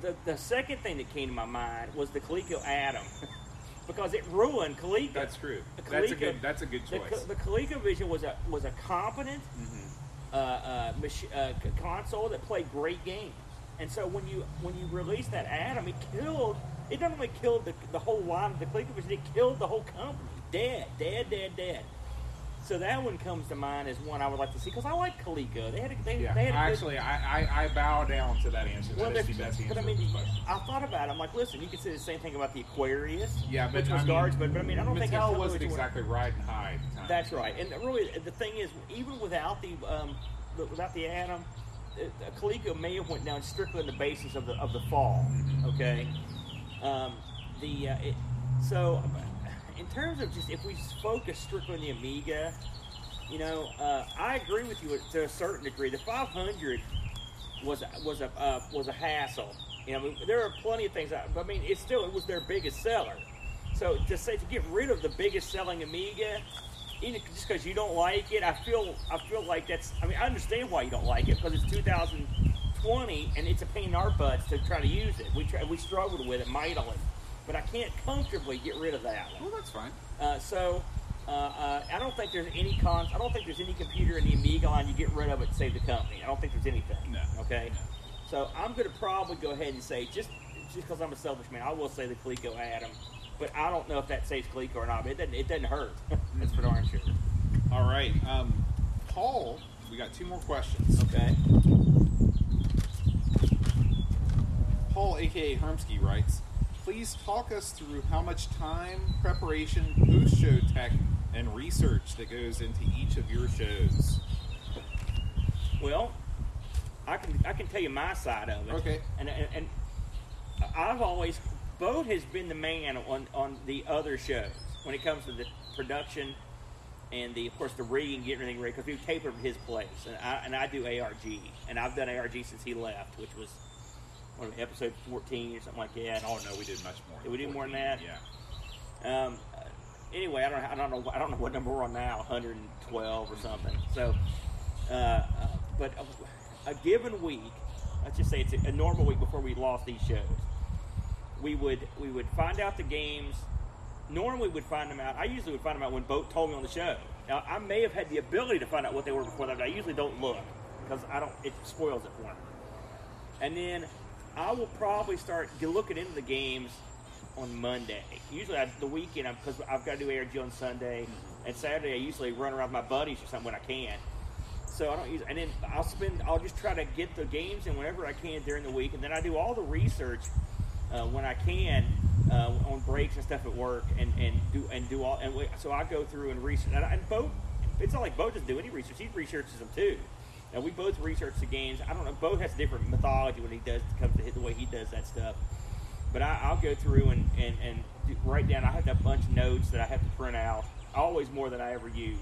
the the second thing that came to my mind was the Coleco Adam (laughs) because it ruined Coleco.
That's true. That's a good. That's a good choice.
The, the ColecoVision was a was a competent uh, uh, mach- uh, console that played great games. And so when you when you released that Adam, it killed. It not only killed the, the whole line of the ColecoVision, it killed the whole company. Dead, dead, dead, dead. So that one comes to mind as one I would like to see because I like Coleco. They had a, they,
yeah,
they had a good,
actually, I, I, I bow down to that answer.
well,
that is the best answer.
but I mean,
to the question.
I thought about it. I'm like, listen, you can say the same thing about the Aquarius,
yeah, but
which was
I mean,
garbage. But, but I mean, I don't think it's
Mattel wasn't
what you want-
exactly riding high at the time.
That's right, and really, the thing is, even without the um, without the Adam, uh, Coleco may have went down strictly on the basis of the of the fall. Okay, um, the uh, it, so in terms of just if we focus strictly on the Amiga, you know, uh, I agree with you to a certain degree. The 500 was was a uh, was a hassle. You know, I mean, there are plenty of things. I, but I mean, it's still it was their biggest seller. So to say to get rid of the biggest selling Amiga, even just because you don't like it, I feel I feel like that's. I mean, I understand why you don't like it because it's 2020 and it's a pain in our butts to try to use it. We try, we struggled with it mightily, but I can't comfortably get rid of that one.
Well, that's fine.
Uh, so uh, uh, I don't think there's any cons. I don't think there's any computer in the Amiga line you get rid of it to save the company. I don't think there's anything.
No.
Okay. So I'm going to probably go ahead and say just just because I'm a selfish man, I will say the Coleco Adam, but I don't know if that saves Coleco or not. But it doesn't. It doesn't hurt. (laughs) That's for darn sure.
All right, um, Paul. We got two more questions.
Okay.
Paul, aka Hermsky, writes, "Please talk us through how much time, preparation, post-show tech, and research that goes into each of your shows."
Well, I can I can tell you my side of it.
Okay.
And and, and I've always Boat has been the man on on the other shows when it comes to the production and the of course the rigging, getting everything ready because we tape over his place, and I and I do ARG, and I've done ARG since he left, which was what, episode fourteen or something like that.
Oh no, we did much more.
Did we do more than that?
Yeah.
Um, uh, anyway, I don't, I don't know, I don't know what number we're on now, 112 or something. So, uh, uh, but a, a given week, let's just say it's a, a normal week before we lost these shows. We would we would find out the games. Normally, we'd find them out. I usually would find them out when Boat told me on the show. Now, I may have had the ability to find out what they were before that, but I usually don't look because I don't. It spoils it for me. And then I will probably start looking into the games on Monday. Usually I, the weekend, because I've got to do ARG on Sunday, and Saturday I usually run around with my buddies or something when I can. So I don't use, and then I'll spend, I'll just try to get the games in whenever I can during the week, and then I do all the research uh, when I can uh, on breaks and stuff at work, and, and do and do all, and we, so I go through and research. And, I, and Bo, it's not like Bo doesn't do any research; he researches them too. Now we both research the games. I don't know. Bo has different mythology when he does comes to hit the way he does that stuff. But I, I'll go through and, and, and write down. I have a bunch of notes that I have to print out. Always more than I ever use.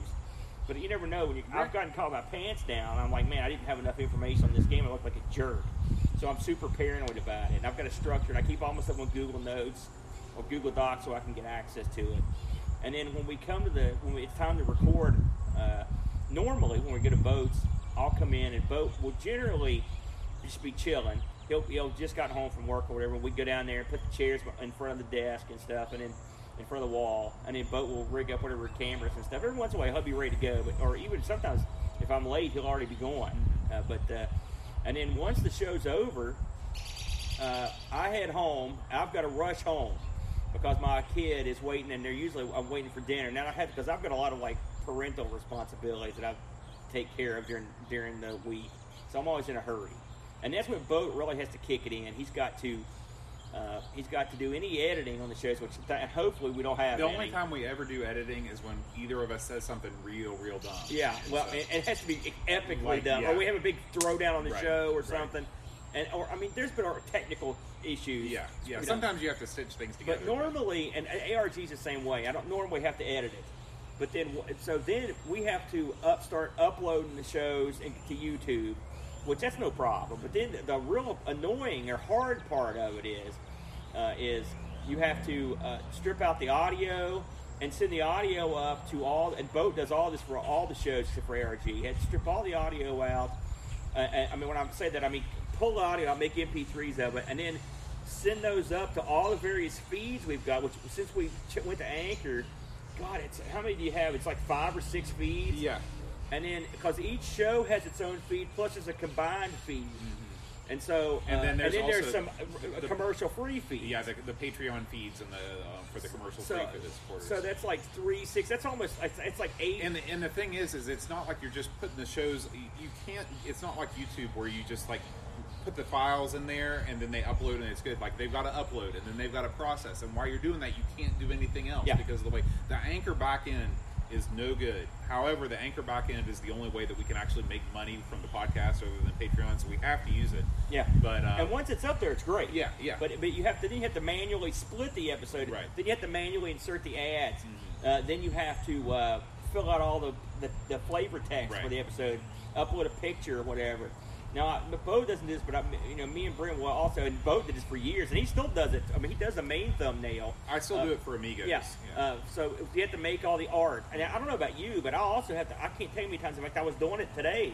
But you never know when you. I've gotten caught my pants down. I'm like, man, I didn't have enough information on this game. I look like a jerk. So I'm super paranoid about it. And I've got a structure. And I keep all my stuff on Google Notes or Google Docs so I can get access to it. And then when we come to the when we, it's time to record, uh, normally when we get to boats, I'll come in and boat will generally just be chilling. He'll he'll just gotten home from work or whatever. We go down there and put the chairs in front of the desk and stuff, and then in front of the wall, and then boat will rig up whatever cameras and stuff. Every once in a while, he'll be ready to go, but or even sometimes if I'm late, he'll already be going. Uh, but uh, and then once the show's over, uh, I head home. I've got to rush home because my kid is waiting, and they're usually I'm waiting for dinner. Now I have because I've got a lot of like parental responsibilities that I take care of during during the week, so I'm always in a hurry. And that's when Boat really has to kick it in. He's got to uh, he's got to do any editing on the shows, which th- hopefully we don't have.
The
any.
only time we ever do editing is when either of us says something real, real dumb.
Yeah, well,
So-
it, it has to be epically
Like,
done,
yeah.
or we have a big throwdown on the
Right,
show or
right.
something. And or I mean, there's been our technical issues.
Yeah, yeah.
You know,
Sometimes you have to stitch things together.
but normally, and ARG's the same way. I don't normally have to edit it, but then so then we have to up start uploading the shows to YouTube, which that's no problem. But then the real annoying or hard part of it is, uh, is you have to uh, strip out the audio and send the audio up to all. And Boat does all this for all the shows except for ARG. You have to strip all the audio out. Uh, I mean, when I say that, I mean pull the audio out, make MP3s of it, and then send those up to all the various feeds we've got. Which since we went to Anchor, God, it's how many do you have? It's like five or six feeds.
yeah,
And then because each show has its own feed, plus there's a combined feed. And so,
Mm-hmm. And
uh,
then there's
and then there's some
the-
commercial free feeds.
yeah. The, the Patreon feeds and the uh, for the commercial
So,
free for the supporters.
so that's like three, six. That's almost. It's, it's like eight.
And the, and the thing is, is it's not like you're just putting the shows. You can't. It's not like YouTube where you just like put the files in there and then they upload and it's good. Like they've got to upload and then they've got to process. And while you're doing that, you can't do anything else
Yeah.
because of the way the anchor backend is no good. However, the anchor backend is the only way that we can actually make money from the podcast other than Patreon. So we have to use it.
yeah.
But um,
and once it's up there, it's great.
Yeah, yeah.
But but you have to then you have to manually split the episode.
Right. Mm-hmm.
Then you have to manually insert the ads. Uh, then you have to uh, fill out all the, the, the flavor text for the episode, upload a picture or whatever. Now, Bo doesn't do this, but I, you know, me and Brent will also, and Bo did this for years, and he still does it. I mean, he does the main thumbnail.
I still
Uh,
do it for Amigos.
Yeah. Uh, so you have to make all the art, and I don't know about you, but I also have to. I can't tell you how many times. In fact, I was doing it today.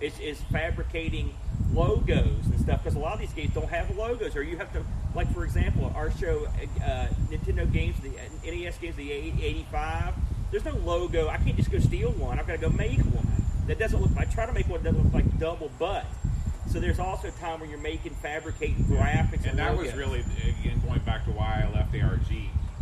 Is, is fabricating logos and stuff because a lot of these games don't have logos, or you have to, like for example, our show, uh, Nintendo games, the uh, NES games, the 85. There's no logo. I can't just go steal one. I've got to go make one that doesn't look. I try to make one that doesn't look like double butt. So there's also a time when you're making fabricating graphics, and,
that was really again going back to why I left ARG.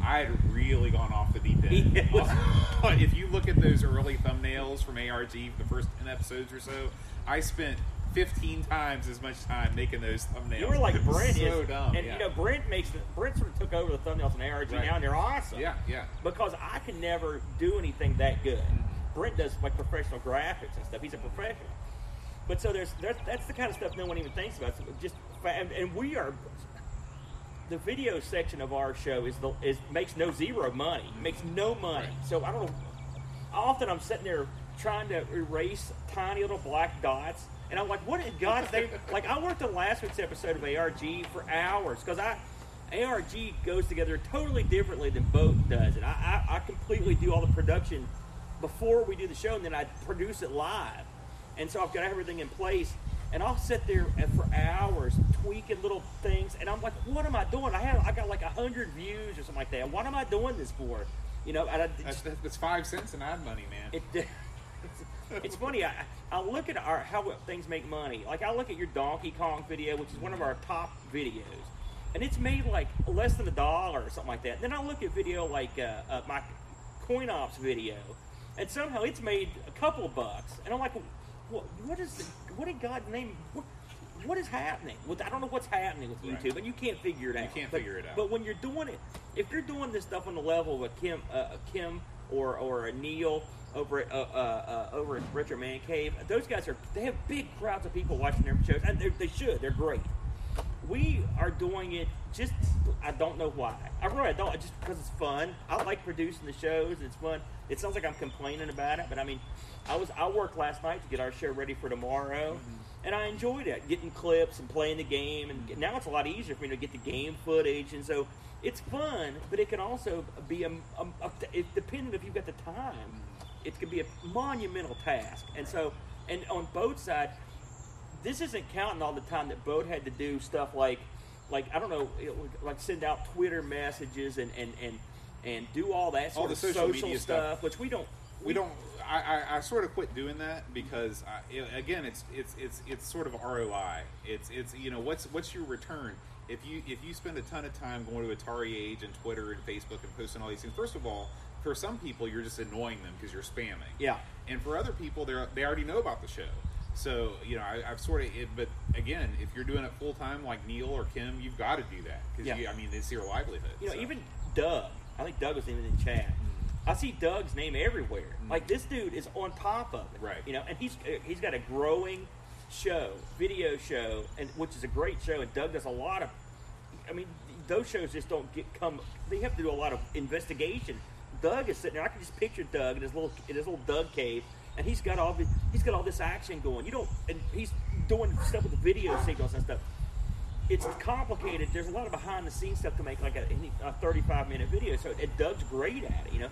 I had really gone off the deep end. (laughs)
Yeah. (laughs)
If you look at those early thumbnails from ARG, the first ten episodes or so, I spent 15 times as much time making those thumbnails.
You were like Brent
so
is,
dumb.
and
yeah.
you know Brent makes Brent sort of took over the thumbnails in ARG
Right.
now, and they're awesome.
yeah, yeah.
Because I can never do anything that good. Mm-hmm. Brent does like professional graphics and stuff. He's a professional. But so there's, there's that's the kind of stuff no one even thinks about. So just and, and we are the video section of our show is the is makes no zero money, makes no money.
Right.
So I don't know. Often I'm sitting there trying to erase tiny little black dots, and I'm like, "What in God's name?" (laughs) Like I worked on last week's episode of ARG for hours because I ARG goes together totally differently than Boat does, and I, I I completely do all the production before we do the show, and then I produce it live. And so I've got everything in place, and I'll sit there for hours tweaking little things, and I'm like, "What am I doing? I have I got like a hundred views or something like that. What am I doing this for?" You know, and I,
That's, that's five cents in ad money, man.
it, it's, (laughs) it's funny. I, I look at our how things make money. Like I look at your Donkey Kong video, which is one of our top videos, and it's made like less than a dollar or something like that. Then I look at video like uh, uh, my Coin Ops video, and somehow it's made a couple of bucks, and I'm like, what, what is the, what in God's name? What, what is happening? With I don't know what's happening with
Right.
YouTube, and you can't figure it out.
You can't
But-
figure it out.
But when you're doing it, if you're doing this stuff on the level of a Kim, uh, a Kim or or a Neil over at uh, uh, uh, over at Retro Man Cave, those guys are they have big crowds of people watching their shows, and they they should. They're great. We are doing it just I don't know why. I really don't just because it's fun. I like producing the shows. It's fun. It sounds like I'm complaining about it, but I mean, I was I worked last night to get our show ready for tomorrow, mm-hmm. and I enjoyed it. Getting clips and playing the game, and now it's a lot easier for me to get the game footage, and so it's fun. But it can also be a, a, a it, depending if you've got the time. Mm-hmm. It can be a monumental task, and so and on both sides this isn't counting all the time that Boat had to do stuff like, like I don't know, it would, like send out Twitter messages and and and and do all that sort
All the
of
social
social,
media
stuff,
stuff.
which we don't.
we don't. I, I, I sort of quit doing that because I, it- again, it's it's it's it's sort of ROI. It's it's you know what's what's your return if you if you spend a ton of time going to Atari Age and Twitter and Facebook and posting all these things. First of all, for some people, you're just annoying them because you're spamming.
Yeah.
And for other people, they they already know about the show. So you know, I, I've sort of. It, but again, if you're doing it full time like Neil or Kim, you've got to do that because
Yeah.
I mean it's your livelihood.
You know,
so.
even Doug. I think Doug was even in chat.
Mm-hmm.
I see Doug's name everywhere. Like this dude is on top of it,
Right.
You know, and he's uh, he's got a growing show, video show, and which is a great show. And Doug does a lot of I mean, those shows just don't get come. They have to do a lot of investigation. Doug is sitting there. I can just picture Doug in his little in his little Doug cave, and he's got all this, he's got all this action going. You don't, and he's doing stuff with the video signals and stuff. It's complicated. There's a lot of behind the scenes stuff to make like a, a 35 minute video. So and Doug's great at it. You know,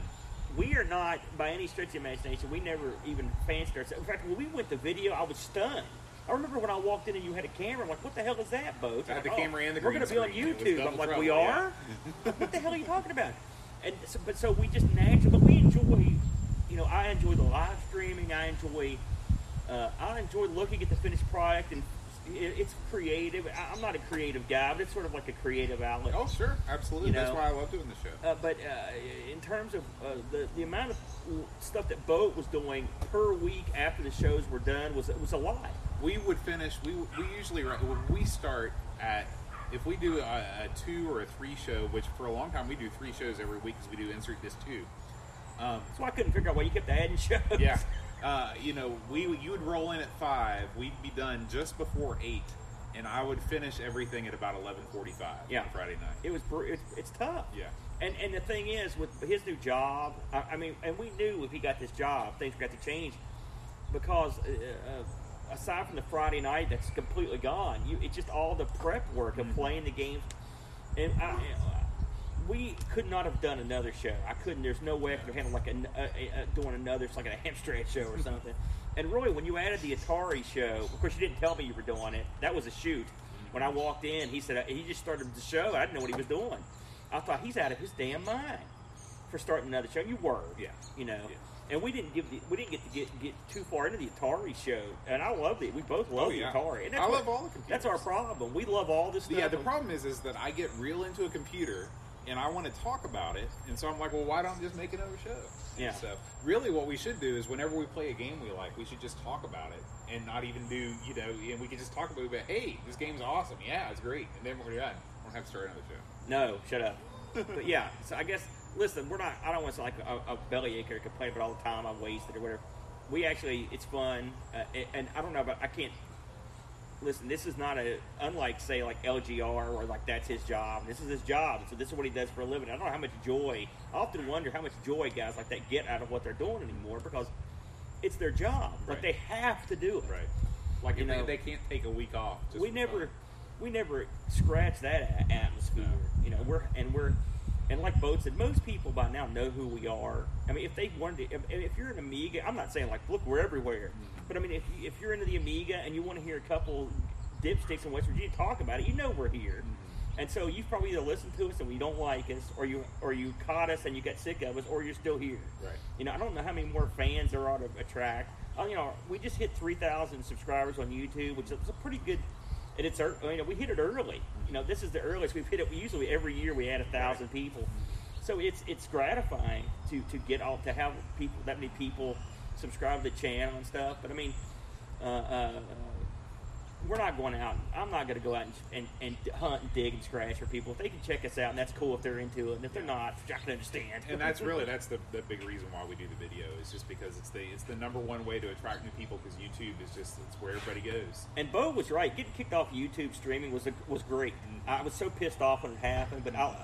we are not by any stretch of imagination. We never even fancied ourselves. In fact, when we went to video, I was stunned. I remember when I walked in and you had a camera. I'm like, "What the hell is that, Bo?"
I had the oh, camera and the
We're going to be on.
It
YouTube. I'm like,
trouble,
"We
yeah.
are." what the hell are you talking about? And so, but so we just naturally, but we enjoy. You know, I enjoy the live streaming. I enjoy. Uh, I enjoy looking at the finished product, and it, it's creative. I, I'm not a creative guy, but it's sort of like a creative outlet.
Oh, sure, absolutely.
You
That's why I love doing the show.
Uh, but uh, in terms of uh, the the amount of stuff that Boat was doing per week after the shows were done was it was a lot.
we would finish. We we usually when we start at if we do a, a two or a three show, which for a long time we do three shows every week because we do insert this two. Um,
So I couldn't figure out why you kept adding (laughs) shows.
yeah, uh, you know, we you would roll in at five. We'd be done just before eight, and I would finish everything at about eleven forty-five.
Yeah.
on Friday night.
It was it's, it's tough.
Yeah.
And and the thing is with his new job, I, I mean, and we knew if he got this job, things got to change because uh, uh, aside from the Friday night that's completely gone, you it's just all the prep work of playing the games, and I, we could not have done another show. I couldn't. There's no way I could have handled like a, a, a, doing another, it's like a Amstrad show or (laughs) something. and really, when you added the Atari show, of course, you didn't tell me you were doing it. That was a shoot. When I walked in, he said uh, he just started the show. I didn't know what he was doing. I thought he's out of his damn mind for starting another show. You were,
Yeah.
you know.
Yeah.
And we didn't give the, we didn't get to get, get too far into the Atari show, and I loved it. We both love
Oh, yeah.
the Atari. And
I love all the computers.
That's our problem. We love all this stuff.
Yeah, the problem is, is that I get real into a computer and I want to talk about it, and so I'm like, well, why don't I just make another show?
Yeah.
So really, what we should do is whenever we play a game we like, we should just talk about it and not even do, you know, and we can just talk about it. But hey, this game's awesome. Yeah, it's great, and then we're done. We don't have to start another show.
No, shut up. but yeah, so I guess listen, we're not. I don't want to sound like a, a bellyache or complain about all the time I wasted or whatever. We actually, it's fun, uh, and- and I don't know, but I can't. Listen, this is not a unlike say like LGR or like that's his job. This is his job, so this is what he does for a living. I don't know how much joy. I often wonder how much joy guys like that get out of what they're doing anymore because it's their job. Like they have to do it.
Right.
Like you
And
know,
they, can't take a week off.
we never
fun.
we never scratch that atmosphere you know we're and we're and like boat said most people by now know who we are i mean if they wanted to if, if you're an amiga i'm not saying like look we're everywhere
Mm-hmm.
But i mean if, you- if you're into the amiga and you want to hear a couple dipsticks in west virginia talk about it you know we're here
Mm-hmm.
and so you've probably either listened to us and we don't like us or you or you caught us and you got sick of us or you're still here
Right.
you know, I don't know how many more fans there are to attract. Oh, you know, we just hit 3,000 subscribers on YouTube, which is a pretty good. And it's, you know, we hit it early. You know, this is the earliest we've hit it. We usually every year we add a thousand people, so it's it's gratifying to to get all to have people that many people subscribe to the channel and stuff. But I mean, uh, uh, uh, we're not going out. I'm not going to go out and, and, and hunt and dig and scratch for people. If they can check us out, and that's cool if they're into it. And if they're not, I can understand.
and that's really that's the, the big reason why we do the video is just because it's the it's the number one way to attract new people because YouTube is just it's where everybody goes.
And Bo was right. Getting kicked off YouTube streaming was a, was great.
Mm-hmm.
I was so pissed off when it happened, but I'll,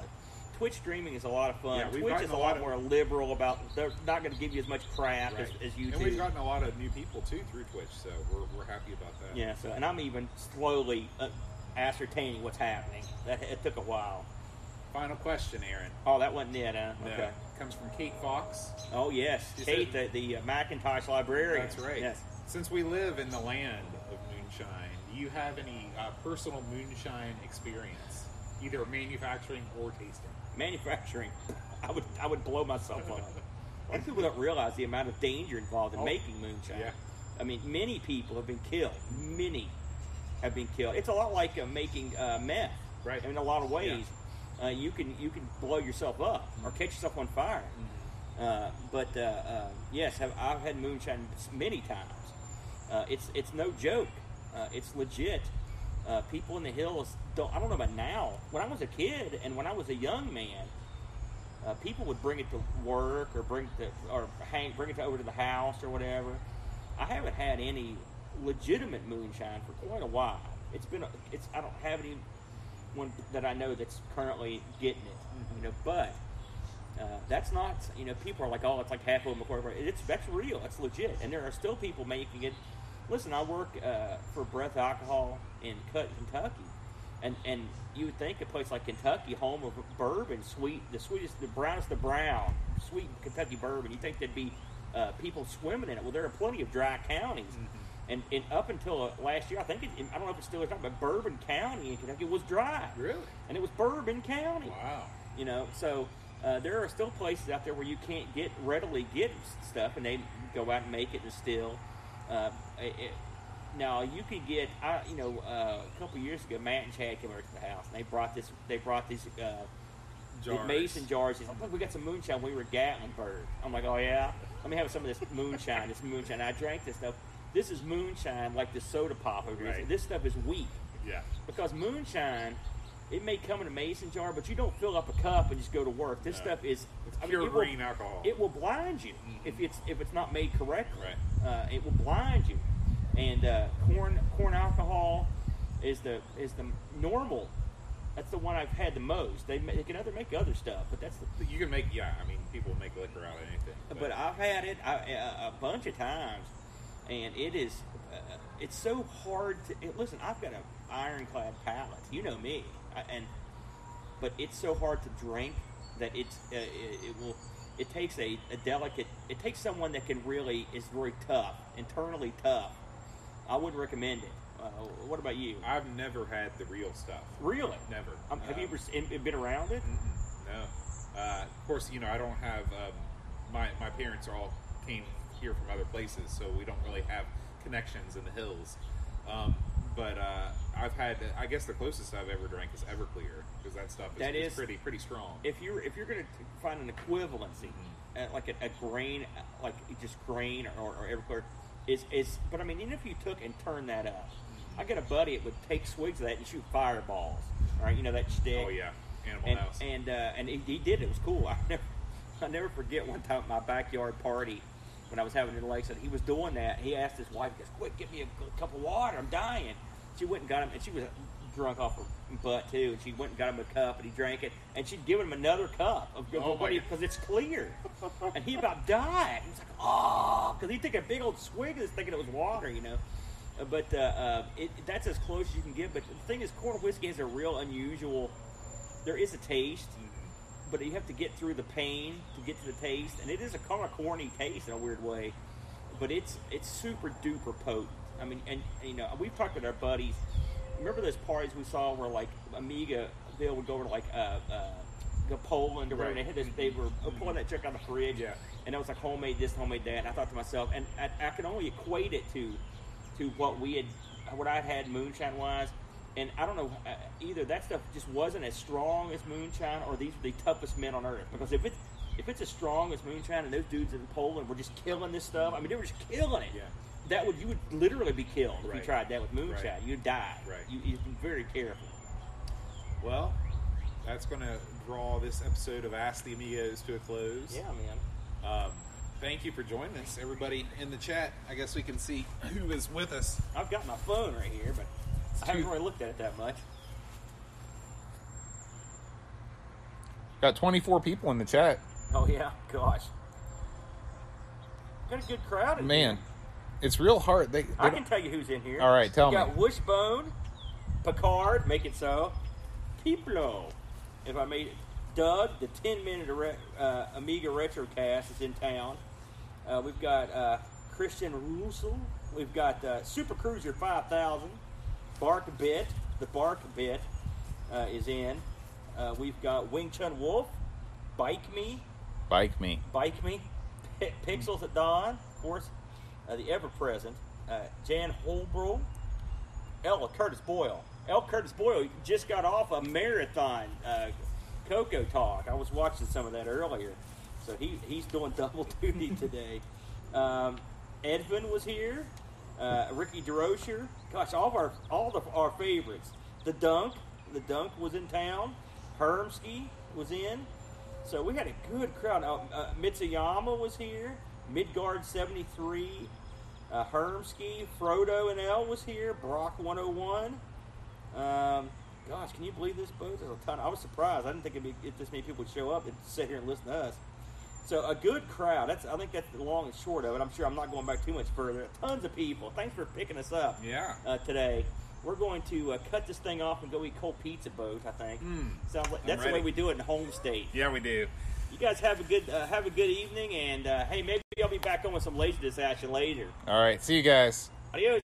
Twitch streaming is a lot of fun.
Yeah,
Twitch is
a lot
lot
of-
more liberal about. They're not going to give you as much crap
Right.
as, as YouTube.
And we've gotten a lot of new people too through Twitch, so we're, we're happy about that.
yeah. So, and I'm even slowly uh, ascertaining what's happening. That it took a while.
Final question, Aaron.
Oh, that wasn't it, huh?
No,
Okay.
comes from Kate Fox.
Oh yes, Kate, the, the uh, Macintosh librarian.
That's right.
Yes.
Since we live in the land of moonshine, do you have any uh, personal moonshine experience, either manufacturing or tasting?
Manufacturing, I would I would blow myself up. A lot of people don't realize the amount of danger involved in
Oh,
making moonshine.
yeah.
I mean, many people have been killed. Many have been killed. It's a lot like uh, making uh, meth.
Right.
In a lot of ways, uh, you can you can blow yourself up or catch yourself on fire. Uh, but uh, uh, yes, have, I've had moonshine many times. Uh, it's it's no joke. Uh, it's legit. Uh, people in the hills don't. I don't know about now. When I was a kid and when I was a young man, uh, people would bring it to work or bring it to, or hang bring it to, over to the house or whatever. I haven't had any legitimate moonshine for quite a while. It's been a, it's I don't have any one that I know that's currently getting it. You know, but uh, that's not. You know, people are like, oh, it's like half of them. It's that's real. That's legit, and there are still people making it. Listen, I work uh, for Breath Alcohol in Cut, Kentucky, and and you would think a place like Kentucky, home of bourbon, sweet, the sweetest, the brownest of brown, sweet Kentucky bourbon. You think there'd be uh, people swimming in it? Well, there are plenty of dry counties, and, and up until uh, last year, I think it, I don't know if it's still is, but Bourbon County in Kentucky was dry,
Really?
and it was Bourbon County.
Wow.
You know, so uh, there are still places out there where you can't get readily get stuff, and they go out and make it and still. Uh, it, it- now you could get, I, you know, uh, a couple years ago, Matt and Chad came over to the house, and they brought this. They brought these uh, the mason jars. He's like, "Look, we got some moonshine. We were at Gatlinburg. I'm like, oh yeah. Let me have some of this moonshine. This moonshine. I drank this stuff. This is moonshine, like the soda pop over here.
Right.
This stuff is weak
Yeah.
because moonshine, it may come in a mason jar, but you don't fill up a cup and just go to work. This
No.
stuff is I mean,
Pure
will-
green alcohol.
It will blind you if it's if it's not made correctly.
Right.
Uh, it will blind you. And uh, corn corn alcohol is the is the normal. That's the one I've had the most. They, they can other make other stuff, but that's the
You can make, yeah, I mean, people make liquor out of anything.
but I've had it I, a, a bunch of times, and it is uh, it's so hard to it, listen. I've got an ironclad palate, you know me, I, and but it's so hard to drink that it's uh, it, it will. It takes a, a delicate. It takes someone that can really is very tough, internally tough. I would recommend it. Uh, what about you?
I've never had the real stuff.
Really?
Never.
Um, have you
Um,
ever been around it?
No. Uh, of course, you know I don't have um, my my parents are all came here from other places, so we don't really have connections in the hills. Um, but uh, I've had, I guess the closest I've ever drank is Everclear because that stuff is,
That
is pretty pretty strong.
if you're if you're going to find an equivalency, uh, like a, a grain, like just grain or, or Everclear, is is. But I mean, even if you took and turned that up, I got a buddy that would take swigs of that and shoot fireballs. All right, you know that stick.
oh yeah, Animal
And
House.
and uh, and he, he did. It was cool. (laughs) I never I never forget one time at my backyard party when I was having it in Lakeside. He was doing that. He asked his wife, he goes, "Quick, get me a cup of water. I'm dying." She went and got him, and she was drunk off her butt too. And she went and got him a cup, and he drank it. And she'd given him another cup of
Oh,
because it's clear. (laughs) and he about died. He was like, "Oh," because he took a big old swig of this, thinking it was water, you know. Uh, But uh, uh, it, that's as close as you can get. But the thing is, corn whiskey has a real unusual. There is a taste, but you have to get through the pain to get to the taste, and it is a kind of corny taste in a weird way. But it's it's super duper potent. I mean, and you know, we've talked with our buddies. Remember those parties we saw where like Amiga Bill would go over to like uh, uh, go Poland or whatever.
Right.
and They had this, they were pulling that chick out of the fridge,
Yeah.
and it was like homemade this, homemade that. And I thought to myself, and I, I can only equate it to to what we had, what I'd had moonshine wise. And I don't know, uh, either that stuff just wasn't as strong as moonshine, or these were the toughest men on earth. Because if it's if it's as strong as moonshine, and those dudes in Poland were just killing this stuff, I mean, they were just killing it.
Yeah.
That would you would literally be killed if you tried that with moonshine.
Right.
You'd die.
Right.
You, you'd be very careful.
Well, that's going to draw this episode of Ask the Amigos to a close.
Yeah, man.
Um, thank you for joining us, everybody in the chat. I guess we can see who is with us.
I've got my phone right here, but I haven't really looked at it that much.
Got 24 people in the chat.
Oh yeah, gosh. Got a good crowd.
Man,
here.
It's real hard. They, they
I
don't-
can tell you who's in here.
All right, tell
we
me.
got Wishbone, Picard, make it so, Piplo, if I made it. Doug, the 10 minute uh, Amiga Retrocast is in town. Uh, we've got uh, Christian Russell. We've got uh, Super Cruiser 5000. Bark Bit, the Bark Bit uh, is in. Uh, we've got Wing Chun Wolf, Bike Me,
Bike me.
Bike Me, P- Pixels at Dawn, of course, the ever present, uh, Jan Holbrook, L. Curtis Boyle. L. Curtis Boyle just got off a marathon uh, Coco talk. I was watching some of that earlier. So he, he's doing (laughs) double duty today. Um, Edvin was here. Uh, Ricky DeRocher. Gosh, all of our all the, our favorites. The Dunk. The Dunk was in town. Hermsky was in. So we had a good crowd. Uh, uh, Mitsuyama was here. Midgard 73. Uh, Hermsky, Frodo and L was here. Brock 101. Um, Gosh, can you believe this, Booth? There's a ton. I was surprised. I didn't think it'd be, if this many people would show up and sit here and listen to us. So a good crowd. That's I think that's the long and short of it. I'm sure I'm not going back too much further. Tons of people. Thanks for picking us up
Yeah.
uh, today. We're going to uh, cut this thing off and go eat cold pizza, Both. I think.
Mm.
Sounds like
I'm
that's the way we do it in home state.
Yeah, we do.
You guys have a good uh, have a good evening, and uh, hey, maybe I'll be back on with some laser disaster later.
All right, see you guys.
Adios.